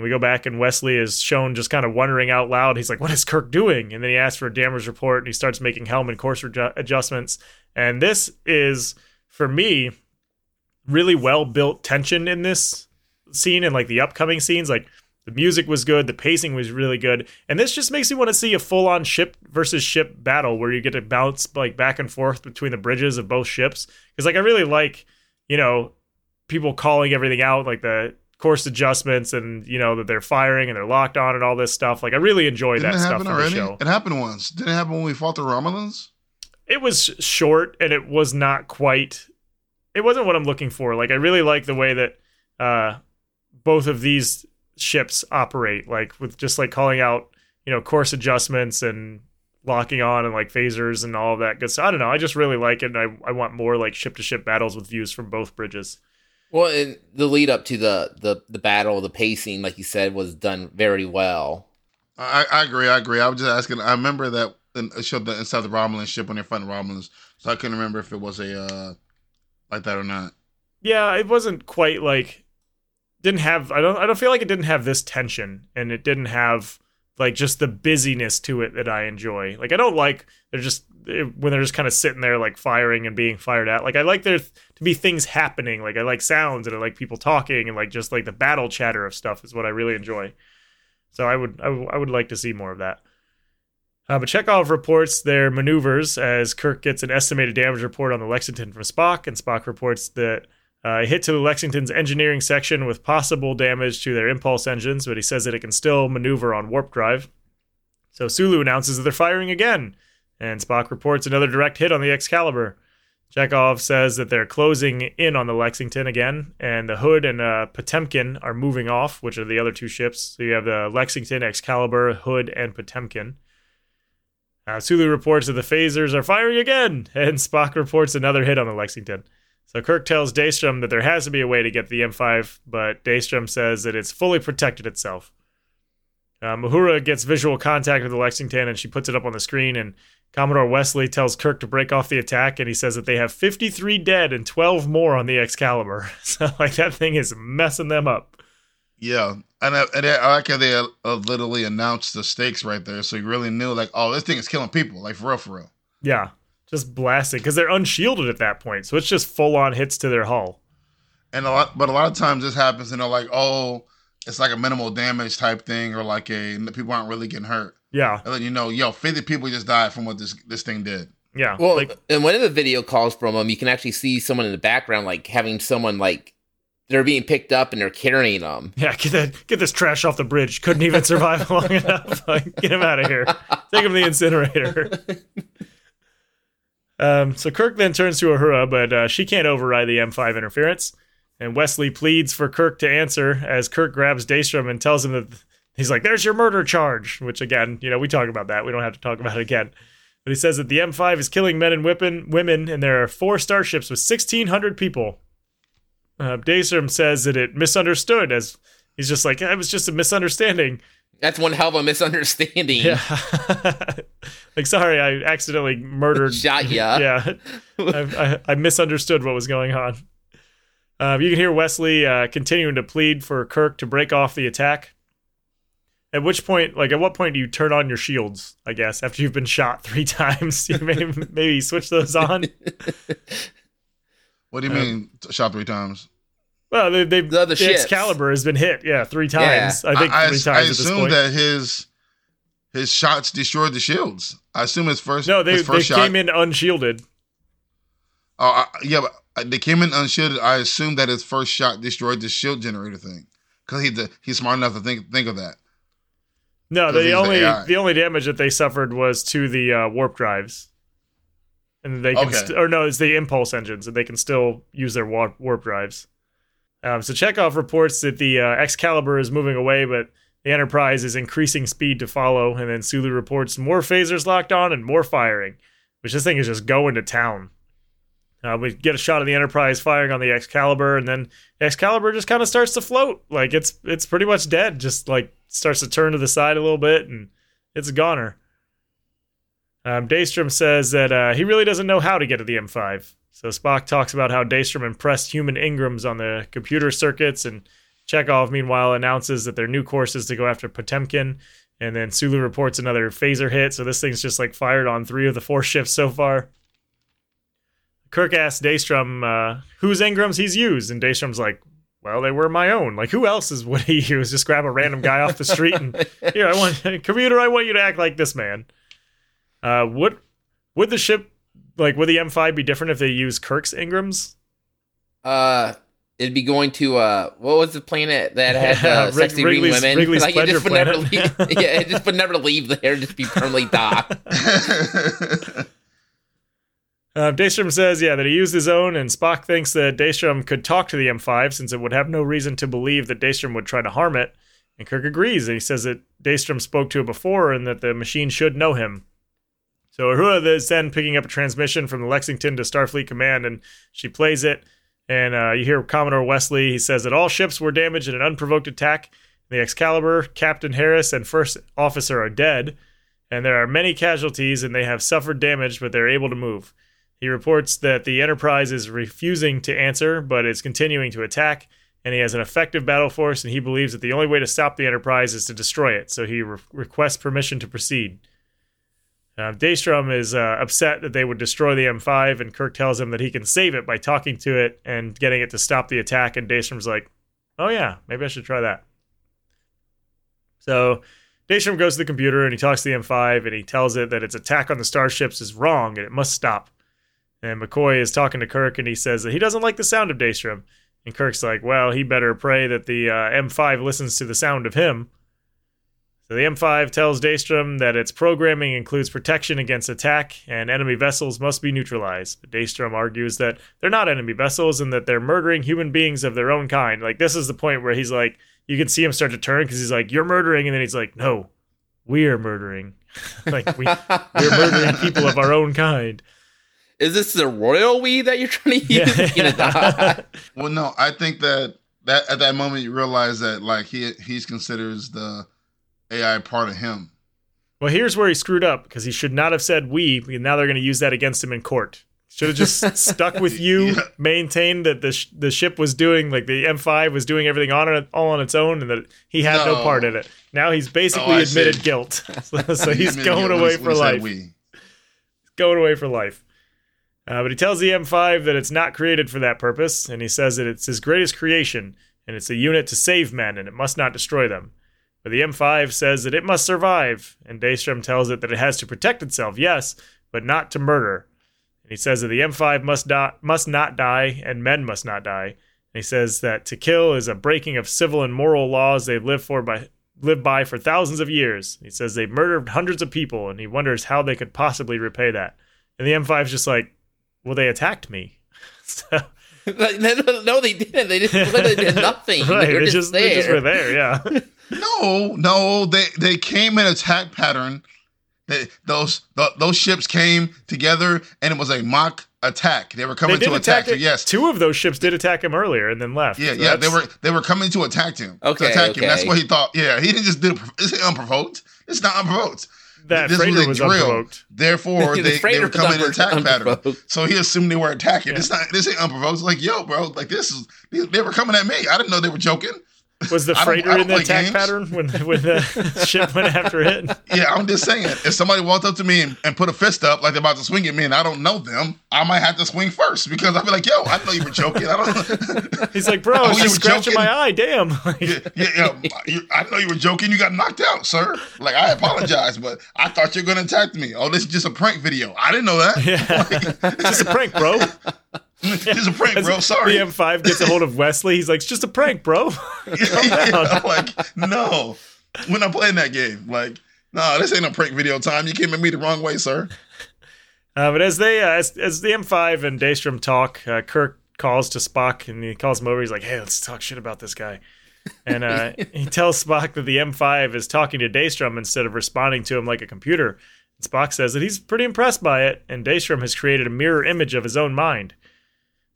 [SPEAKER 1] And we go back, and Wesley is shown just kind of wondering out loud. He's like, What is Kirk doing? And then he asks for a damage report and he starts making helm and course adjustments. And this is, for me, really well built tension in this scene and like the upcoming scenes. Like, the music was good, the pacing was really good, and this just makes me want to see a full-on ship versus ship battle where you get to bounce like back and forth between the bridges of both ships. Because like I really like, you know, people calling everything out, like the course adjustments and you know that they're firing and they're locked on and all this stuff. Like I really enjoy Didn't that stuff already? the show.
[SPEAKER 2] It happened once. Didn't it happen when we fought the Romulans?
[SPEAKER 1] It was short and it was not quite. It wasn't what I'm looking for. Like I really like the way that uh, both of these ships operate. Like with just like calling out you know course adjustments and locking on and like phasers and all of that good stuff. I don't know. I just really like it, and I I want more like ship to ship battles with views from both bridges.
[SPEAKER 3] Well, and the lead up to the the the battle, the pacing, like you said, was done very well.
[SPEAKER 2] I, I agree. I agree. I was just asking. I remember that in, it showed the inside the Romulan ship when they're fighting Romulans, so I couldn't remember if it was a uh, like that or not.
[SPEAKER 1] Yeah, it wasn't quite like didn't have I don't I don't feel like it didn't have this tension and it didn't have like just the busyness to it that I enjoy. Like I don't like they're just when they're just kind of sitting there like firing and being fired at. Like I like there to be things happening. Like I like sounds and I like people talking and like just like the battle chatter of stuff is what I really enjoy. So I would I, w- I would like to see more of that. Uh, but Chekov reports their maneuvers as Kirk gets an estimated damage report on the Lexington from Spock, and Spock reports that uh, hit to the Lexington's engineering section with possible damage to their impulse engines, but he says that it can still maneuver on warp drive. So Sulu announces that they're firing again, and Spock reports another direct hit on the Excalibur. Chekov says that they're closing in on the Lexington again, and the Hood and uh, Potemkin are moving off, which are the other two ships. So you have the Lexington, Excalibur, Hood, and Potemkin. Uh, Sulu reports that the phasers are firing again, and Spock reports another hit on the Lexington. So Kirk tells Daystrom that there has to be a way to get the M5, but Daystrom says that it's fully protected itself. Uh, Uhura gets visual contact with the Lexington and she puts it up on the screen. And Commodore Wesley tells Kirk to break off the attack, and he says that they have 53 dead and 12 more on the Excalibur. So like that thing is messing them up.
[SPEAKER 2] Yeah, and I, and I like how they uh, literally announced the stakes right there, so you really knew like, oh, this thing is killing people, like for real, for real.
[SPEAKER 1] Yeah, just blasting because they're unshielded at that point, so it's just full on hits to their hull.
[SPEAKER 2] And a lot, but a lot of times this happens, and they're like, oh, it's like a minimal damage type thing, or like a people aren't really getting hurt.
[SPEAKER 1] Yeah,
[SPEAKER 2] and then you know, yo, fifty people just died from what this this thing did.
[SPEAKER 1] Yeah.
[SPEAKER 3] Well, like, in one of the video calls from them, you can actually see someone in the background, like having someone like they're being picked up and they're carrying them.
[SPEAKER 1] Yeah, get that, get this trash off the bridge. Couldn't even survive long enough. Like, get him out of here. Take him to the incinerator. Um, so Kirk then turns to Uhura, but uh, she can't override the M5 interference. And Wesley pleads for Kirk to answer as Kirk grabs Daystrom and tells him that he's like, "There's your murder charge." Which again, you know, we talk about that. We don't have to talk about it again. But he says that the M5 is killing men and whipping women, and there are four starships with 1,600 people. Uh, Daystrom says that it misunderstood, as he's just like, "It was just a misunderstanding."
[SPEAKER 3] That's one hell of a misunderstanding.
[SPEAKER 1] Yeah. like, sorry, I accidentally murdered.
[SPEAKER 3] Shot ya.
[SPEAKER 1] yeah. I, I, I, misunderstood what was going on. Uh, you can hear Wesley uh, continuing to plead for Kirk to break off the attack. At which point, like, at what point do you turn on your shields? I guess after you've been shot three times, you maybe maybe switch those on.
[SPEAKER 2] What do you mean, shot three times?
[SPEAKER 1] Well, they, they've the, the Excalibur has been hit, yeah, three times. Yeah. I think
[SPEAKER 2] I,
[SPEAKER 1] three times.
[SPEAKER 2] I assume that his his shots destroyed the shields. I assume his first.
[SPEAKER 1] No, they,
[SPEAKER 2] his first
[SPEAKER 1] they
[SPEAKER 2] shot,
[SPEAKER 1] came in unshielded.
[SPEAKER 2] Oh, yeah, but they came in unshielded. I assume that his first shot destroyed the shield generator thing because he he's smart enough to think think of that.
[SPEAKER 1] No, the only the, the, only damage that they suffered was to the uh, warp drives, and they can okay. st- or no, it's the impulse engines, and they can still use their warp, warp drives. Um, so Chekov reports that the uh, Excalibur is moving away, but the Enterprise is increasing speed to follow. And then Sulu reports more phasers locked on and more firing, which this thing is just going to town. Uh, we get a shot of the Enterprise firing on the Excalibur, and then Excalibur just kind of starts to float, like it's it's pretty much dead. Just like starts to turn to the side a little bit, and it's a goner. Um, Daystrom says that uh, he really doesn't know how to get to the M5. So Spock talks about how Daystrom impressed human engrams on the computer circuits, and Chekov, meanwhile, announces that their new course is to go after Potemkin. And then Sulu reports another phaser hit, so this thing's just like fired on three of the four ships so far. Kirk asks Daystrom uh, whose engrams he's used, and Daystrom's like, "Well, they were my own. Like, who else's would he use? Just grab a random guy off the street and here, I want computer. I want you to act like this man." Uh, would would the ship like would the M5 be different if they use Kirk's engrams?
[SPEAKER 3] Uh it'd be going to uh what was the planet that had uh, sexy green women?
[SPEAKER 1] Wrigley's like it just would
[SPEAKER 3] never leave. yeah, it just would never leave there, just be permanently docked.
[SPEAKER 1] Uh, Daystrom says, yeah, that he used his own, and Spock thinks that Daystrom could talk to the M5 since it would have no reason to believe that Daystrom would try to harm it. And Kirk agrees, and he says that Daystrom spoke to it before and that the machine should know him. So Uhura is then picking up a transmission from the Lexington to Starfleet Command, and she plays it. And uh, you hear Commodore Wesley. He says that all ships were damaged in an unprovoked attack. The Excalibur, Captain Harris, and First Officer are dead, and there are many casualties, and they have suffered damage, but they're able to move. He reports that the Enterprise is refusing to answer, but is continuing to attack, and he has an effective battle force, and he believes that the only way to stop the Enterprise is to destroy it, so he re- requests permission to proceed. Uh, Daystrom is uh, upset that they would destroy the M5, and Kirk tells him that he can save it by talking to it and getting it to stop the attack. And Daystrom's like, "Oh yeah, maybe I should try that." So Daystrom goes to the computer and he talks to the M5 and he tells it that its attack on the starships is wrong and it must stop. And McCoy is talking to Kirk and he says that he doesn't like the sound of Daystrom. And Kirk's like, "Well, he better pray that the uh, M5 listens to the sound of him." So the M5 tells Daystrom that its programming includes protection against attack and enemy vessels must be neutralized. But Daystrom argues that they're not enemy vessels and that they're murdering human beings of their own kind. Like this is the point where he's like, you can see him start to turn because he's like, "You're murdering," and then he's like, "No, we're murdering. like we, we're murdering people of our own kind."
[SPEAKER 3] Is this the royal we that you're trying to use?
[SPEAKER 1] Yeah.
[SPEAKER 2] Well, no, I think that that at that moment you realize that like he he's considers the AI part of him.
[SPEAKER 1] Well, here's where he screwed up because he should not have said we. and Now they're going to use that against him in court. Should have just stuck with you,
[SPEAKER 2] Yeah.
[SPEAKER 1] maintained that the sh- the ship was doing like the M5 was doing everything on it all on its own, and that he had no,
[SPEAKER 2] No.
[SPEAKER 1] part in it. Now he's basically
[SPEAKER 2] Oh,
[SPEAKER 1] admitted
[SPEAKER 2] see.
[SPEAKER 1] guilt, so, so
[SPEAKER 2] He
[SPEAKER 1] he's going away for
[SPEAKER 2] when he said
[SPEAKER 1] life.
[SPEAKER 2] we.
[SPEAKER 1] Going away for life. Uh, but he tells the M5 that it's not created for that purpose, and he says that it's his greatest creation, and it's a unit to save men, and it must not destroy them. But the M5 says that it must survive, and Daystrom tells it that it has to protect itself, yes, but not to murder. And he says that the M5 must, die, must not die, and men must not die. And he says that to kill is a breaking of civil and moral laws they've lived for by lived by for thousands of years. He says they've murdered hundreds of people, and he wonders how they could possibly repay that. And the M5's just like, well, they attacked me. so,
[SPEAKER 3] no, no, no, they didn't. They just literally did nothing.
[SPEAKER 1] right,
[SPEAKER 3] they were
[SPEAKER 1] they
[SPEAKER 3] just,
[SPEAKER 1] just,
[SPEAKER 3] there.
[SPEAKER 1] they just were there, yeah.
[SPEAKER 2] No, no, they they came in attack pattern. They, those th- those ships came together, and it was a mock attack. They were coming
[SPEAKER 1] did
[SPEAKER 2] to attack.
[SPEAKER 1] attack
[SPEAKER 2] him. Yes,
[SPEAKER 1] Two of those ships did attack him earlier and then left.
[SPEAKER 2] yeah,
[SPEAKER 1] So
[SPEAKER 2] yeah. They were they were coming to attack him.
[SPEAKER 3] Okay,
[SPEAKER 2] to attack him. That's what he thought. Yeah, he didn't just do it. It's unprovoked. It's not unprovoked.
[SPEAKER 1] that
[SPEAKER 2] this
[SPEAKER 1] freighter
[SPEAKER 2] was a
[SPEAKER 1] was
[SPEAKER 2] drill.
[SPEAKER 1] unprovoked.
[SPEAKER 2] Therefore,
[SPEAKER 3] The
[SPEAKER 2] they, they were coming in
[SPEAKER 3] unpro-
[SPEAKER 2] attack pattern. So he assumed they were attacking. It's not. This ain't unprovoked. It's like, yo, bro, like this is. They, they were coming at me. I didn't know they were joking.
[SPEAKER 1] Was the freighter in the attack
[SPEAKER 2] games.
[SPEAKER 1] pattern when when the ship went after it?
[SPEAKER 2] Yeah, I'm just saying. If somebody walked up to me and, and put a fist up like they're about to swing at me, and I don't know them, I might have to swing first because I'll be like, "Yo, I know you were joking. I don't."
[SPEAKER 1] He's like, bro, I was just scratching
[SPEAKER 2] joking?
[SPEAKER 1] my eye. Damn.
[SPEAKER 2] yeah, yeah, yeah. I know you were joking. You got knocked out, sir. Like I apologize, but I thought you were gonna attack me. Oh, this is just a prank video. I didn't know that.
[SPEAKER 1] yeah. it's just a prank, bro.
[SPEAKER 2] It's a prank, bro. Sorry.
[SPEAKER 1] The M5 gets a hold of Wesley. He's like, it's just a prank, bro.
[SPEAKER 2] Yeah, like no, we're not playing that game. Like no, this ain't a prank video time. You came at me the wrong way, sir.
[SPEAKER 1] Uh, but as they uh, as, as the M5 and Daystrom talk, uh, Kirk calls to Spock and he calls him over. He's like, "Hey, let's talk shit about this guy." And uh, he tells Spock that the M5 is talking to Daystrom instead of responding to him like a computer. And Spock says that he's pretty impressed by it, and Daystrom has created a mirror image of his own mind.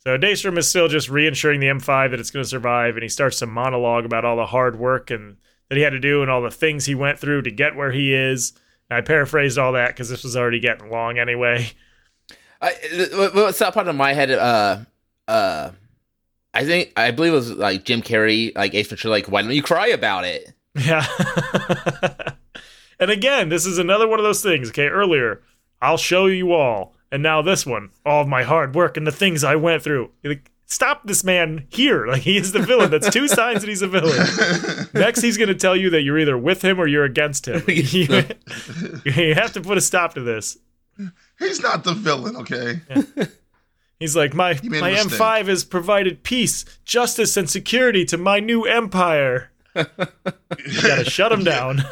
[SPEAKER 1] So Daystrom is still just reassuring the M5 that it's going to survive, and he starts to monologue about all the hard work and that he had to do and all the things he went through to get where he is. I paraphrased all that because this was already getting long anyway.
[SPEAKER 3] I, what- what's that part of my head? Uh, uh, I think I believe it was like Jim Carrey, like Ace Ventura, like why don't you cry about it?
[SPEAKER 1] Yeah. and again, this is another one of those things. Okay, earlier, I'll show you all. And now this one, all of my hard work and the things I went through. Like, stop this man here. Like, he is the villain. That's two signs that he's a villain. Next, he's going to tell you that you're either with him or you're against him. you, you have to put a stop to this.
[SPEAKER 2] He's not the villain, okay?
[SPEAKER 1] He's like, my, my. M5 has provided peace, justice, and security to my new empire. you gotta shut him down.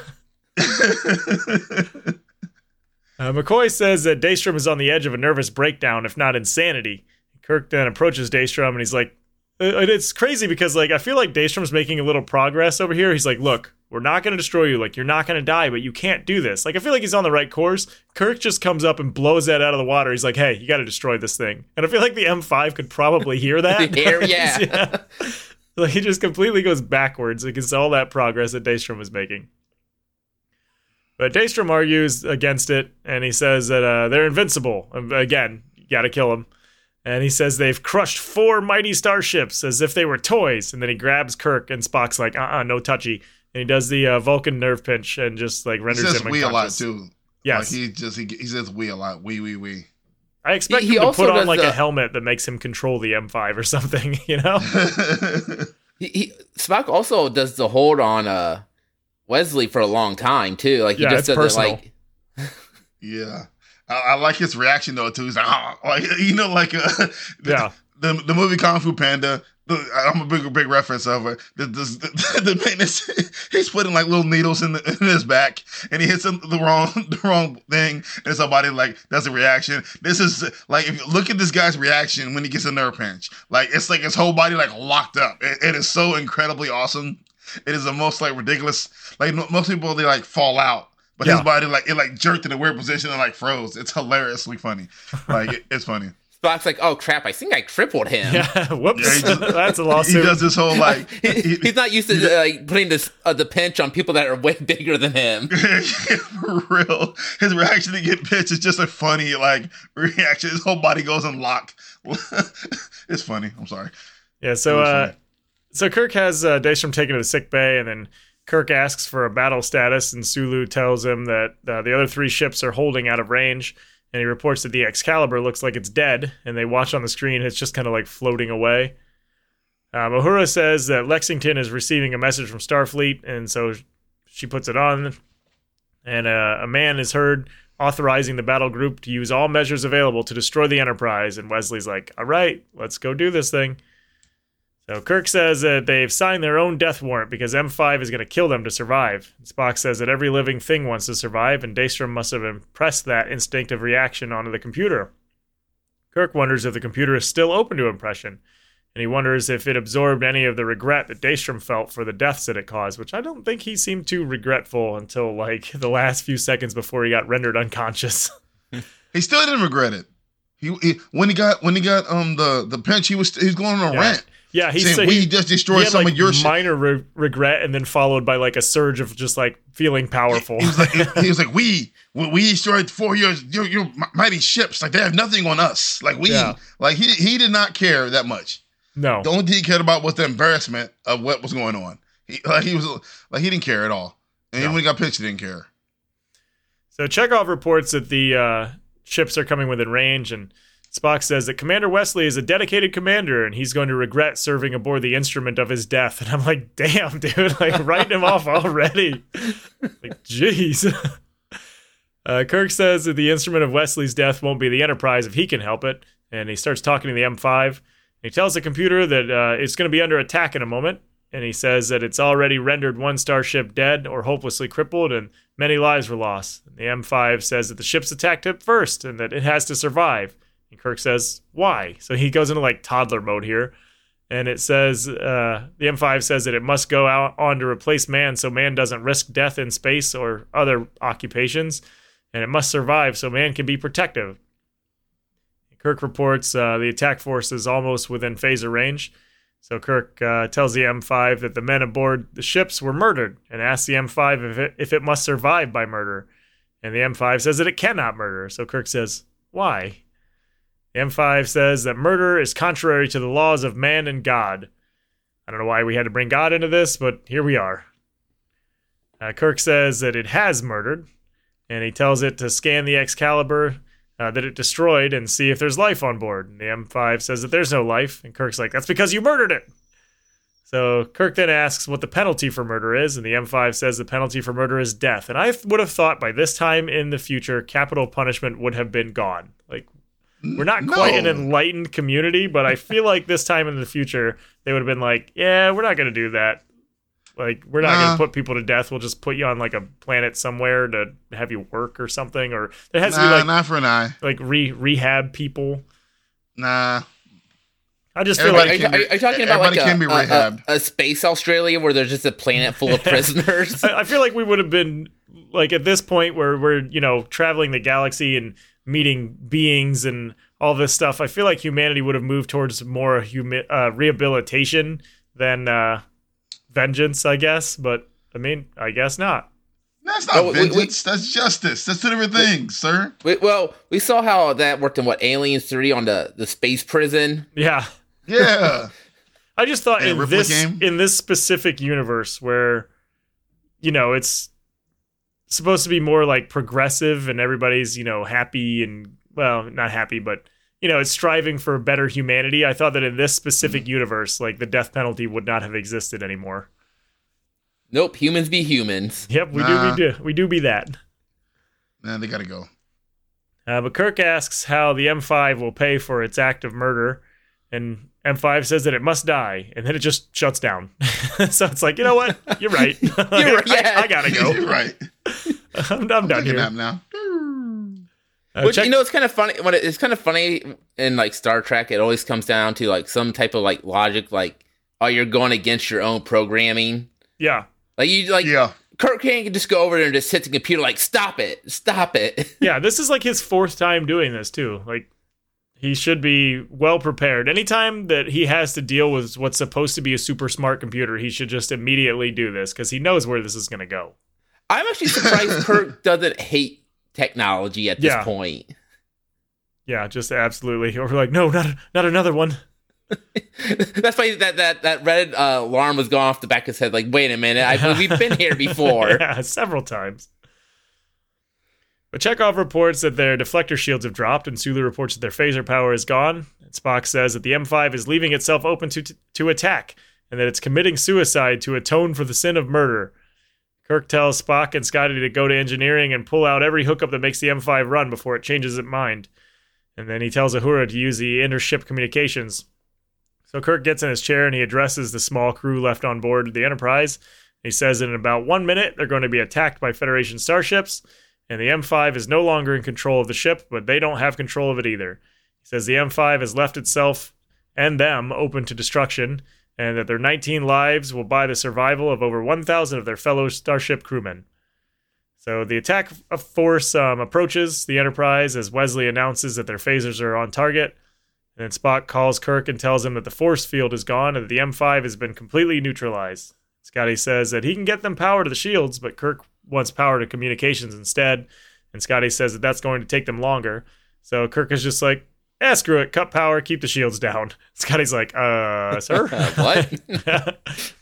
[SPEAKER 1] Uh, McCoy says that Daystrom is on the edge of a nervous breakdown, if not insanity. Kirk then approaches Daystrom and he's like, uh, and it's crazy because like I feel like Daystrom's making a little progress over here. He's like, look, we're not going to destroy you. Like you're not going to die, but you can't do this. Like I feel like he's on the right course. Kirk just comes up and blows that out of the water. He's like, hey, you got to destroy this thing. And I feel like the M5 could probably hear that.
[SPEAKER 3] Hear- yeah.
[SPEAKER 1] like he just completely goes backwards against all that progress that Daystrom was making. But Daystrom argues against it, and he says that uh, they're invincible. Again, you got to kill them. And he says they've crushed four mighty starships as if they were toys. And then he grabs Kirk, and Spock's like, "Uh, uh no touchy." And he does the uh, Vulcan nerve pinch and just like
[SPEAKER 2] He
[SPEAKER 1] renders
[SPEAKER 2] says
[SPEAKER 1] him
[SPEAKER 2] we a lot
[SPEAKER 1] unconscious.
[SPEAKER 2] too.
[SPEAKER 1] Yes,
[SPEAKER 2] Like he just he, he says we a lot. We we we.
[SPEAKER 1] I expect
[SPEAKER 3] He- he
[SPEAKER 1] him to
[SPEAKER 3] also
[SPEAKER 1] put on
[SPEAKER 3] does
[SPEAKER 1] like a helmet that makes him control the M5 or something. You know?
[SPEAKER 3] He, he Spock also does the hold on uh Wesley for a long time too. Like he
[SPEAKER 1] Yeah,
[SPEAKER 3] just
[SPEAKER 1] it's
[SPEAKER 3] does it
[SPEAKER 1] personal.
[SPEAKER 3] like
[SPEAKER 2] yeah. I, I like his reaction though too. He's like, oh, like you know, like uh, the,
[SPEAKER 1] Yeah.
[SPEAKER 2] the the movie Kung Fu Panda. I'm a big big reference of it. The, the, the, maintenance, he's putting like little needles in, the, in his back, and he hits him the wrong the wrong thing, and somebody like does a reaction. This is like if you look at this guy's reaction when he gets a nerve pinch, like it's like his whole body like locked up. It, it is so incredibly awesome. It is the most like ridiculous. Like mo- most people they like fall out, but
[SPEAKER 1] Yeah.
[SPEAKER 2] his body like it like jerked in a weird position and like froze. It's hilariously funny. Like it, it's funny.
[SPEAKER 3] Spock's like, oh crap, I think I crippled him.
[SPEAKER 1] Yeah. Whoops.
[SPEAKER 2] Yeah, just-
[SPEAKER 1] That's a lawsuit.
[SPEAKER 2] He does this whole like
[SPEAKER 3] He-
[SPEAKER 2] he-
[SPEAKER 3] he's not used to uh, like putting this uh, the pinch on people that are way bigger than him.
[SPEAKER 2] for real. His reaction to get pitched is just a funny like reaction. His whole body goes in lock. it's funny. I'm sorry.
[SPEAKER 1] Yeah, so uh,
[SPEAKER 2] funny.
[SPEAKER 1] So Kirk has uh, Daystrom taken to the sick bay, and then Kirk asks for a battle status, and Sulu tells him that uh, the other three ships are holding out of range, and he reports that the Excalibur looks like it's dead, and they watch on the screen, it's just kind of like floating away. Um, Uhura says that Lexington is receiving a message from Starfleet, and so she puts it on, and uh, a man is heard authorizing the battle group to use all measures available to destroy the Enterprise, and Wesley's like, "All right, let's go do this thing." So Kirk says that they've signed their own death warrant because M5 is going to kill them to survive. Spock says that every living thing wants to survive, and Daystrom must have impressed that instinctive reaction onto the computer. Kirk wonders if the computer is still open to impression, and he wonders if it absorbed any of the regret that Daystrom felt for the deaths that it caused, which I don't think he seemed too regretful until like the last few seconds before he got rendered unconscious.
[SPEAKER 2] He still didn't regret it. He, he when he got when he got um the the pinch, he was he was going on a
[SPEAKER 1] Yeah.
[SPEAKER 2] rant.
[SPEAKER 1] Yeah, he
[SPEAKER 2] saying
[SPEAKER 1] said
[SPEAKER 2] we
[SPEAKER 1] he,
[SPEAKER 2] just destroyed some
[SPEAKER 1] like
[SPEAKER 2] of your
[SPEAKER 1] minor re- regret, and then followed by like a surge of just like feeling powerful.
[SPEAKER 2] He was like, he was like, we, we destroyed four years your, your mighty ships. Like they have nothing on us. Like we,
[SPEAKER 1] Yeah.
[SPEAKER 2] like he he did not care that much.
[SPEAKER 1] no,
[SPEAKER 2] The only thing he cared about was the embarrassment of what was going on. He like he was like he didn't care at all. And even
[SPEAKER 1] No.
[SPEAKER 2] when he got pitched, he didn't care.
[SPEAKER 1] So Chekov reports that the uh, ships are coming within range, and Spock says that Commander Wesley is a dedicated commander, and he's going to regret serving aboard the instrument of his death. And I'm like, damn, dude, like writing him off already. like, jeez. Uh, Kirk says that the instrument of Wesley's death won't be the Enterprise if he can help it, and he starts talking to the M5. He tells the computer that uh, it's going to be under attack in a moment, and he says that it's already rendered one starship dead or hopelessly crippled, and many lives were lost. The M5 says that the ship's attacked it first, and that it has to survive. And Kirk says, "Why?" So he goes into like toddler mode here, and it says uh, the M5 says that it must go out on to replace man, so man doesn't risk death in space or other occupations, and it must survive so man can be protective. Kirk reports uh, the attack force is almost within phaser range. So Kirk uh, tells the M5 that the men aboard the ships were murdered and asks the M5 if it, if it must survive by murder. And the M5 says that it cannot murder. So Kirk says, Why? The M5 says that murder is contrary to the laws of man and God. I don't know why we had to bring God into this, but here we are. Uh, Kirk says that it has murdered, and he tells it to scan the Excalibur uh, that it destroyed and see if there's life on board. And the M5 says that there's no life, and Kirk's like, "That's because you murdered it." So Kirk then asks what the penalty for murder is, and the M5 says the penalty for murder is death. And I would have thought by this time in the future, capital punishment would have been gone. Like we're not quite an enlightened community, but I feel like this time in the future they would have been like, "Yeah, we're not going to do that. Like we're not going to put people to death. We'll just put you on like a planet somewhere to have you work or something, or there has to be like
[SPEAKER 2] not for an eye.
[SPEAKER 1] like re rehab people.
[SPEAKER 2] Nah.
[SPEAKER 1] I just feel
[SPEAKER 2] Everybody
[SPEAKER 1] like
[SPEAKER 3] are you- are you talking about like
[SPEAKER 2] everybody
[SPEAKER 3] a,
[SPEAKER 2] be
[SPEAKER 3] a- a- a space Australia where there's just a planet full of prisoners?
[SPEAKER 1] I I feel like we would have been like at this point where we're you know traveling the galaxy and meeting beings and all this stuff. I feel like humanity would have moved towards more humi- uh, rehabilitation than uh, vengeance, I guess. But I mean, I guess not.
[SPEAKER 2] That's not
[SPEAKER 3] No, we- we-
[SPEAKER 2] vengeance. That's justice. That's two different things, sir.
[SPEAKER 3] We, well, we saw how that worked in what Aliens Three on the the space prison.
[SPEAKER 1] Yeah.
[SPEAKER 2] Yeah.
[SPEAKER 1] I just thought
[SPEAKER 2] Hey,
[SPEAKER 1] in
[SPEAKER 2] Ripley
[SPEAKER 1] this
[SPEAKER 2] game?
[SPEAKER 1] in this specific universe where you know it's supposed to be more like progressive and everybody's you know happy and well not happy but you know it's striving for better humanity. I thought that in this specific universe like the death penalty would not have existed anymore.
[SPEAKER 3] Nope, humans be humans.
[SPEAKER 1] Yep, we
[SPEAKER 2] Nah.
[SPEAKER 1] do we do we do be that.
[SPEAKER 2] Man, they gotta go.
[SPEAKER 1] Uh, but Kirk asks how the M5 will pay for its act of murder, and M5 says that it must die, and then it just shuts down. so it's like, you know what? You're right.
[SPEAKER 3] right,
[SPEAKER 1] I,
[SPEAKER 3] yeah.
[SPEAKER 1] I gotta go.
[SPEAKER 2] You're right.
[SPEAKER 1] I'm, I'm done
[SPEAKER 2] Take a
[SPEAKER 1] here.
[SPEAKER 2] nap now.
[SPEAKER 1] Uh,
[SPEAKER 3] Which
[SPEAKER 1] check-
[SPEAKER 3] you know, it's kind of funny. When it, it's kind of funny in like Star Trek, it always comes down to like some type of like logic, like oh, you're going against your own programming.
[SPEAKER 1] yeah,
[SPEAKER 3] Like you, like
[SPEAKER 2] Yeah.
[SPEAKER 3] Kirk can't just go over there and just hit the computer, like stop it, stop it.
[SPEAKER 1] yeah. This is like his fourth time doing this too. Like he should be well prepared. Anytime that he has to deal with what's supposed to be a super smart computer, he should just immediately do this because he knows where this is going to go.
[SPEAKER 3] I'm actually surprised Kirk doesn't hate technology at this
[SPEAKER 1] Yeah.
[SPEAKER 3] point.
[SPEAKER 1] Yeah, just absolutely. Or like, no, not not another one.
[SPEAKER 3] That's why that that that red uh, alarm was going off the back of his head. Like, wait a minute, I, we've been here before.
[SPEAKER 1] yeah, several times. But Chekov reports that their deflector shields have dropped, and Sulu reports that their phaser power is gone. And Spock says that the M5 is leaving itself open to, to attack, and that it's committing suicide to atone for the sin of murder. Kirk tells Spock and Scotty to go to engineering and pull out every hookup that makes the M5 run before it changes its mind. And then he tells Uhura to use the intership communications. So Kirk gets in his chair and he addresses the small crew left on board the Enterprise. He says that in about one minute they're going to be attacked by Federation starships, and the M5 is no longer in control of the ship, but they don't have control of it either. He says the M5 has left itself and them open to destruction, and that their 19 lives will buy the survival of over 1,000 of their fellow starship crewmen. So the attack force um, approaches the Enterprise as Wesley announces that their phasers are on target. And then Spock calls Kirk and tells him that the force field is gone and that the M5 has been completely neutralized. Scotty says that he can get them power to the shields, but Kirk wants power to communications instead. And Scotty says that that's going to take them longer. So Kirk is just like, eh, screw it, cut power, keep the shields down. Scotty's like, uh, sir?
[SPEAKER 3] what?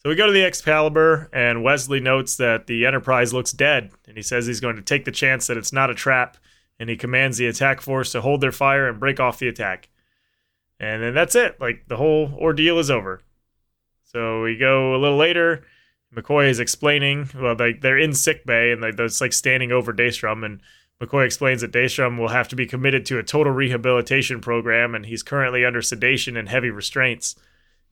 [SPEAKER 1] So we go to the Excalibur, and Wesley notes that the Enterprise looks dead, and he says he's going to take the chance that it's not a trap, and he commands the attack force to hold their fire and break off the attack. And then that's it. Like the whole ordeal is over. So we go a little later. McCoy is explaining. Well, they they're in sick bay, and they, just like standing over Daystrom, and McCoy explains that Daystrom will have to be committed to a total rehabilitation program, and he's currently under sedation and heavy restraints.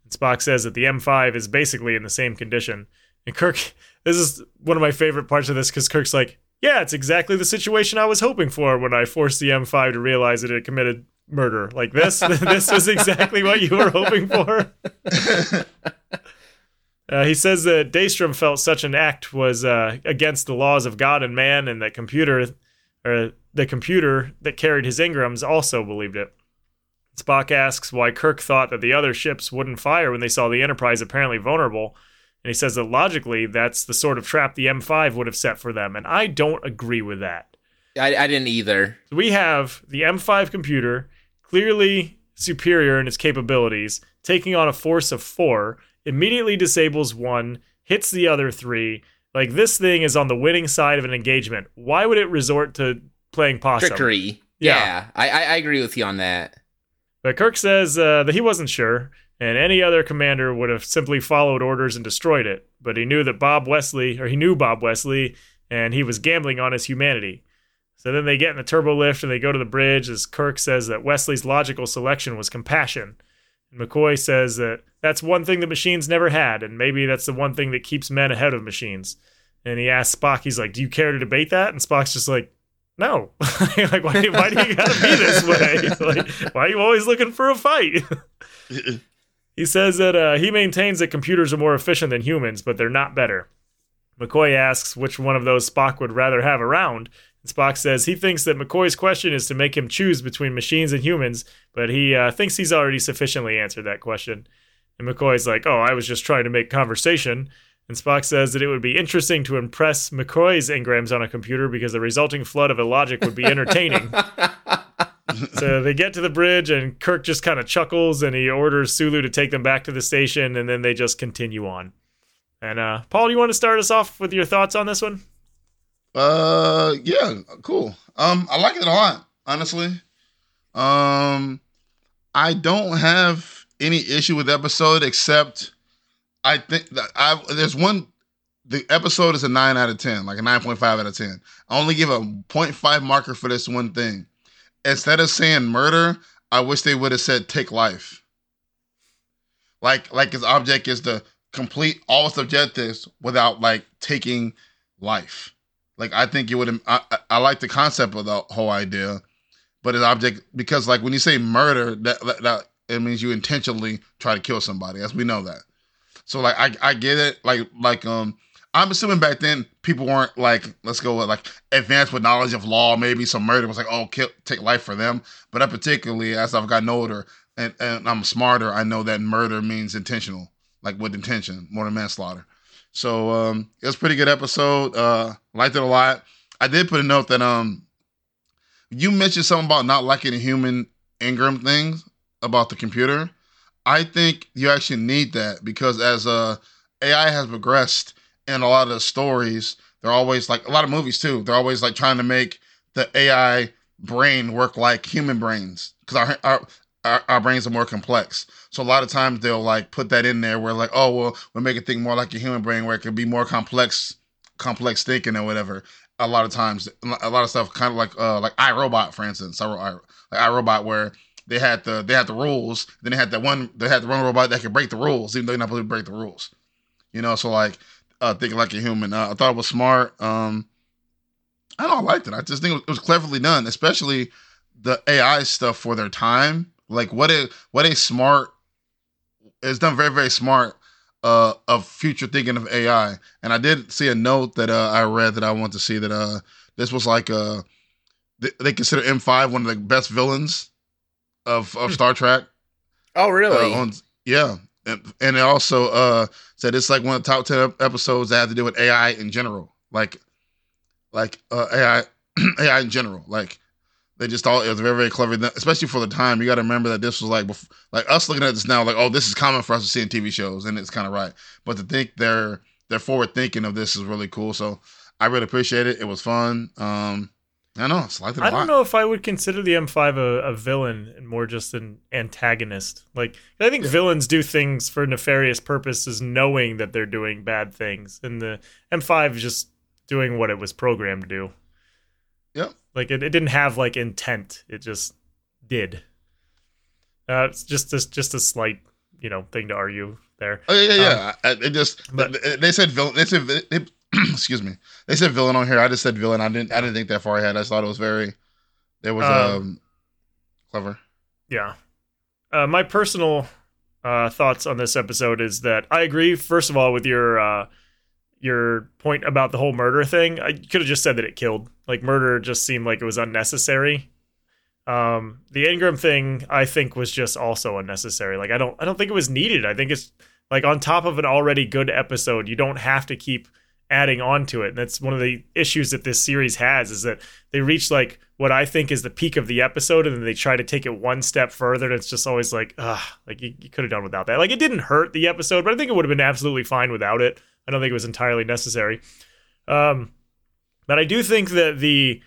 [SPEAKER 1] And Spock says that the M5 is basically in the same condition. And Kirk, this is one of my favorite parts of this because Kirk's like, yeah, it's exactly the situation I was hoping for when I forced the M5 to realize that it committed murder. Like this, this was exactly what you were hoping for. Uh, he says that Daystrom felt such an act was uh, against the laws of God and man, and that computer, or the computer that carried his engrams, also believed it. Spock asks why Kirk thought that the other ships wouldn't fire when they saw the Enterprise apparently vulnerable, and he says that logically that's the sort of trap the M5 would have set for them, and I don't agree with that.
[SPEAKER 3] I, I didn't either.
[SPEAKER 1] We have the M5 computer, clearly superior in its capabilities, taking on a force of four, immediately disables one, hits the other three. Like this thing is on the winning side of an engagement. Why would it resort to playing possum?
[SPEAKER 3] Trickery.
[SPEAKER 1] Yeah.
[SPEAKER 3] Yeah, I, I I agree with you on that.
[SPEAKER 1] But Kirk says uh, that he wasn't sure, and any other commander would have simply followed orders and destroyed it. But he knew that Bob Wesley, or he knew Bob Wesley, and he was gambling on his humanity. So then they get in the turbo lift and they go to the bridge as Kirk says that Wesley's logical selection was compassion. McCoy says that that's one thing the machines never had, and maybe that's the one thing that keeps men ahead of machines. And he asks Spock, he's like, Do you care to debate that? And Spock's just like, No. like, why, why do you gotta be this way? like, why are you always looking for a fight? he says that uh, he maintains that computers are more efficient than humans, but they're not better. McCoy asks which one of those Spock would rather have around. Spock says he thinks that McCoy's question is to make him choose between machines and humans, but he uh, thinks he's already sufficiently answered that question. And McCoy's like, "Oh, I was just trying to make conversation." And Spock says that it would be interesting to impress McCoy's engrams on a computer because the resulting flood of illogic would be entertaining. so they get to the bridge, and Kirk just kind of chuckles and he orders Sulu to take them back to the station, and then they just continue on. And uh, Paul, you want to start us off with your thoughts on this one?
[SPEAKER 2] Uh, yeah, cool. Um, I like it a lot, honestly. Um, I don't have any issue with episode except I think that I there's one. The episode is a nine out of ten, like a nine point five out of ten. I only give a 0.5 marker for this one thing. Instead of saying murder, I wish they would have said take life. Like like his object is to complete all its objectives without like taking life. Like I think you would. I, I like the concept of the whole idea, but his object because like when you say murder, that, that, that it means you intentionally try to kill somebody. As we know that. So like I I get it. Like like um I'm assuming back then people weren't like let's go with like advanced with knowledge of law. Maybe some murder was like oh kill take life for them. But I particularly as I've gotten older and, and I'm smarter, I know that murder means intentional, like with intention, more than manslaughter. So um it was a pretty good episode. Uh liked it a lot. I did put a note that um you mentioned something about not liking the human engram things about the computer. I think you actually need that because as uh, AI has progressed in a lot of the stories, they're always like a lot of movies too. They're always like trying to make the AI brain work like human brains because our, our our, our brains are more complex. So a lot of times they'll like put that in there where like, oh well, we'll make it think more like a human brain where it can be more complex, complex thinking or whatever. A lot of times, a lot of stuff, kind of like uh like iRobot, for instance. I, I, like iRobot, where they had the they had the rules. Then they had that one they had the one robot that could break the rules, even though you're not supposed to break the rules. You know, so like uh, thinking like a human. Uh, I thought it was smart. Um, I don't I liked it. I just think it was cleverly done, especially the AI stuff for their time. Like what a what a smart. It's done very very smart. Uh, of future thinking of AI, and I did see a note that uh, I read that I want to see that uh, this was like uh, they, they consider M5 one of the best villains of of hmm. Star Trek.
[SPEAKER 3] Oh, really?
[SPEAKER 2] Uh, on, yeah, and, and it also uh, said it's like one of the top ten episodes that have to do with AI in general, like like uh, AI AI in general. Like they just thought it was very very clever, especially for the time. You got to remember that this was like before, like us looking at this now, like oh, this is common for us to see in TV shows, and it's kind of right. But to think they're they're forward thinking of this is really cool. So I really appreciate it. It was fun. Um, I know. It's like
[SPEAKER 1] I don't know if I would consider the M5 a, a, villain and more just an antagonist. Like I think yeah. villains do things for nefarious purposes, knowing that they're doing bad things, and the M5 is just doing what it was programmed to do.
[SPEAKER 2] Yep.
[SPEAKER 1] Like it, it didn't have like intent; it just did. Uh, it's just a, just a slight, you know, thing to argue there.
[SPEAKER 2] Oh yeah, yeah, yeah. Um, it just but, they said villain. They said excuse me. They said villain on here. I just said villain. I didn't. I didn't think that far ahead. I just thought it was very. It was um, um clever.
[SPEAKER 1] Yeah. Uh, my personal uh, thoughts on this episode is that I agree. First of all, with your uh, your point about the whole murder thing, I could have just said that it killed. Like murder just seemed like it was unnecessary. Um, the engram thing, I think, was just also unnecessary. Like I don't, I don't think it was needed. I think it's like on top of an already good episode, you don't have to keep adding on to it. And that's one of the issues that this series has is that they reach like what I think is the peak of the episode and then they try to take it one step further. And it's just always like, ah, like you, you could have done without that. Like it didn't hurt the episode, but I think it would have been absolutely fine without it. I don't think it was entirely necessary. Um, but I do think that the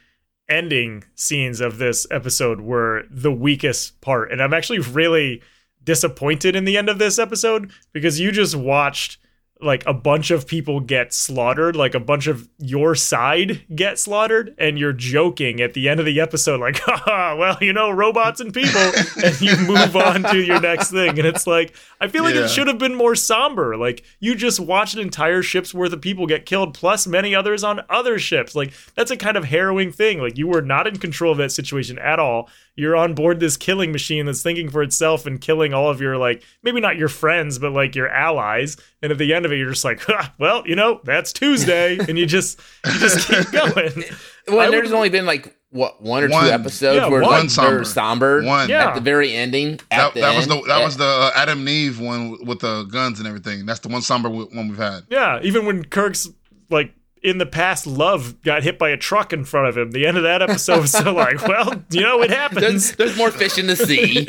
[SPEAKER 1] ending scenes of this episode were the weakest part. And I'm actually really disappointed in the end of this episode because you just watched like a bunch of people get slaughtered, like a bunch of your side get slaughtered, and you're joking at the end of the episode, like, haha, well, you know, robots and people, and you move on to your next thing. And it's like, I feel like yeah. it should have been more somber. Like, you just watch an entire ship's worth of people get killed, plus many others on other ships. Like, that's a kind of harrowing thing. Like, you were not in control of that situation at all you're on board this killing machine that's thinking for itself and killing all of your like maybe not your friends but like your allies and at the end of it you're just like well you know that's tuesday and you just you just keep going
[SPEAKER 3] well there's only been like what one or
[SPEAKER 2] One.
[SPEAKER 3] two episodes
[SPEAKER 1] Yeah,
[SPEAKER 3] where
[SPEAKER 1] one
[SPEAKER 3] they're
[SPEAKER 2] somber.
[SPEAKER 3] somber.
[SPEAKER 2] One.
[SPEAKER 1] Yeah.
[SPEAKER 3] At the very ending. At
[SPEAKER 2] That,
[SPEAKER 3] the
[SPEAKER 2] that was the that was the uh, Adam and Eve one with the guns and everything. That's the one somber one we've had.
[SPEAKER 1] Yeah, even when Kirk's like in the past, love got hit by a truck in front of him. The end of that episode was so like, well, you know, it happens.
[SPEAKER 3] There's, there's more fish in the sea.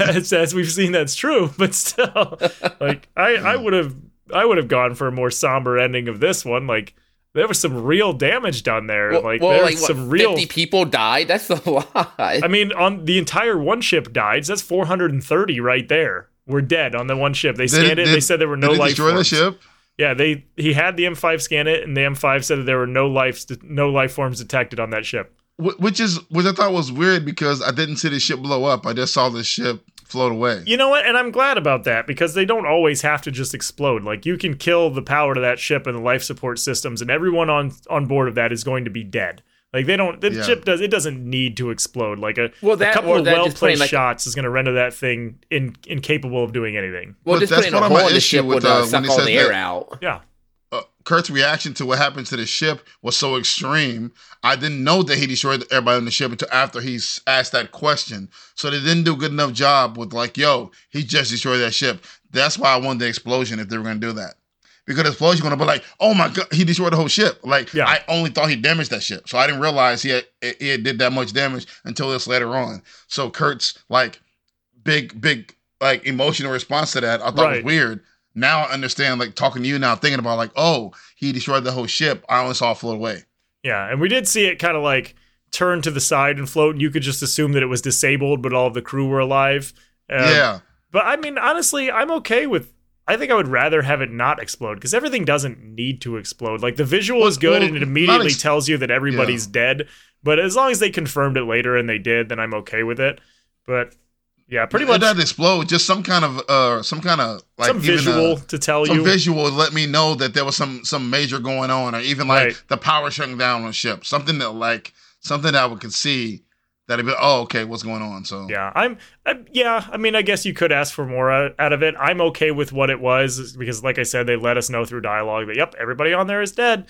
[SPEAKER 1] as, as we've seen, that's true. But still, like I, I would have, I would have gone for a more somber ending of this one. Like there was some real damage done there.
[SPEAKER 3] Well,
[SPEAKER 1] like
[SPEAKER 3] well,
[SPEAKER 1] there
[SPEAKER 3] like
[SPEAKER 1] was
[SPEAKER 3] what,
[SPEAKER 1] some real.
[SPEAKER 3] 50 people died. That's a lot.
[SPEAKER 1] I mean, on the entire one ship died. So that's 430 right there. We're dead on the one ship. They scanned it. they said there were no
[SPEAKER 2] did
[SPEAKER 1] life
[SPEAKER 2] destroy
[SPEAKER 1] forms.
[SPEAKER 2] the ship?
[SPEAKER 1] Yeah, they he had the M5 scan it, and the M5 said that there were no life no life forms detected on that ship.
[SPEAKER 2] Which is which I thought was weird because I didn't see the ship blow up. I just saw the ship float away.
[SPEAKER 1] You know what? And I'm glad about that because they don't always have to just explode. Like you can kill the power to that ship and the life support systems, and everyone on on board of that is going to be dead. Like they don't. The
[SPEAKER 2] Yeah.
[SPEAKER 1] ship does. It doesn't need to explode. Like a,
[SPEAKER 3] Well,
[SPEAKER 1] a
[SPEAKER 3] that-
[SPEAKER 1] couple of well placed
[SPEAKER 3] like-
[SPEAKER 1] shots is going to render that thing in, incapable of doing anything.
[SPEAKER 3] well,
[SPEAKER 2] But
[SPEAKER 3] just
[SPEAKER 2] that's
[SPEAKER 3] putting a hole
[SPEAKER 2] my
[SPEAKER 3] in the
[SPEAKER 2] issue
[SPEAKER 3] ship
[SPEAKER 2] with,
[SPEAKER 3] would
[SPEAKER 2] uh,
[SPEAKER 3] uh,
[SPEAKER 2] when he
[SPEAKER 3] all
[SPEAKER 2] said
[SPEAKER 3] the air
[SPEAKER 2] that-
[SPEAKER 3] out.
[SPEAKER 1] Yeah.
[SPEAKER 2] uh, Kirk's reaction to what happened to the ship was so extreme. I didn't know that he destroyed everybody on the ship until after he's asked that question. So they didn't do a good enough job with like, yo, he just destroyed that ship. That's why I wanted the explosion if they were gonna do that. Because the explosion gonna be like, oh my god, he destroyed the whole ship. Like
[SPEAKER 1] Yeah.
[SPEAKER 2] I only thought he damaged that ship, so I didn't realize he had, he had did that much damage until this later on. So Kirk's like big, big like emotional response to that I thought
[SPEAKER 1] Right.
[SPEAKER 2] was weird. Now I understand, like talking to you now, thinking about like, oh, he destroyed the whole ship. I only saw it float away.
[SPEAKER 1] Yeah, and we did see it kind of like turn to the side and float, and you could just assume that it was disabled, but all of the crew were alive. Um,
[SPEAKER 2] yeah,
[SPEAKER 1] But I mean, honestly, I'm okay with. I think I would rather have it not explode because everything doesn't need to explode. Like the visual is good
[SPEAKER 2] well,
[SPEAKER 1] and it immediately
[SPEAKER 2] ex-
[SPEAKER 1] tells you that everybody's dead. But as long as they confirmed it later and they did, then I'm okay with it. But yeah, pretty
[SPEAKER 2] it
[SPEAKER 1] much
[SPEAKER 2] doesn't explode. Just some kind of uh, some kind of like
[SPEAKER 1] some
[SPEAKER 2] a-
[SPEAKER 1] visual to tell
[SPEAKER 2] some
[SPEAKER 1] you.
[SPEAKER 2] visual to let me know that there was some some major going on, or even like
[SPEAKER 1] Right.
[SPEAKER 2] the power shutting down on ship. Something that like something that I could see that'd be oh okay, what's going on? So
[SPEAKER 1] Yeah, I'm. I, yeah, I mean, I guess you could ask for more out, out of it. I'm okay with what it was because, like I said, they let us know through dialogue that yep, everybody on there is dead.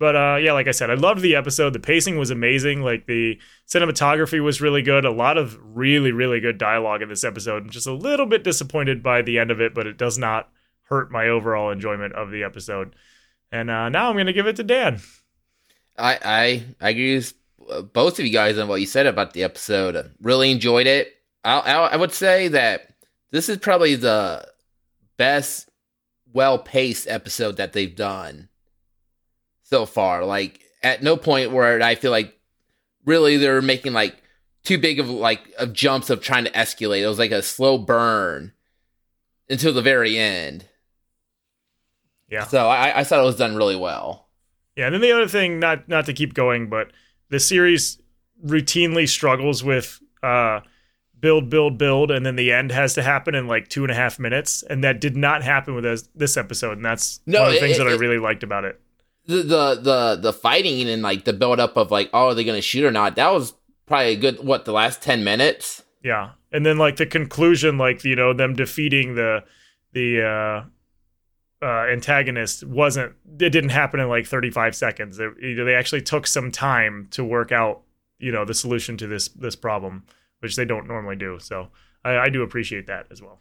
[SPEAKER 1] But uh, yeah, like I said, I loved the episode. The pacing was amazing. Like the cinematography was really good. A lot of really, really good dialogue in this episode. I'm just a little bit disappointed by the end of it, but it does not hurt my overall enjoyment of the episode. And uh, now I'm going to give it to Dan.
[SPEAKER 3] I, I I agree with uh, both of you guys on what you said about the episode. Really enjoyed it. I, I I would say that this is probably the best, well paced episode that they've done so far. Like at no point where I feel like really they're making like too big of like of jumps of trying to escalate. It was like a slow burn until the very end.
[SPEAKER 1] Yeah.
[SPEAKER 3] So I, I thought it was done really well.
[SPEAKER 1] Yeah, and then the other thing, not not to keep going, but the series routinely struggles with uh, build, build, build, and then the end has to happen in like two and a half minutes, and that did not happen with this, this episode, and that's
[SPEAKER 3] No,
[SPEAKER 1] one of the
[SPEAKER 3] it-
[SPEAKER 1] things that I
[SPEAKER 3] it-
[SPEAKER 1] really liked about it.
[SPEAKER 3] the the the the fighting and like the build up of like oh are they gonna shoot or not that was probably a good what the last 10 minutes
[SPEAKER 1] Yeah, and then like the conclusion, like you know them defeating the the uh, uh, antagonist wasn't. It didn't happen in like 35 seconds. You know, they actually took some time to work out you know the solution to this this problem, which they don't normally do. So I, I do appreciate that as well.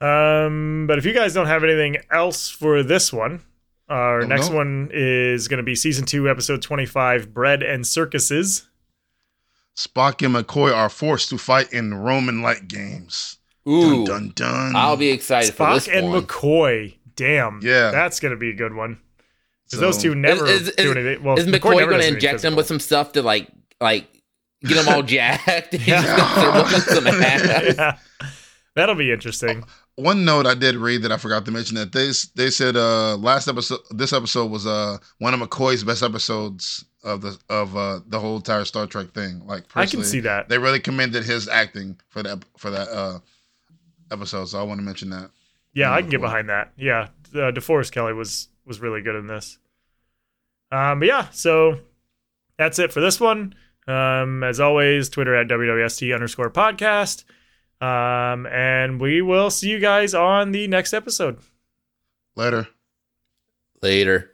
[SPEAKER 1] Um, but if you guys don't have anything else for this one, our
[SPEAKER 2] Oh,
[SPEAKER 1] next
[SPEAKER 2] no.
[SPEAKER 1] one is going to be season two, episode 25, Bread and Circuses.
[SPEAKER 2] Spock and McCoy are forced to fight in Roman-like games.
[SPEAKER 3] Ooh
[SPEAKER 2] Dun dun dun.
[SPEAKER 3] i'll be excited for this
[SPEAKER 1] Spock and
[SPEAKER 3] one
[SPEAKER 1] McCoy. Damn.
[SPEAKER 2] Yeah.
[SPEAKER 1] That's going to be a good one. 'Cause
[SPEAKER 2] So-
[SPEAKER 1] those two never
[SPEAKER 3] is,
[SPEAKER 1] do anything. Well,
[SPEAKER 3] is
[SPEAKER 1] McCoy,
[SPEAKER 3] mccoy
[SPEAKER 1] never
[SPEAKER 3] gonna inject them with some stuff to like like get them all jacked
[SPEAKER 1] Yeah.
[SPEAKER 3] just gonna throw some ass.
[SPEAKER 1] yeah. That'll be interesting.
[SPEAKER 2] One note I did read that I forgot to mention that they they said uh last episode this episode was uh one of McCoy's best episodes of the of uh the whole entire Star Trek thing. Like
[SPEAKER 1] I can see that.
[SPEAKER 2] they really commended his acting for that for that uh episode. So I want to mention that.
[SPEAKER 1] Yeah, I can get behind that. Yeah, uh, DeForest Kelley was was really good in this. Um, but yeah, so that's it for this one. Um, as always, Twitter at WWST underscore podcast. Um, and we will see you guys on the next episode.
[SPEAKER 2] Later.
[SPEAKER 3] later